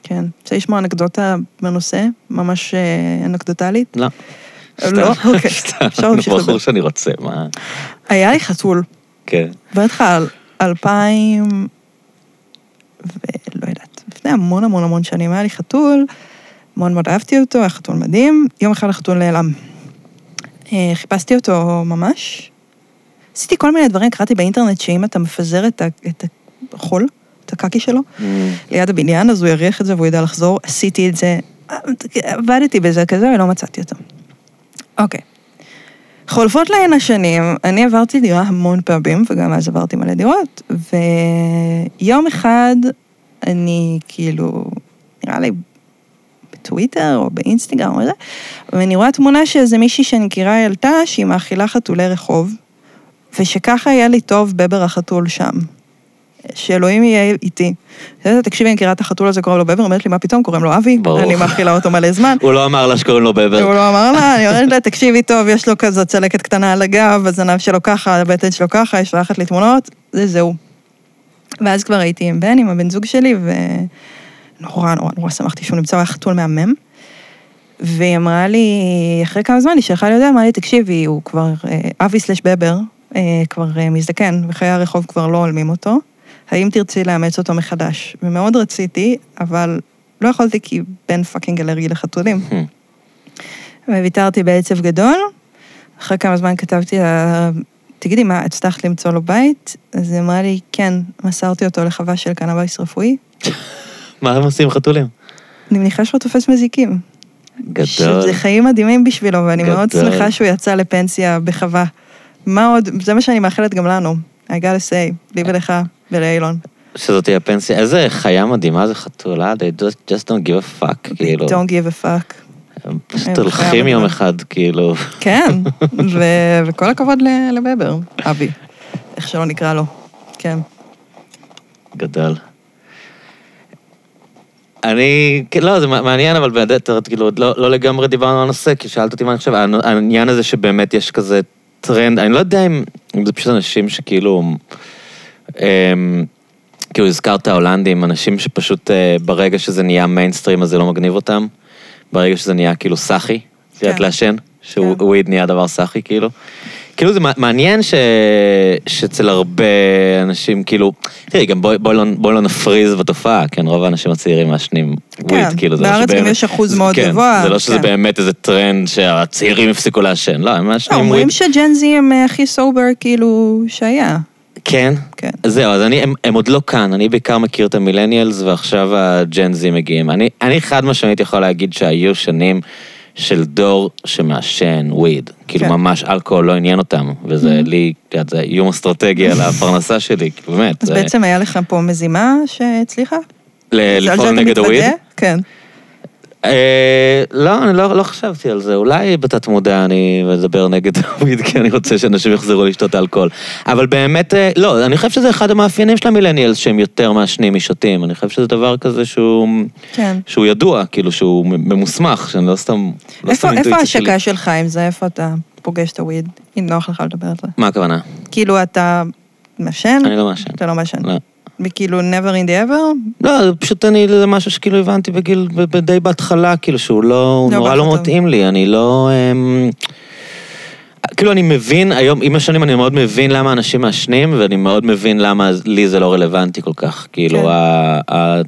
כן. רוצה לשמוע אנקדוטה בנושא? ממש אה, אנקדוטלית? לא. לא? אוקיי. *laughs* אפשר להמשיך לדבר. שאני רוצה, מה... היה לי חתול. כן. לך על אלפיים... ולא יודעת, לפני המון המון המון שנים היה לי חתול, מאוד מאוד אהבתי אותו, היה חתול מדהים, יום אחד החתול נעלם. אה, חיפשתי אותו ממש. עשיתי כל מיני דברים, קראתי באינטרנט שאם אתה מפזר את, ה, את החול, את הקקי שלו, Mm. ליד הבניין, אז הוא יריח את זה והוא ידע לחזור. עשיתי את זה, עבדתי בזה כזה ולא מצאתי אותו. אוקיי. חולפות להן השנים, אני עברתי דירה המון פעמים, וגם אז עברתי מלא דירות, ויום אחד אני כאילו, נראה לי בטוויטר או באינסטגרם או זה, ואני רואה תמונה שאיזה מישהי שאני מכירה העלתה, שהיא מאכילה חתולי רחוב, ושככה היה לי טוב בבר החתול שם. שאלוהים יהיה איתי. תקשיבי, אני מכירה את החתול הזה, קוראים לו בבר, אומרת לי, מה פתאום, קוראים לו אבי, ברור. אני מאכילה אותו מלא זמן. הוא לא אמר לה שקוראים לו בבר. הוא לא אמר לה, אני אומרת לה, תקשיבי טוב, יש לו כזאת צלקת קטנה על הגב, הזנב שלו ככה, הבטן שלו ככה, יש שולחת לי תמונות, זה זהו. ואז כבר הייתי עם בן, עם הבן זוג שלי, ונורא נורא נורא שמחתי שהוא נמצא, הוא היה חתול מהמם. והיא אמרה לי, אחרי כמה זמן, היא שלחה לי הודעה, אמרה לי, תקשיבי, הוא כבר, אה, אבי סלש בבר, אה, כבר אה, מזדקן, וחיי הרחוב כבר לא הולמים אותו. האם תרצי לאמץ אותו מחדש? ומאוד רציתי, אבל לא יכולתי כי בן fucking אלרגי לחתולים. וויתרתי בעצב גדול. אחרי כמה זמן כתבתי לה, תגידי, מה, הצלחת למצוא לו בית? אז היא אמרה לי, כן, מסרתי אותו לחווה של קנאביס רפואי. *laughs* מה הם עושים חתולים? אני מניחה שהוא תופס מזיקים. גדול. שזה חיים מדהימים בשבילו, ואני מאוד גדול. שמחה שהוא יצא לפנסיה בחווה. מה עוד, זה מה שאני מאחלת גם לנו. I gotta say, לי ולך ולאילון. שזאת תהיה פנסיה. איזה חיה מדהימה זה חתול, אה? They just, just don't give a fuck, כאילו. Don't give a fuck. הם פשוט הולכים יום. אחד, כאילו. כן, *laughs* ו- וכל הכבוד לבבר, אבי, איך שלא נקרא לו. כן. גדול. אני, כן, לא, זה מעניין, אבל באמת, כאילו, עוד לא, לא לגמרי דיברנו על הנושא, כי שאלת אותי מה אני חושב, העניין הזה שבאמת יש כזה טרנד, אני לא יודע אם, אם זה פשוט אנשים שכאילו, אמ, כאילו הזכרת הולנדים, אנשים שפשוט אה, ברגע שזה נהיה מיינסטרים אז זה לא מגניב אותם, ברגע שזה נהיה כאילו סאחי, כן. לעשן, כן. שוויד נהיה דבר סאחי כאילו. כאילו זה מע- מעניין ש... שאצל הרבה אנשים, כאילו, תראי, גם בואי בוא לא, בוא לא נפריז בתופעה, כן, רוב האנשים הצעירים מעשנים וויד, כאילו, זה לא כן, בארץ גם שבאמת- יש אחוז זה- מאוד כן, גבוה, זה לא שזה כן. באמת איזה טרנד שהצעירים הפסיקו לעשן, לא, הם לא, מעשנים אומרים וויד. ש Gen Z הם אה, הכי sober כאילו שהיה. כן? כן. זהו, אז אני, הם, הם עוד לא כאן, אני בעיקר מכיר את ה millennials, ועכשיו ה Gen Z מגיעים. אני, אני חד משמעית יכול להגיד שהיו שנים של דור שמעשן וויד. כאילו כן. ממש אלכוהול לא עניין אותם, וזה לי, את יודעת, זה איום אסטרטגי על הפרנסה שלי, כאילו באמת. אז זה, בעצם היה לך פה מזימה שהצליחה? לפעול נגד? הוויד? כן. אה, לא, אני לא, לא חשבתי על זה. אולי בתת מודע אני מדבר נגד הוויד, כי אני רוצה שאנשים יחזרו לשתות אלכוהול. אבל באמת, אה, לא, אני חושב שזה אחד המאפיינים של המילניאלס, שהם יותר מעשנים משותים. אני חושב שזה דבר כזה שהוא, כן. שהוא ידוע, כאילו שהוא ממוסמך, שאני לא סתם, לא איפה. ההשקה שלך עם זה? איפה אתה פוגש את הוויד? אם נוח לך לדבר על זה. מה הכוונה? כאילו, אתה מעשן? אני לא מעשן. אתה לא מעשן. לא. וכאילו, never in the ever? לא, פשוט אני, זה משהו שכאילו הבנתי בגיל, די בהתחלה, כאילו שהוא לא, הוא לא נורא לא. מתאים לי, אני לא... אמ, כאילו אני מבין, היום, עם השנים אני מאוד מבין למה אנשים מעשנים, ואני מאוד מבין למה לי זה לא רלוונטי כל כך. כאילו, כן. ה, ה,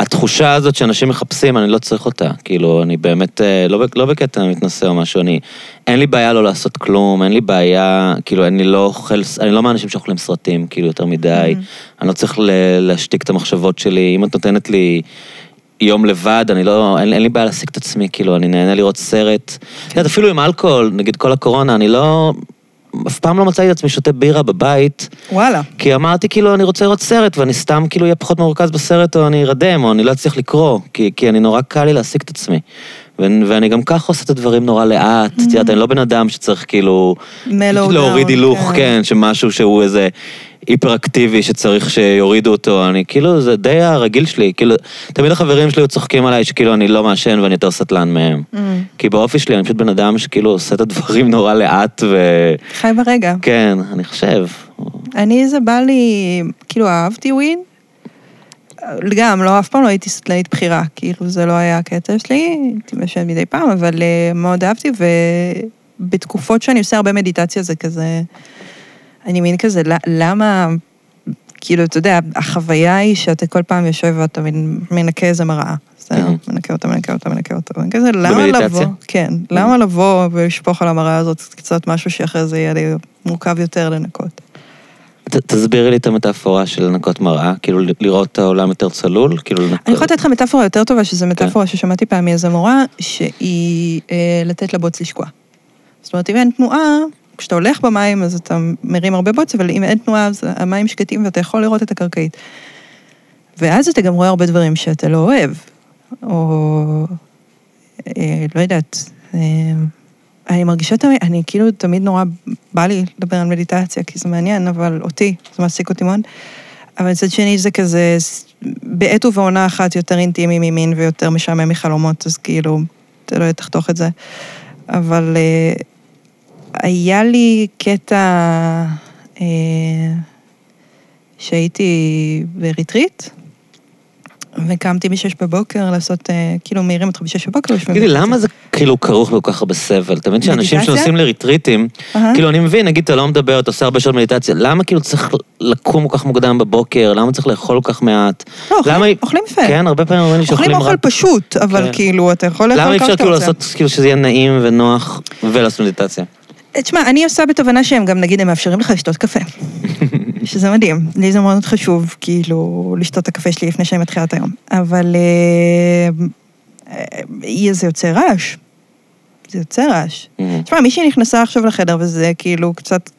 התחושה הזאת שאנשים מחפשים, אני לא צריך אותה. כאילו, אני באמת, אה, לא, לא בקטע מתנשא או משהו, אני... אין לי בעיה לא לעשות כלום, אין לי בעיה, כאילו, אני לא אוכל, אני לא מהאנשים שאוכלים סרטים, כאילו, יותר מדי. אני לא צריך ל- להשתיק את המחשבות שלי. אם את נותנת לי יום לבד, אני לא, אין, אין לי בעיה להעסיק את עצמי, כאילו, אני נהנה לראות סרט. את יודעת, אפילו עם אלכוהול, נגיד כל הקורונה, אני לא... אף פעם לא מצאתי את עצמי שותה בירה בבית, וואלה. כי אמרתי כאילו, אני רוצה לראות סרט, ואני סתם כאילו אהיה פחות מרוכז בסרט, או אני ארדם, או אני לא אצליח לקרוא, כי, כי אני נורא קל לי להעסיק את עצמי. ואני גם ככה עושה את הדברים נורא לאט, את יודעת, אני לא בן אדם שצריך כאילו... להוריד הילוך, כן. כן, שמשהו שהוא איזה היפר-אקטיבי שצריך שיורידו אותו, אני כאילו, זה די הרגיל שלי, כאילו, תמיד החברים שלי צוחקים עליי שכאילו אני לא מעשן ואני יותר סטלן מהם. Mm. כי באופי שלי אני פשוט בן אדם שכאילו עושה את הדברים *laughs* נורא לאט, ו... חי ברגע. כן, אני חושב. אני, זה בא לי, כאילו, אהבתי וויד. גם, לא, אף פעם לא הייתי סטלנית בחירה, כאילו, זה לא היה הקטע שלי, הייתי מעשנת מדי פעם, אבל אה, מאוד אהבתי, ובתקופות שאני עושה הרבה מדיטציה זה כזה, אני מין כזה, "ל- למה, כאילו, אתה יודע, החוויה היא שאתה כל פעם יושב ואתה מנקה איזה מראה. בסדר, Mhm. מנקה אותה, מנקה אותה, מנקה אותה, כזה, למה? לבוא? כן, למה לבוא ולשפוך על המראה הזאת קצת משהו שאחרי זה יהיה לי מורכב יותר לנקות? תסבירי לי את המטאפורה של לנקות מראה, כאילו לראות את העולם יותר צלול, כאילו לנקות... אני יכולה לתת לך מטאפורה יותר טובה, שזו מטאפורה ששמעתי פעם מאיזה מורה, שהיא אה, לתת לבוץ לשקוע. זאת אומרת, אם אין תנועה, כשאתה הולך במים אז אתה מרים הרבה בוץ, אבל אם אין תנועה אז המים שקטים ואתה יכול לראות את הקרקעית. ואז אתה גם רואה הרבה דברים שאתה לא אוהב, או אה, לא יודעת, אה, אני מרגישה תמיד, אני כאילו תמיד נורא, בא לי לדבר על מדיטציה, כי זה מעניין, אבל אותי, זה מעסיק אותי מאוד. אבל מצד שני זה כזה, בעת ובעונה אחת יותר אינטימי ממין ויותר משעמם מחלומות, אז כאילו, אתה לא תחתוך את זה. אבל אה, היה לי קטע אה, שהייתי בריטריט, וקמתי בשש בבוקר לעשות, אה, כאילו מעירים אותך בשש בבוקר. יושבים תגידי. למה זה כאילו כרוך בכל כך הרבה סבל? אתה מבין שאנשים? שנוסעים לריטריטים. כאילו אני מבין, נגיד אתה לא מדבר, אתה עושה הרבה שעות מדיטציה, למה כאילו צריך לקום כל כך מוקדם בבוקר? למה צריך לאכול כל כך מעט? לא, אוכלים- למה- אוכלים יפה. כן, הרבה פעמים אומרים לי אוכלים שאוכלים אוכל רע. פשוט, אבל כן. כאילו, אתה יכול לאכול למה אי כמה אפשר שאתה כאילו רוצה. לעשות, כאילו שזה יהיה נעים ונוח ולעשות מדיטציה? תשמע, אני עושה בתובנה שהם גם, נגיד, הם מאפשרים לך לשתות קפה. *laughs* שזה מדהים. לי זה מאוד חשוב, כאילו, לשתות את הקפה שלי לפני שאני מתחילה את היום. אבל אה, אה, זה יוצר רעש. זה יוצר רעש. Mhm. תשמע, מישהי נכנסה עכשיו לחדר וזה כאילו קצת,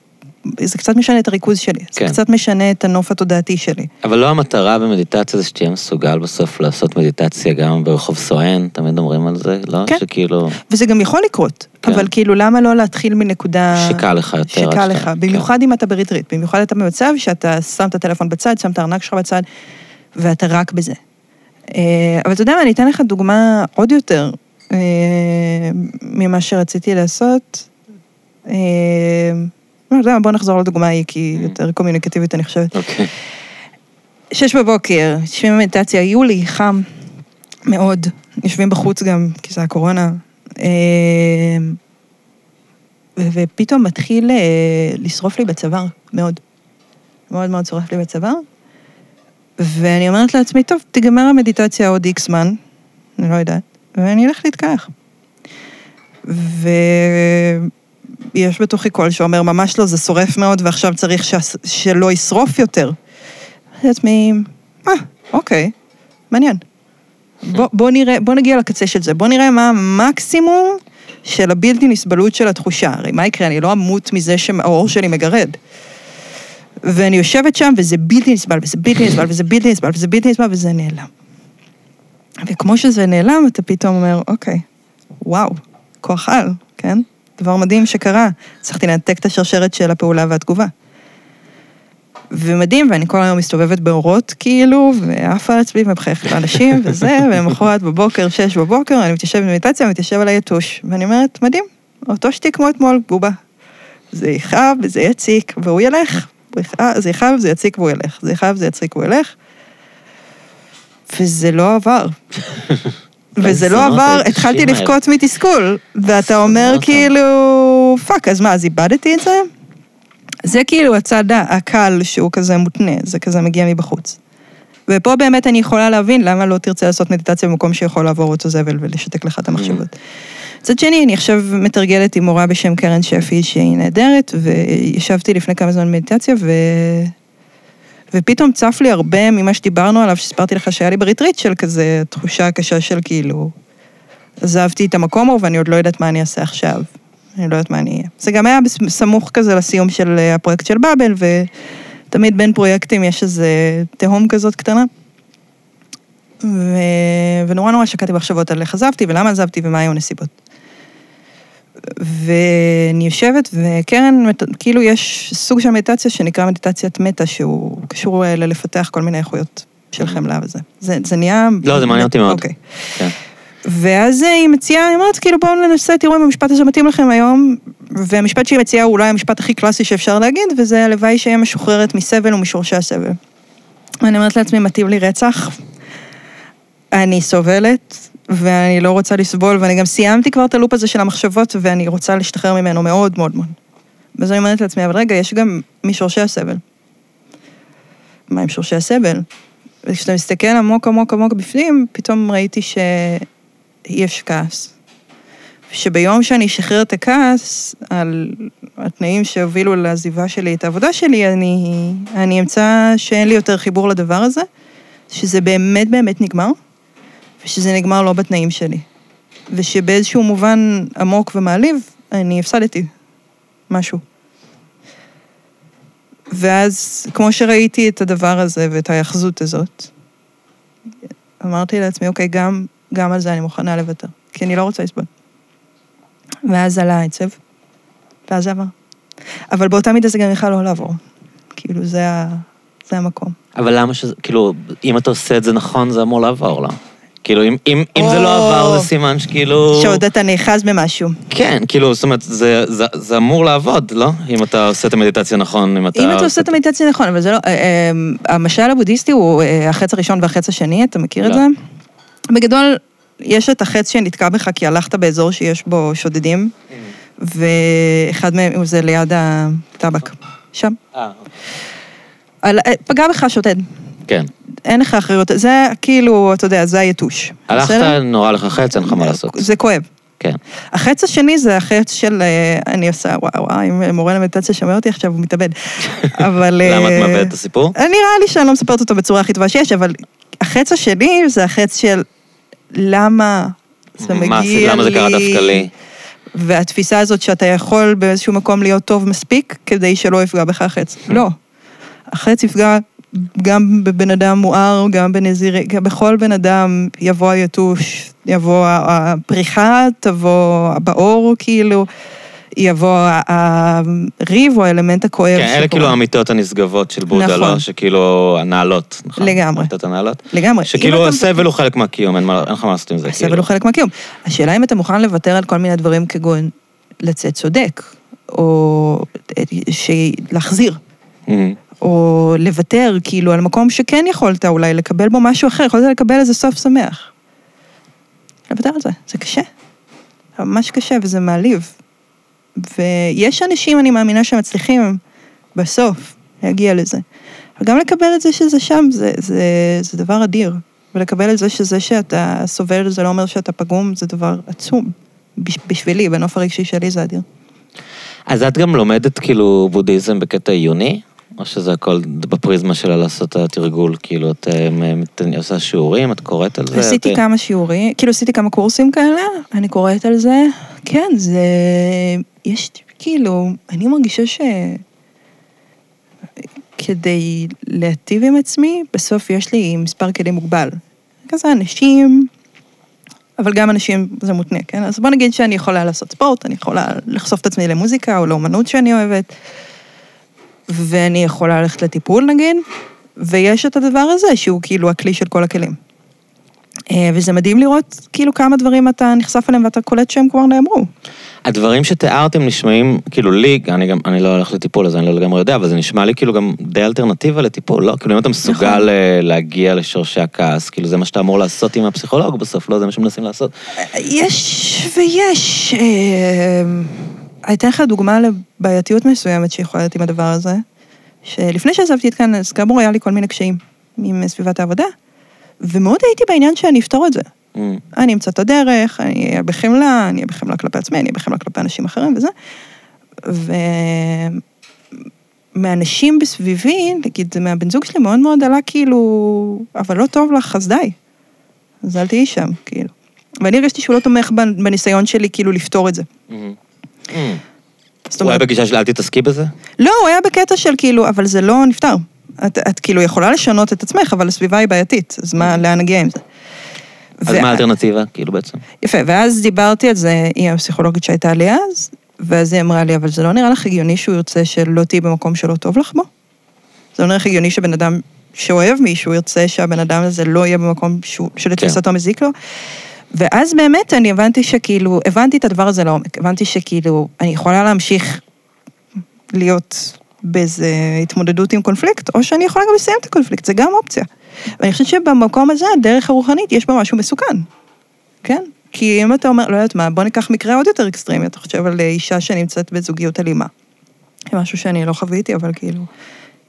זה קצת משנה את הריכוז שלי. כן. זה קצת משנה את הנוף התודעתי שלי. אבל לא המטרה במדיטציה זה שתהיה מסוגל בסוף לעשות מדיטציה גם ברחוב סואן, תמיד אומרים על זה, לא? כן. שכאילו, וזה גם יכול לקרות, כן. אבל כאילו, למה לא להתחיל מנקודה... שקל לך יותר. שקל לך, כן. במיוחד אם אתה בריטריט, במיוחד אתה במצב שאתה שם את הטלפון בצד, שם את הארנק שלך בצד, ואתה רק בזה. אה, אבל אתה יודע מה, אני אתן לך דוגמה עוד יותר אה, ממה שרציתי לעשות. אה, בוא נחזור לדוגמה ההיא, כי היא יותר קומיוניקטיבית, אני חושבת. אוקיי. שש בבוקר, יושבים במדיטציה, יולי, חם מאוד, יושבים בחוץ גם, כי זה הקורונה. אה, ו- ופתאום מתחיל אה, לשרוף לי בצוואר, מאוד. מאוד מאוד שורף לי בצוואר. ואני אומרת לעצמי, טוב, תיגמר המדיטציה עוד איקס זמן, אני לא יודעת, ואני אלך להתקלח. ויש בתוכי קול שאומר, ממש לא, זה שורף מאוד, ועכשיו צריך ש... שלא ישרוף יותר. אמרתי לעצמי, אה, אוקיי, מעניין. בוא, בוא נראה, בוא נגיע לקצה של זה, בוא נראה מה המקסימום של הבלתי נסבלות של התחושה. הרי מה יקרה, אני לא אמות מזה שהאור שלי מגרד. ואני יושבת שם, וזה בלתי נסבל, וזה בלתי נסבל, וזה בלתי נסבל, וזה בלתי נסבל, וזה נעלם. וכמו שזה נעלם, אתה פתאום אומר, אוקיי, וואו, כוח על, כן? דבר מדהים שקרה. הצלחתי לנתק את השרשרת של הפעולה והתגובה. ומדהים, ואני כל היום מסתובבת באורות, כאילו, ועפה על עצמי ומחייכת לאנשים וזה, *laughs* ולמחרת בבוקר, שש בבוקר, אני מתיישבת במדיטציה, מתיישב על היתוש. ואני אומרת, מדהים, אותו שתי כמו אתמול, בובה. זה יכאב וזה יציק, והוא ילך. זה יכאב, זה יציק והוא ילך. זה יכאב, זה יציק והוא ילך. וזה לא עבר. *laughs* וזה לא עבר, התחלתי. לבכות מתסכול, ואתה אומר אותם. כאילו, fuck, אז מה, אז איבדתי את זה? זה כאילו הצד הקל שהוא כזה מותנה, זה כזה מגיע מבחוץ. ופה באמת אני יכולה להבין למה לא תרצה לעשות מדיטציה במקום שיכול לעבור אותו זבל ולשתק לך את המחשבות. מצד שני, אני עכשיו מתרגלת עם מורה בשם קרן שפי, שהיא נהדרת, וישבתי לפני כמה זמן במדיטציה, ו... ופתאום צף לי הרבה ממה שדיברנו עליו, שסיפרתי לך שהיה לי בריטריט, של כזה תחושה קשה של כאילו, עזבתי את המקום ההוא ואני עוד לא יודעת מה אני אעשה עכשיו. אני לא יודעת מה אני אהיה. זה גם היה סמוך כזה לסיום של אה, הפרויקט של באבל, ותמיד בין פרויקטים יש איזה תהום כזאת קטנה. ו... ונורא נורא שקעתי במחשבות על איך עזבתי ולמה עזבתי ומה היו הנסיבות. ואני יושבת, וקרן, כאילו יש סוג של מדיטציה שנקרא מדיטציית מטה, שהוא קשור אה, ללפתח כל מיני איכויות של חמלה וזה. זה, זה נהיה... לא, זה מעניין אותי מאוד. אוקיי. כן. ואז אה, היא מציעה, היא אומרת, כאילו, בואו ננסה, תראו אם המשפט הזה מתאים לכם היום. והמשפט שהיא מציעה הוא אולי המשפט הכי קלאסי שאפשר להגיד, וזה הלוואי שאהיה משוחררת מסבל ומשורשי הסבל. ואני אומרת לעצמי, מתאים לי רצח, אני סובלת, ואני לא רוצה לסבול, ואני גם סיימתי כבר את הלופ הזה של המחשבות, ואני רוצה להשתחרר ממנו מאוד מאוד מאוד. ואז אני אומרת לעצמי, אבל רגע, יש גם משורשי הסבל. מה עם שורשי הסבל? וכשאתה מסתכל עמוק עמוק עמוק בפנים, פתאום ראיתי שיש כעס. שביום שאני אשחרר את הכעס על התנאים שהובילו לעזיבה שלי את העבודה שלי, אני, אני אמצא שאין לי יותר חיבור לדבר הזה, שזה באמת באמת נגמר, ושזה נגמר לא בתנאים שלי. ושבאיזשהו מובן עמוק ומעליב, אני הפסדתי משהו. ואז, כמו שראיתי את הדבר הזה ואת ההיאחזות הזאת, אמרתי לעצמי, אוקיי, גם, גם על זה אני מוכנה לוותר, כי אני לא רוצה לסבול. ואז עלה העצב, ואז עבר. אבל באותה מידה זה גם יכל לא לעבור. כאילו, זה, ה, זה המקום. אבל למה שזה, כאילו, אם אתה עושה את זה נכון, זה אמור לעבור, לא? כאילו, אם, אם, אם זה או. לא עבר, זה סימן שכאילו... שעוד אתה נאחז במשהו. כן, כאילו, זאת אומרת, זה, זה, זה אמור לעבוד, לא? אם אתה עושה את המדיטציה נכון, אם אתה... אם אתה עושה את המדיטציה נכון, אבל זה לא... אה, אה, המשל הבודהיסטי הוא אה, החץ הראשון והחץ השני, אתה מכיר את לא. זה? בגדול, יש את החץ שנתקע בך כי הלכת באזור שיש בו שודדים, ואחד מהם זה ליד הטבק. שם. אה, אה, פגע בך שודד. כן. אין לך אחריות, זה כאילו, אתה יודע, זה היתוש. הלכת? נורא לך חץ, אין לך מה לעשות. זה כואב. כן. החץ השני זה החץ של, אה, אני עושה, וואו, וואו, אם מורה למדיטציה שומע אותי עכשיו, הוא מתאבד. *laughs* אבל... אה, למה את מאבדת את הסיפור? נראה לי שאני לא מספרת אותו בצורה הכי טובה שיש, אבל החץ השני זה החץ של למה זה מגיע? לי... למה זה קרה דווקא לי? והתפיסה הזאת שאתה יכול באיזשהו מקום להיות טוב מספיק כדי שלא יפגע בך החץ. לא. החץ יפגע גם בבן אדם מואר, גם בנזירי, בכל בן אדם יבוא היתוש, יבוא הפריחה, תבוא הבאור, כאילו, יבוא הריב או האלמנט הכואב. כן, אלה שקורה. כאילו האמיתות הנשגבות של בודה, נכון. לא? שכאילו, הנעלות. נכון? לגמרי. אמיתות הנעלות? לגמרי. שכאילו אתה- הסבל הוא חלק מהקיום, אין לך מה לעשות עם זה. הסבל כאילו. הוא חלק מהקיום. השאלה אם אתה מוכן לוותר על כל מיני דברים כגון לצאת צודק, או ש- להחזיר, מהמם. או לוותר כאילו על מקום שכן יכולת אולי לקבל בו משהו אחר, יכולת לקבל איזה סוף שמח. לוותר על זה, זה קשה. ממש קשה וזה מעליב. ויש אנשים, אני מאמינה, שמצליחים בסוף להגיע לזה. אבל גם לקבל את זה שזה שם, זה, זה, זה דבר אדיר. ולקבל את זה שזה שאתה סובל, זה לא אומר שאתה פגום, זה דבר עצום. בש- בשבילי, בנוף הרגשי שלי זה אדיר. אז את גם לומדת כאילו בודהיזם בקטע עיוני? או שזה הכל בפריזמה שלה לעשות את התרגול? כאילו, את מ- מת- עושה שיעורים, את קוראת על זה? עשיתי את- כמה שיעורים, כאילו עשיתי כמה קורסים כאלה, אני קוראת על זה. כן, זה... יש כאילו, אני מרגישה ש... כדי להטיב עם עצמי, בסוף יש לי מספר כלים מוגבל. כזה אנשים, אבל גם אנשים זה מותנה, כן? אז בוא נגיד שאני יכולה לעשות ספורט, אני יכולה לחשוף את עצמי למוזיקה או לאומנות שאני אוהבת, ואני יכולה ללכת לטיפול נגיד, ויש את הדבר הזה שהוא כאילו הכלי של כל הכלים. אה, וזה מדהים לראות כאילו כמה דברים אתה נחשף אליהם ואתה קולט שהם כבר נאמרו. הדברים שתיארתם נשמעים, כאילו לי, אני גם, אני לא הולך לטיפול, אז אני לא לגמרי יודע, אבל זה נשמע לי כאילו גם די אלטרנטיבה לטיפול, לא? כאילו אם אתה מסוגל נכון. אה, להגיע לשורשי הכעס, כאילו זה מה שאתה אמור לעשות עם הפסיכולוג בסוף, לא זה מה שמנסים לעשות. יש ויש. אה, אני אתן לך דוגמה לבעייתיות מסוימת שיכולה להיות עם הדבר הזה, שלפני שעזבתי את כאן, אז כאמור היה לי כל מיני קשיים עם סביבת העבודה, ומאוד הייתי בעניין שאני אפתור את זה. Mm, אני אמצא את הדרך, אני אהיה בחמלה, אני אהיה בחמלה כלפי עצמי, אני אהיה בחמלה כלפי אנשים אחרים וזה. ומאנשים בסביבי, נגיד, מהבן זוג שלי מאוד מאוד עלה כאילו, אבל לא טוב לך, אז די. אז אל תהיי שם, כאילו. ואני הרגשתי שהוא לא תומך בנ- בניסיון שלי כאילו לפתור את זה. mm, mm. זאת הוא היה בגישה של אל תתעסקי בזה? לא, הוא היה בקטע של כאילו, אבל זה לא נפתר. את, את כאילו יכולה לשנות את עצמך, אבל הסביבה היא בעייתית, אז מה, לאן נגיע עם זה? אז ו- מה האלטרנטיבה, כאילו בעצם? יפה, ואז דיברתי על זה עם הפסיכולוגית שהייתה לי אז, ואז היא אמרה לי, אבל זה לא נראה לך הגיוני שהוא ירצה שלא תהיי במקום שלא טוב לך בו? זה לא נראה לך הגיוני שבן אדם שאוהב מישהו ירצה שהבן אדם הזה לא יהיה במקום שהוא- שלתפיסתו מזיק לו? ואז באמת אני הבנתי שכאילו, הבנתי את הדבר הזה לעומק, הבנתי שכאילו, אני יכולה להמשיך להיות באיזה התמודדות עם קונפליקט, או שאני יכולה גם לסיים את הקונפליקט, זה גם אופציה. ואני חושבת שבמקום הזה, הדרך הרוחנית, יש בה משהו מסוכן. כן? כי אם אתה אומר, לא יודעת מה, בוא ניקח מקרה עוד יותר אקסטרימי, אתה חושב על אישה שנמצאת בזוגיות אלימה. זה משהו שאני לא חוויתי, אבל כאילו,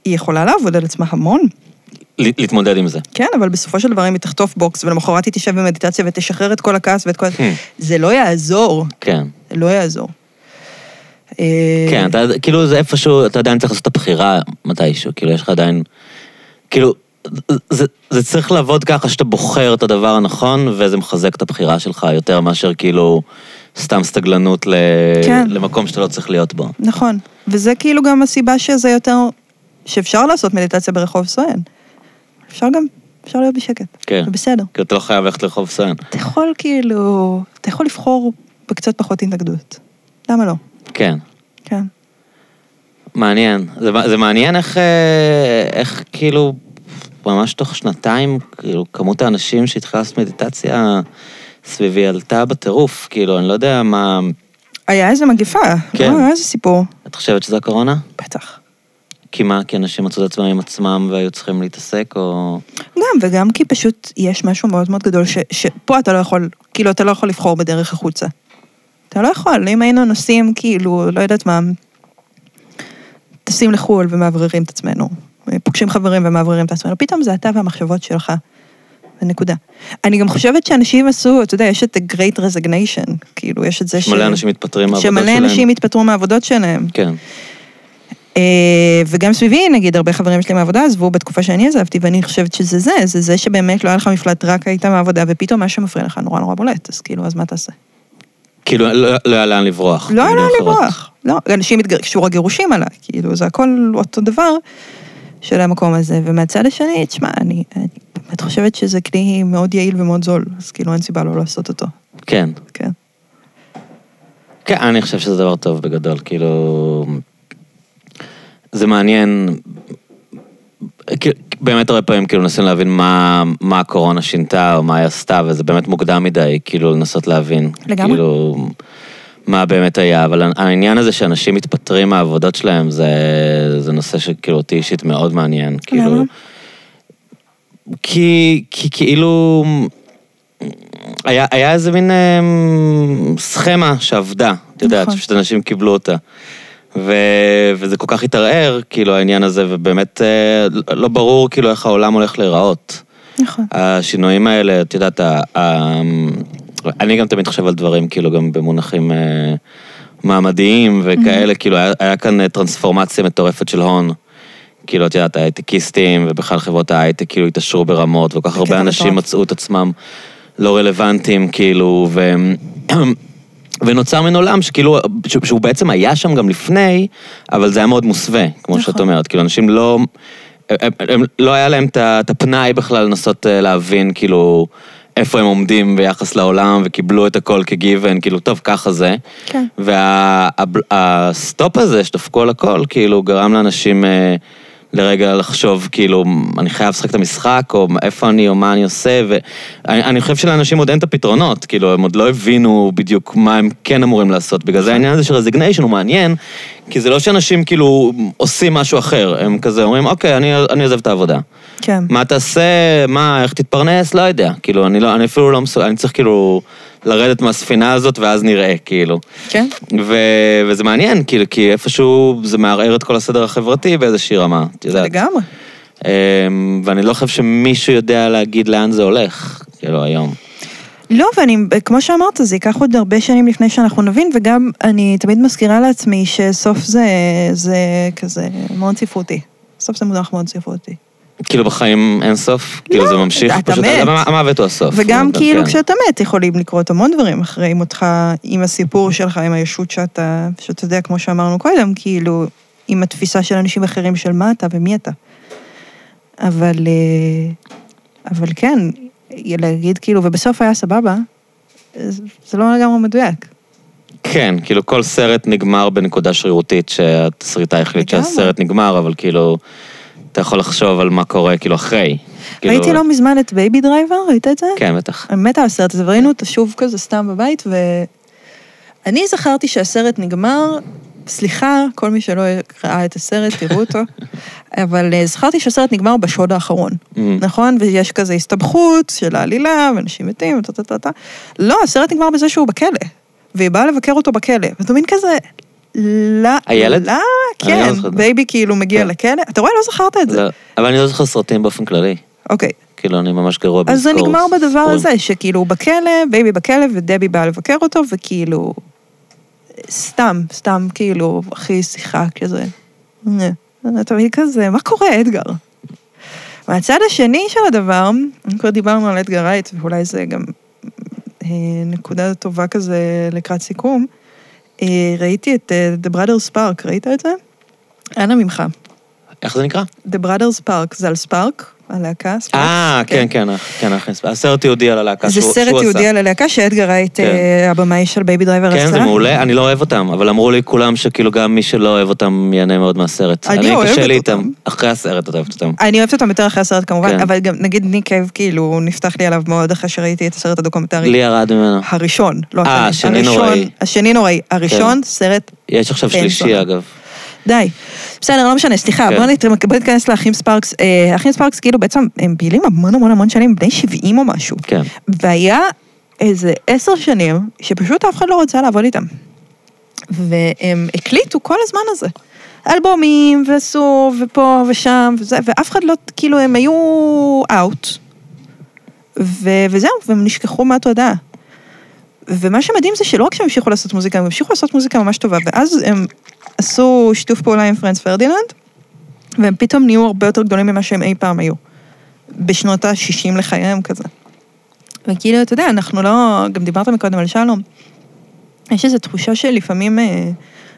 היא יכולה לעבוד על עצמה המון. להתמודד עם זה. כן, אבל בסופו של דבר אם היא תחטוף בוקס, ולמחרת היא תשב במדיטציה ותשחרר את כל הכעס ואת כל... Hmm. זה לא יעזור, כן. זה לא יעזור. אה, כן, אתה, כאילו זה איפשהו, אתה עדיין צריך לעשות את הבחירה מתישהו, כאילו יש לך עדיין, כאילו, זה, זה צריך לעבוד ככה שאתה בוחר את הדבר הנכון, וזה מחזק את הבחירה שלך יותר מאשר כאילו סתם סתגלנות ל, כן. למקום שאתה לא צריך להיות בו. נכון. וזה כאילו גם הסיבה שזה יותר, שאפשר לעשות מדיטציה ברחוב סואן. אפשר גם, אפשר להיות בשקט. כן. זה בסדר. כאילו אתה לא חייב ללכת לרחוב סואן. אתה יכול כאילו, אתה יכול לבחור בקצת פחות התנגדות. למה לא? כן. כן. מעניין. זה, זה מעניין איך, אה, איך כאילו, ממש תוך שנתיים, כאילו, כמות האנשים שהתחילה לעשות מדיטציה סביבי עלתה בטירוף. כאילו, אני לא יודע מה... היה איזה מגפה, כן. לא, היה איזה סיפור. את חושבת שזה הקורונה? בטח. כי מה? כי אנשים מצאו את עצמם עם עצמם והיו צריכים להתעסק, או... גם, וגם כי פשוט יש משהו מאוד מאוד גדול, ש, שפה אתה לא יכול, כאילו, אתה לא יכול לבחור בדרך החוצה. אתה לא יכול, אם היינו נוסעים, כאילו, לא יודעת מה, טסים לחו"ל ומאווררים את עצמנו, פוגשים חברים ומאווררים את עצמנו, פתאום זה אתה והמחשבות שלך. נקודה. אני גם חושבת שאנשים עשו, אתה יודע, יש את ה great resignation, כאילו, יש את זה ש... מלא אנשים מתפטרים מהעבודות שלהם. שמלא אנשים התפטרו מהעבודות שלהם. כן. אה, וגם סביבי, נגיד, הרבה חברים שלי מהעבודה עזבו בתקופה שאני עזבתי, ואני חושבת שזה זה, זה זה שבאמת לא היה לך מפלט, רק היית מהעבודה, ופתאום מה שמפריע לך נורא נורא בולט, אז כאילו, אז מה תעשה? כאילו, לא לא היה לאן לברוח. לא היה במילים לאן. לברוח. לא, אנשים התגר... קשור הגירושים עליי, כאילו, זה הכל אותו דבר של המקום הזה. ומהצד השני, תשמע, אני באמת חושבת שזה כלי מאוד יעיל ומאוד זול, אז כאילו אין סיבה לא לעשות אותו, כן. כן. כן, אני חושב שזה דבר טוב בגדול, כאילו... זה מעניין. כאילו, באמת הרבה פעמים כאילו מנסים להבין מה, מה הקורונה שינתה או מה היא עשתה, וזה באמת מוקדם מדי, כאילו לנסות להבין. לגמרי. כאילו, מה באמת היה, אבל העניין הזה שאנשים מתפטרים מהעבודות שלהם, זה, זה נושא שכאילו אותי אישית מאוד מעניין. כאילו, למה? כי, כי כאילו... היה, היה איזה מין אה, סכמה שעבדה, את יודעת, נכון. שפשוט אנשים קיבלו אותה. ו, וזה כל כך התערער, כאילו, העניין הזה, ובאמת אה, לא ברור כאילו איך העולם הולך להיראות. נכון. השינויים האלה, את יודעת, ה, ה, אני גם תמיד חושב על דברים, כאילו, גם במונחים אה, מעמדיים וכאלה, כאילו, היה, היה כאן אה, טרנספורמציה מטורפת של הון. כאילו, את יודעת, ההייטקיסטים ובכלל חברות ההייטק כאילו התעשרו ברמות, וכל כך הרבה אנשים מטורף. מצאו את עצמם לא רלוונטיים, כאילו, ו... ונוצר מין עולם שכאילו, שהוא בעצם היה שם גם לפני, אבל זה היה מאוד מוסווה, כמו נכון. שאת אומרת. כאילו, אנשים לא... הם, הם, לא היה להם את הפנאי בכלל לנסות אה, להבין, כאילו, איפה הם עומדים ביחס לעולם, וקיבלו את הכל כ given, כאילו, טוב, ככה זה. כן. וה stop הזה שדפקו על הכל, כאילו, גרם לאנשים אה, לרגע לחשוב, כאילו, אני חייב לשחק את המשחק, או איפה אני, או מה אני עושה, ואני אני חושב שלאנשים עוד אין את הפתרונות, כאילו, הם עוד לא הבינו בדיוק מה הם כן אמורים לעשות. בגלל זה העניין הזה של resignation הוא מעניין, כי זה לא שאנשים כאילו עושים משהו אחר, הם כזה אומרים, אוקיי, אני, אני עוזב את העבודה. כן. מה תעשה, מה, איך תתפרנס, לא יודע. כאילו, אני, לא, אני אפילו לא מסוגל, אני צריך כאילו לרדת מהספינה הזאת ואז נראה, כאילו. כן. ו... וזה מעניין, כאילו, כי איפשהו זה מערער את כל הסדר החברתי באיזושהי רמה, את יודעת. לגמרי. אמ, ואני לא חושב שמישהו יודע להגיד לאן זה הולך, כאילו, היום. לא, ואני, כמו שאמרת, זה ייקח עוד הרבה שנים לפני שאנחנו נבין, וגם אני תמיד מזכירה לעצמי שסוף זה, זה כזה מאוד ספרותי. סוף זה מונח מאוד ספרותי. כאילו, בחיים אין סוף? כאילו, זה ממשיך לא, אתה פשוט, מת. המ- המוות הוא הסוף. וגם אבל כאילו כן. כשאתה מת יכולים לקרות המון דברים אחרי מותך, עם הסיפור שלך, עם הישות שאתה, שאתה יודע, כמו שאמרנו קודם, כאילו, עם התפיסה של אנשים אחרים של מה אתה ומי אתה. אבל, אה, אבל כן, להגיד כאילו, ובסוף היה סבבה, זה לא לגמרי מדויק. כן, כאילו כל סרט נגמר בנקודה שרירותית שהתסריטאי החליט. שהסרט נגמר, אבל כאילו, אתה יכול לחשוב על מה קורה כאילו אחרי. כאילו- ראיתי לא מזמן את בייבי דרייבר, ראית את זה? כן, בטח. אני מתה על הסרט הזה, וראינו אותו שוב כזה סתם בבית, ואני זכרתי שהסרט נגמר, סליחה, כל מי שלא ראה את הסרט, *laughs* תראו אותו, אבל אה, זכרתי שהסרט נגמר בשוד האחרון, Mm. נכון? ויש כזה הסתבכות של העלילה, ואנשים מתים, טה טה טה טה. לא, הסרט נגמר בזה שהוא בכלא, והיא באה לבקר אותו בכלא, ואתה מבין כזה, לא, הילד? לא, לא כן, זוכר. בייבי כאילו מגיע כן. לכלא, אתה רואה, לא זכרת את זה. לא, אבל אני לא זוכר סרטים באופן כללי. אוקיי, כאילו, אני ממש גרוע אז זה בלזכור נגמר בדבר. הזה, שכאילו הוא בכלא, בייבי בכלא, ודבי באה לבקר אותו, וכאילו... סתם, סתם כאילו, הכי שיחה כזה. אתה מבין כזה, מה קורה, אדגר? מהצד השני של הדבר, כבר דיברנו על אדגר רייט, ואולי זה גם אה, נקודה טובה כזה לקראת סיכום, ראיתי את אה, The Brothers Spark, ראית את זה? אנא ממך. איך זה נקרא? The Brothers Spark, זה על ספארק, הלהקה. אה, כן, כן, כן, אחי, הסרט תיעודי על הלהקה זה שהוא סרט שהוא תיעודי עשה. על הלהקה שאדגר רייט, כן. אה, הבמאי של בייבי דרייבר עשה. כן, זה מעולה, אני לא אוהב אותם, אבל אמרו לי כולם שכאילו גם מי שלא אוהב אותם ייהנה מאוד מהסרט. אני אוהבת קשה לי אותם. איתם, אחרי הסרט את אוהבת אותם. אני אוהבת אותם יותר אחרי הסרט כמובן, כן. אבל גם נגיד ניק קייב כאילו נפתח לי עליו מאוד אחרי שראיתי את הסרט הדוקומנטרי. לי ירד ממנו. הראשון, לא אה, השני. השני הראשון- נוראי. השני נוראי. הראשון, סרט, יש עכשיו שלישי. אגב. די. בסדר, לא משנה, סליחה, כן. בוא נת- בוא נתכנס לאחים ספארקס. אה, האחים ספארקס כאילו בעצם הם פעילים המון המון המון שנים, בני 70 או משהו. כן. והיה איזה עשר שנים שפשוט אף אחד לא רצה לעבוד איתם. והם הקליטו כל הזמן הזה. אלבומים, ועשו, ופה ושם, וזה, ואף אחד לא, כאילו, הם היו out. ו- וזהו, והם נשכחו מהתודעה. ומה שמדהים זה שלא רק שהם המשיכו לעשות מוזיקה, הם המשיכו לעשות מוזיקה ממש טובה, ואז הם עשו שיתוף פעולה עם פרנץ פרדיננד, והם פתאום נהיו הרבה יותר גדולים ממה שהם אי פעם היו. בשנות ה-60 לחייהם כזה. וכאילו, אתה יודע, אנחנו לא... גם דיברת מקודם על שלום. יש איזו תחושה שלפעמים אה,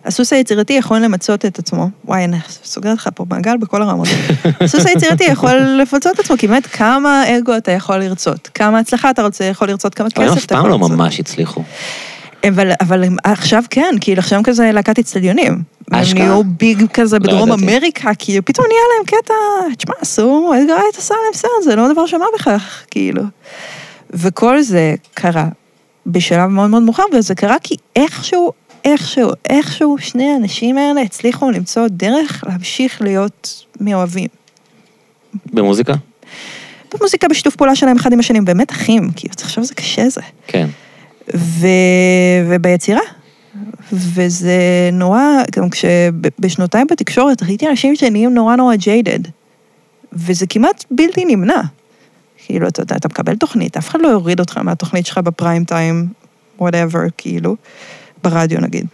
הסוס היצירתי יכול למצות את עצמו. וואי, אני סוגרת לך פה מעגל בכל הרמות. *laughs* הסוס היצירתי יכול לפצות את עצמו, כי באמת כמה אגו אתה יכול לרצות, כמה הצלחה אתה רוצה, יכול לרצות, כמה אבל הם כסף אף אתה פעם יכול לא לרצות. ממש הצליחו. אבל, אבל הם עכשיו כן, כאילו עכשיו כזה להקת אצטדיונים. הם אשכרה? נהיו ביג כזה לא בדרום ידעתי. אמריקה, כי פתאום נהיה להם קטע, תשמע, אסור, אדגר רייט עשה להם סרט, זה לא דבר שמה בכך, כאילו. וכל זה קרה בשלב מאוד מאוד מאוחר, וזה קרה כי איכשהו, איכשהו, איכשהו שני האנשים האלה הצליחו למצוא דרך להמשיך להיות מאוהבים. במוזיקה? במוזיקה בשיתוף פעולה שלהם אחד עם השני, הם באמת אחים, כאילו, תחשוב איזה קשה זה. כן. ו... וביצירה. וזה נורא, גם כשבשנותיי בתקשורת ראיתי אנשים שנהיים נורא נורא ג'יידד. וזה כמעט בלתי נמנע. כאילו, אתה יודע, אתה מקבל תוכנית, אף אחד לא יוריד אותך מהתוכנית שלך בפריים טיים, whatever, כאילו, ברדיו נגיד.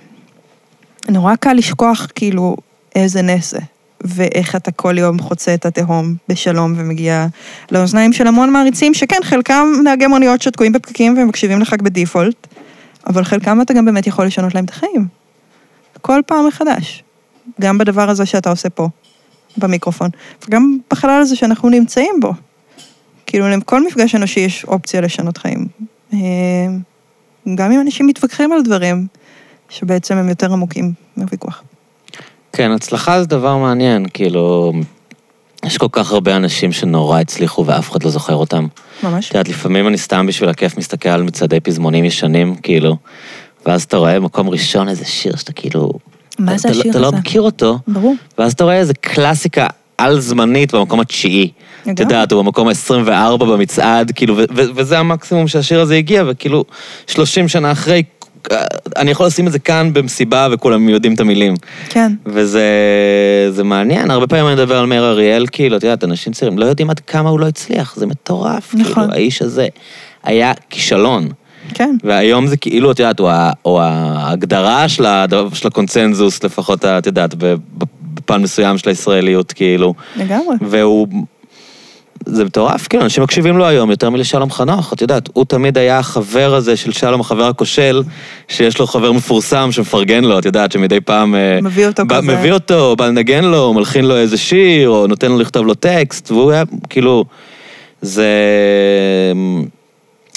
נורא קל לשכוח, כאילו, איזה נס זה, ואיך אתה כל יום חוצה את התהום בשלום ומגיע לאוזניים של המון מעריצים, שכן, חלקם נהגי מוניות שתקועים בפקקים ומקשיבים לך בדיפולט, אבל חלקם אתה גם באמת יכול לשנות להם את החיים. כל פעם מחדש. גם בדבר הזה שאתה עושה פה. במיקרופון, וגם בחלל הזה שאנחנו נמצאים בו. כאילו, לכל מפגש אנושי יש אופציה לשנות חיים. אה, גם אם אנשים מתווכחים על דברים שבעצם הם יותר עמוקים מהוויכוח. כן, הצלחה זה דבר מעניין, כאילו, יש כל כך הרבה אנשים שנורא הצליחו ואף אחד לא זוכר אותם. ממש. את יודעת, לפעמים אני סתם בשביל הכיף מסתכל על מצעדי פזמונים ישנים, כאילו, ואז אתה רואה מקום ראשון איזה שיר שאתה כאילו... מה זה לא- השיר אתה לא הזה? מכיר אותו, ברור. ואז אתה רואה איזה קלאסיקה על-זמנית במקום התשיעי. את. יודעת, הוא במקום ה-24 במצעד, כאילו, וזה המקסימום שהשיר הזה הגיע, וכאילו, 30 שנה אחרי, אני יכול לשים את זה כאן במסיבה וכולם יודעים את המילים. כן. וזה זה מעניין, הרבה פעמים אני מדבר על מאיר אריאל, כאילו, את יודעת, אנשים צעירים לא יודעים עד כמה הוא לא הצליח, זה מטורף. נכון. כאילו, האיש הזה היה כישלון. כן. והיום זה כאילו, את יודעת, הוא, ההגדרה של, הדבר, של הקונצנזוס, לפחות, את יודעת, בפן מסוים של הישראליות, כאילו. לגמרי. והוא... זה מטורף, כאילו, אנשים מקשיבים לו היום יותר מלשלום חנוך, את יודעת, הוא תמיד היה החבר הזה של שלום, החבר הכושל, שיש לו חבר מפורסם שמפרגן לו, את יודעת, שמדי פעם... אה, מביא אותו כזה. מביא אותו, בא לנגן לו, מלחין לו איזה שיר, או נותן לו לכתוב לו טקסט, והוא היה, כאילו, זה...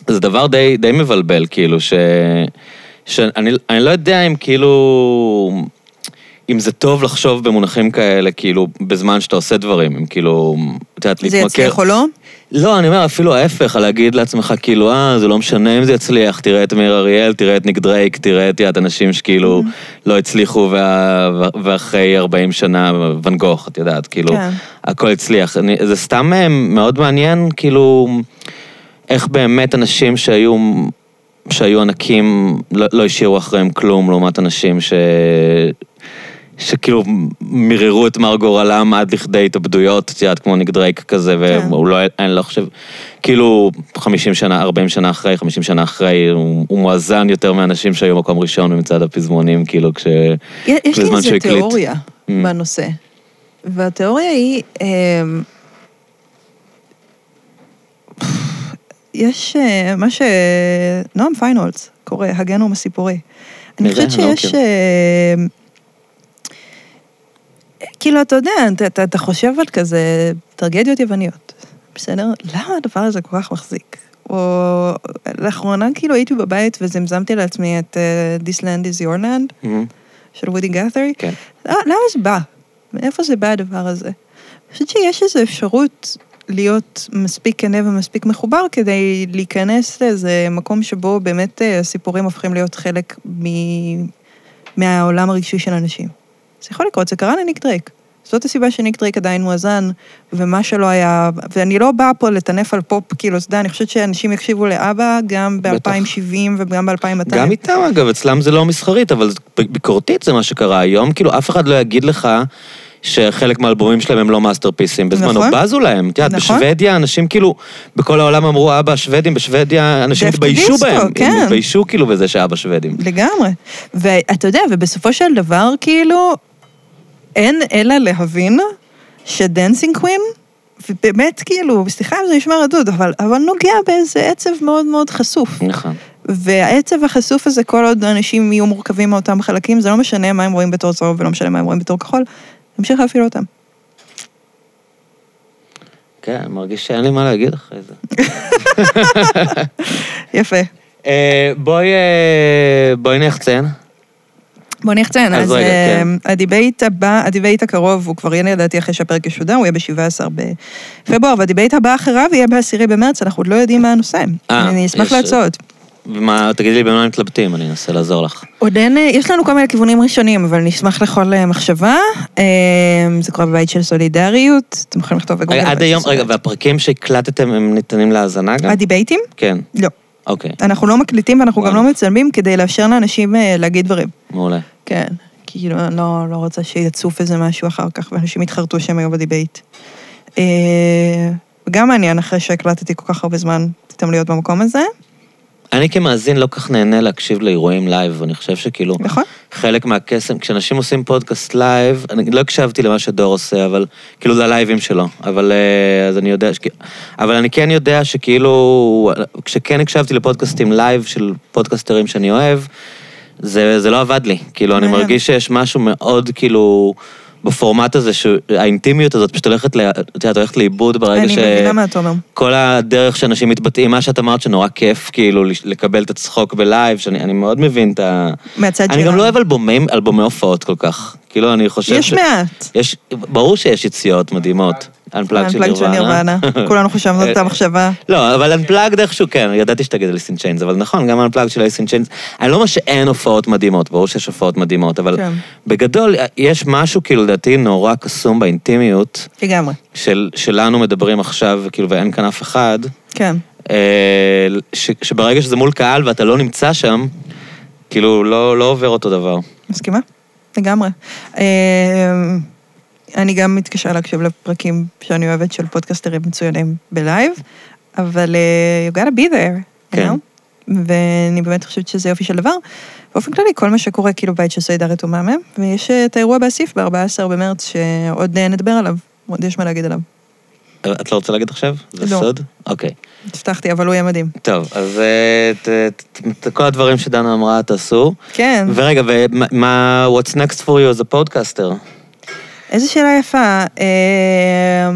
זה דבר די, די מבלבל, כאילו, ש... שאני אני לא יודע אם כאילו... אם זה טוב לחשוב במונחים כאלה, כאילו, בזמן שאתה עושה דברים, אם כאילו, את יודעת, זה יצליח או לא? לא, אני אומר, אפילו ההפך, להגיד לעצמך, כאילו, אה, זה לא משנה אם זה יצליח, תראה את מאיר אריאל, תראה את ניק דרייק, תראה את יד אנשים שכאילו לא הצליחו, וה... ואחרי 40 שנה, ואן גוך, את יודעת, כאילו, כן. הכל הצליח. אני, זה סתם אה, מאוד מעניין, כאילו, איך באמת אנשים שהיו... שהיו ענקים, לא, לא השאירו אחריהם כלום, לעומת אנשים ש... שכאילו מיררו את מר גורלם עד לכדי התאבדויות, את יודעת, כמו ניק דרייק כזה, כן. והוא לא, אני לא חושב, כאילו 50 שנה, 40 שנה אחרי, 50 שנה אחרי, הוא, הוא מואזן יותר מאנשים שהיו מקום ראשון במצעד הפזמונים, כאילו כש... יש לי איזה שהוא הקליט. תיאוריה Mm. בנושא, והתיאוריה היא, אמ, יש אה, מה שנועם פיינולס קורא, הגנום הסיפורי. אני חושבת לא שיש... אה, כאילו, אתה יודע, אתה- אתה- אתה חושב על כזה טרגדיות יווניות, בסדר? למה הדבר הזה כל כך מחזיק? או לאחרונה כאילו הייתי בבית וזמזמתי לעצמי את אה, This Land is Your Land מהמם, של וודי גת'רי. כן. למה למה זה בא? מאיפה זה בא הדבר הזה? אני חושבת שיש איזו אפשרות להיות מספיק כנה ומספיק מחובר כדי להיכנס לאיזה מקום שבו באמת אה, הסיפורים הופכים להיות חלק מ... מהעולם הרגשי של אנשים. זה יכול לקרות, זה קרה לניק דרייק. זאת הסיבה שניק דרייק עדיין מואזן, ומה שלא היה, ואני לא באה פה לטנף על פופ, כאילו, אתה יודע, אני חושבת שאנשים יקשיבו לאבא גם בטח. ב-2070 וגם ב-2200. גם איתם, אגב, אצלם זה לא מסחרית, אבל ביקורתית זה מה שקרה היום, כאילו, אף אחד לא יגיד לך שחלק מהאלבומים שלהם הם לא מאסטרפיסים. בזמנו נכון. בזו להם, את יודעת, נכון. בשוודיה אנשים כאילו, בכל העולם אמרו, אבא השוודים, בשוודיה אנשים התביישו בהם. כן. הם התביישו כאילו בזה שאבא שוודים. לגמרי. ואתה יודע, ובסופו של דבר, כאילו, אין אלא להבין ש Dancing Queen, ובאמת, כאילו, סליחה אם זה נשמע רדוד, אבל, אבל נוגע באיזה עצב מאוד מאוד חשוף. נכון. והעצב החשוף הזה, כל עוד אנשים יהיו מורכבים מאותם חלקים, זה לא משנה מה הם רואים בתור צהוב ולא משנה מה הם רואים בתור כחול, נמשיך להפעיל אותם. כן, אני מרגיש שאין לי מה להגיד אחרי זה. *laughs* יפה. אה, בואי, אה, בואי נחצן. בוא נחצן, אז אז, רגע, אה, כן. ה debate הבא, ה debate הקרוב, הוא כבר יהיה לדעתי אחרי שהפרק ישודר, הוא יהיה ב-17 בפברואר, וה debate הבא אחריו יהיה ב-10 במרץ, אנחנו עוד לא יודעים מה הנושא. אה, אני אשמח יש- להצעות. ומה, תגידי לי במה מתלבטים, אני אנסה לעזור לך. עוד אין, אה, יש לנו כל מיני כיוונים ראשונים, אבל נשמח לכל אה, מחשבה. אה, זה קורה בבית של סולידריות, אתם יכולים לכתוב בגוגל. עד היום, רגע. והפרקים שהקלטתם הם ניתנים להאזנה גם? הדיבייטים? כן, לא. אוקיי, אנחנו לא מקליטים ואנחנו גם. לא מצלמים כדי לאפשר לאנשים להגיד דברים. מעולה. כן, כאילו, אני לא, לא רוצה שיצוף איזה משהו אחר כך, ואנשים יתחרטו שהם היו בדיבייט. וגם מעניין, אחרי שהקלטתי כל כך הרבה זמן, פתאום להיות במקום הזה, אני כמאזין לא כך נהנה להקשיב לאירועים לייב, ואני חושב שכאילו, נכון? חלק מהקסם, כשאנשים עושים פודקאסט לייב, אני לא הקשבתי למה שדור עושה, אבל, כאילו זה הלייבים שלו, אבל אה, אז אני יודע, שכ... אבל אני כן יודע שכאילו, כשכן הקשבתי לפודקאסטים לייב של פודקאסטרים שאני אוהב, זה, זה לא עבד לי, כאילו, אני. מרגיש שיש משהו מאוד כאילו בפורמט הזה, שהאינטימיות הזאת פשוט הולכת, ל- את יודעת, הולכת לאיבוד ברגע אני ש... מבינה מה אתה אומר. כל הדרך שאנשים מתבטאים, מה שאת אמרת שנורא כיף, כאילו, לקבל את הצחוק בלייב, שאני אני מאוד מבין את ה... מהצד אני גם שלנו. לא אוהב אלבומי הופעות כל כך. כאילו, אני חושב יש מעט. יש, ברור שיש יציאות מדהימות. Unplugged של נירוונה. *laughs* כולנו חשבנו את אותה מחשבה. לא, אבל Unplugged איכשהו כן, ידעתי שתגיד אליס אין צ'יינס, אבל נכון, גם Unplugged של אליס אין צ'יינס. אני לא אומר שאין הופעות מדהימות, ברור שיש הופעות מדהימות, אבל כן. בגדול, יש משהו, כאילו, לדעתי, נורא קסום באינטימיות, לגמרי. של, שלנו מדברים עכשיו, כאילו, ואין כאן אף אחד, כן. אה, ש, שברגע שזה מול קהל ואתה לא נמצא שם, כאילו, לא, לא עובר אותו דבר. מסכימה? לגמרי. אה, אני גם מתקשה להקשיב לפרקים שאני אוהבת של פודקאסטרים מצוינים בלייב, אבל אה, you gotta be there, you כן. know? ואני באמת חושבת שזה יופי של דבר. באופן כללי, כל מה שקורה כאילו בית של סולידריות הוא מהמם, ויש אה, את האירוע באסיף ב-14 במרץ, שעוד אה, נדבר עליו, עוד יש מה להגיד עליו. את לא רוצה להגיד עכשיו? זה לא. סוד? אוקיי. הבטחתי, אבל הוא יהיה מדהים. טוב, אז אה, ת, ת, ת, כל הדברים שדנה אמרה תעשו. כן, ורגע, ומה, what's next for you as a podcaster? איזה שאלה יפה. אה,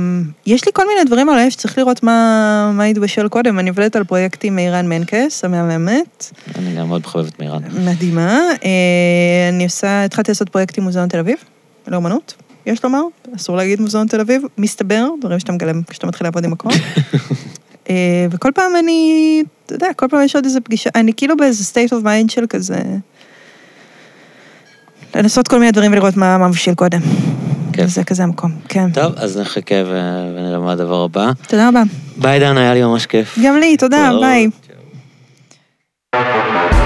יש לי כל מיני דברים על האש, צריך לראות מה, מה התבשל קודם. אני עובדת על פרויקט עם מירן מנקס, המהממת, אני גם מאוד מחבב את מירן. מדהימה. אה, אני עושה, התחלתי לעשות פרויקט עם מוזיאון תל אביב, לאומנות, יש לומר, אסור להגיד מוזיאון תל אביב, מסתבר, דברים שאתה מגלה כשאתה מתחיל לעבוד עם מקום. *laughs* אה, וכל פעם אני, אתה יודע, כל פעם יש עוד איזה פגישה, אני כאילו באיזה state of mind של כזה, לנסות כל מיני דברים ולראות מה מבשיל קודם. כן. זה כזה המקום, כן. טוב, אז נחכה ו... ונראה מה הדבר הבא. תודה רבה. ביי, דן, היה לי ממש כיף. גם לי, תודה, ביי. ביי.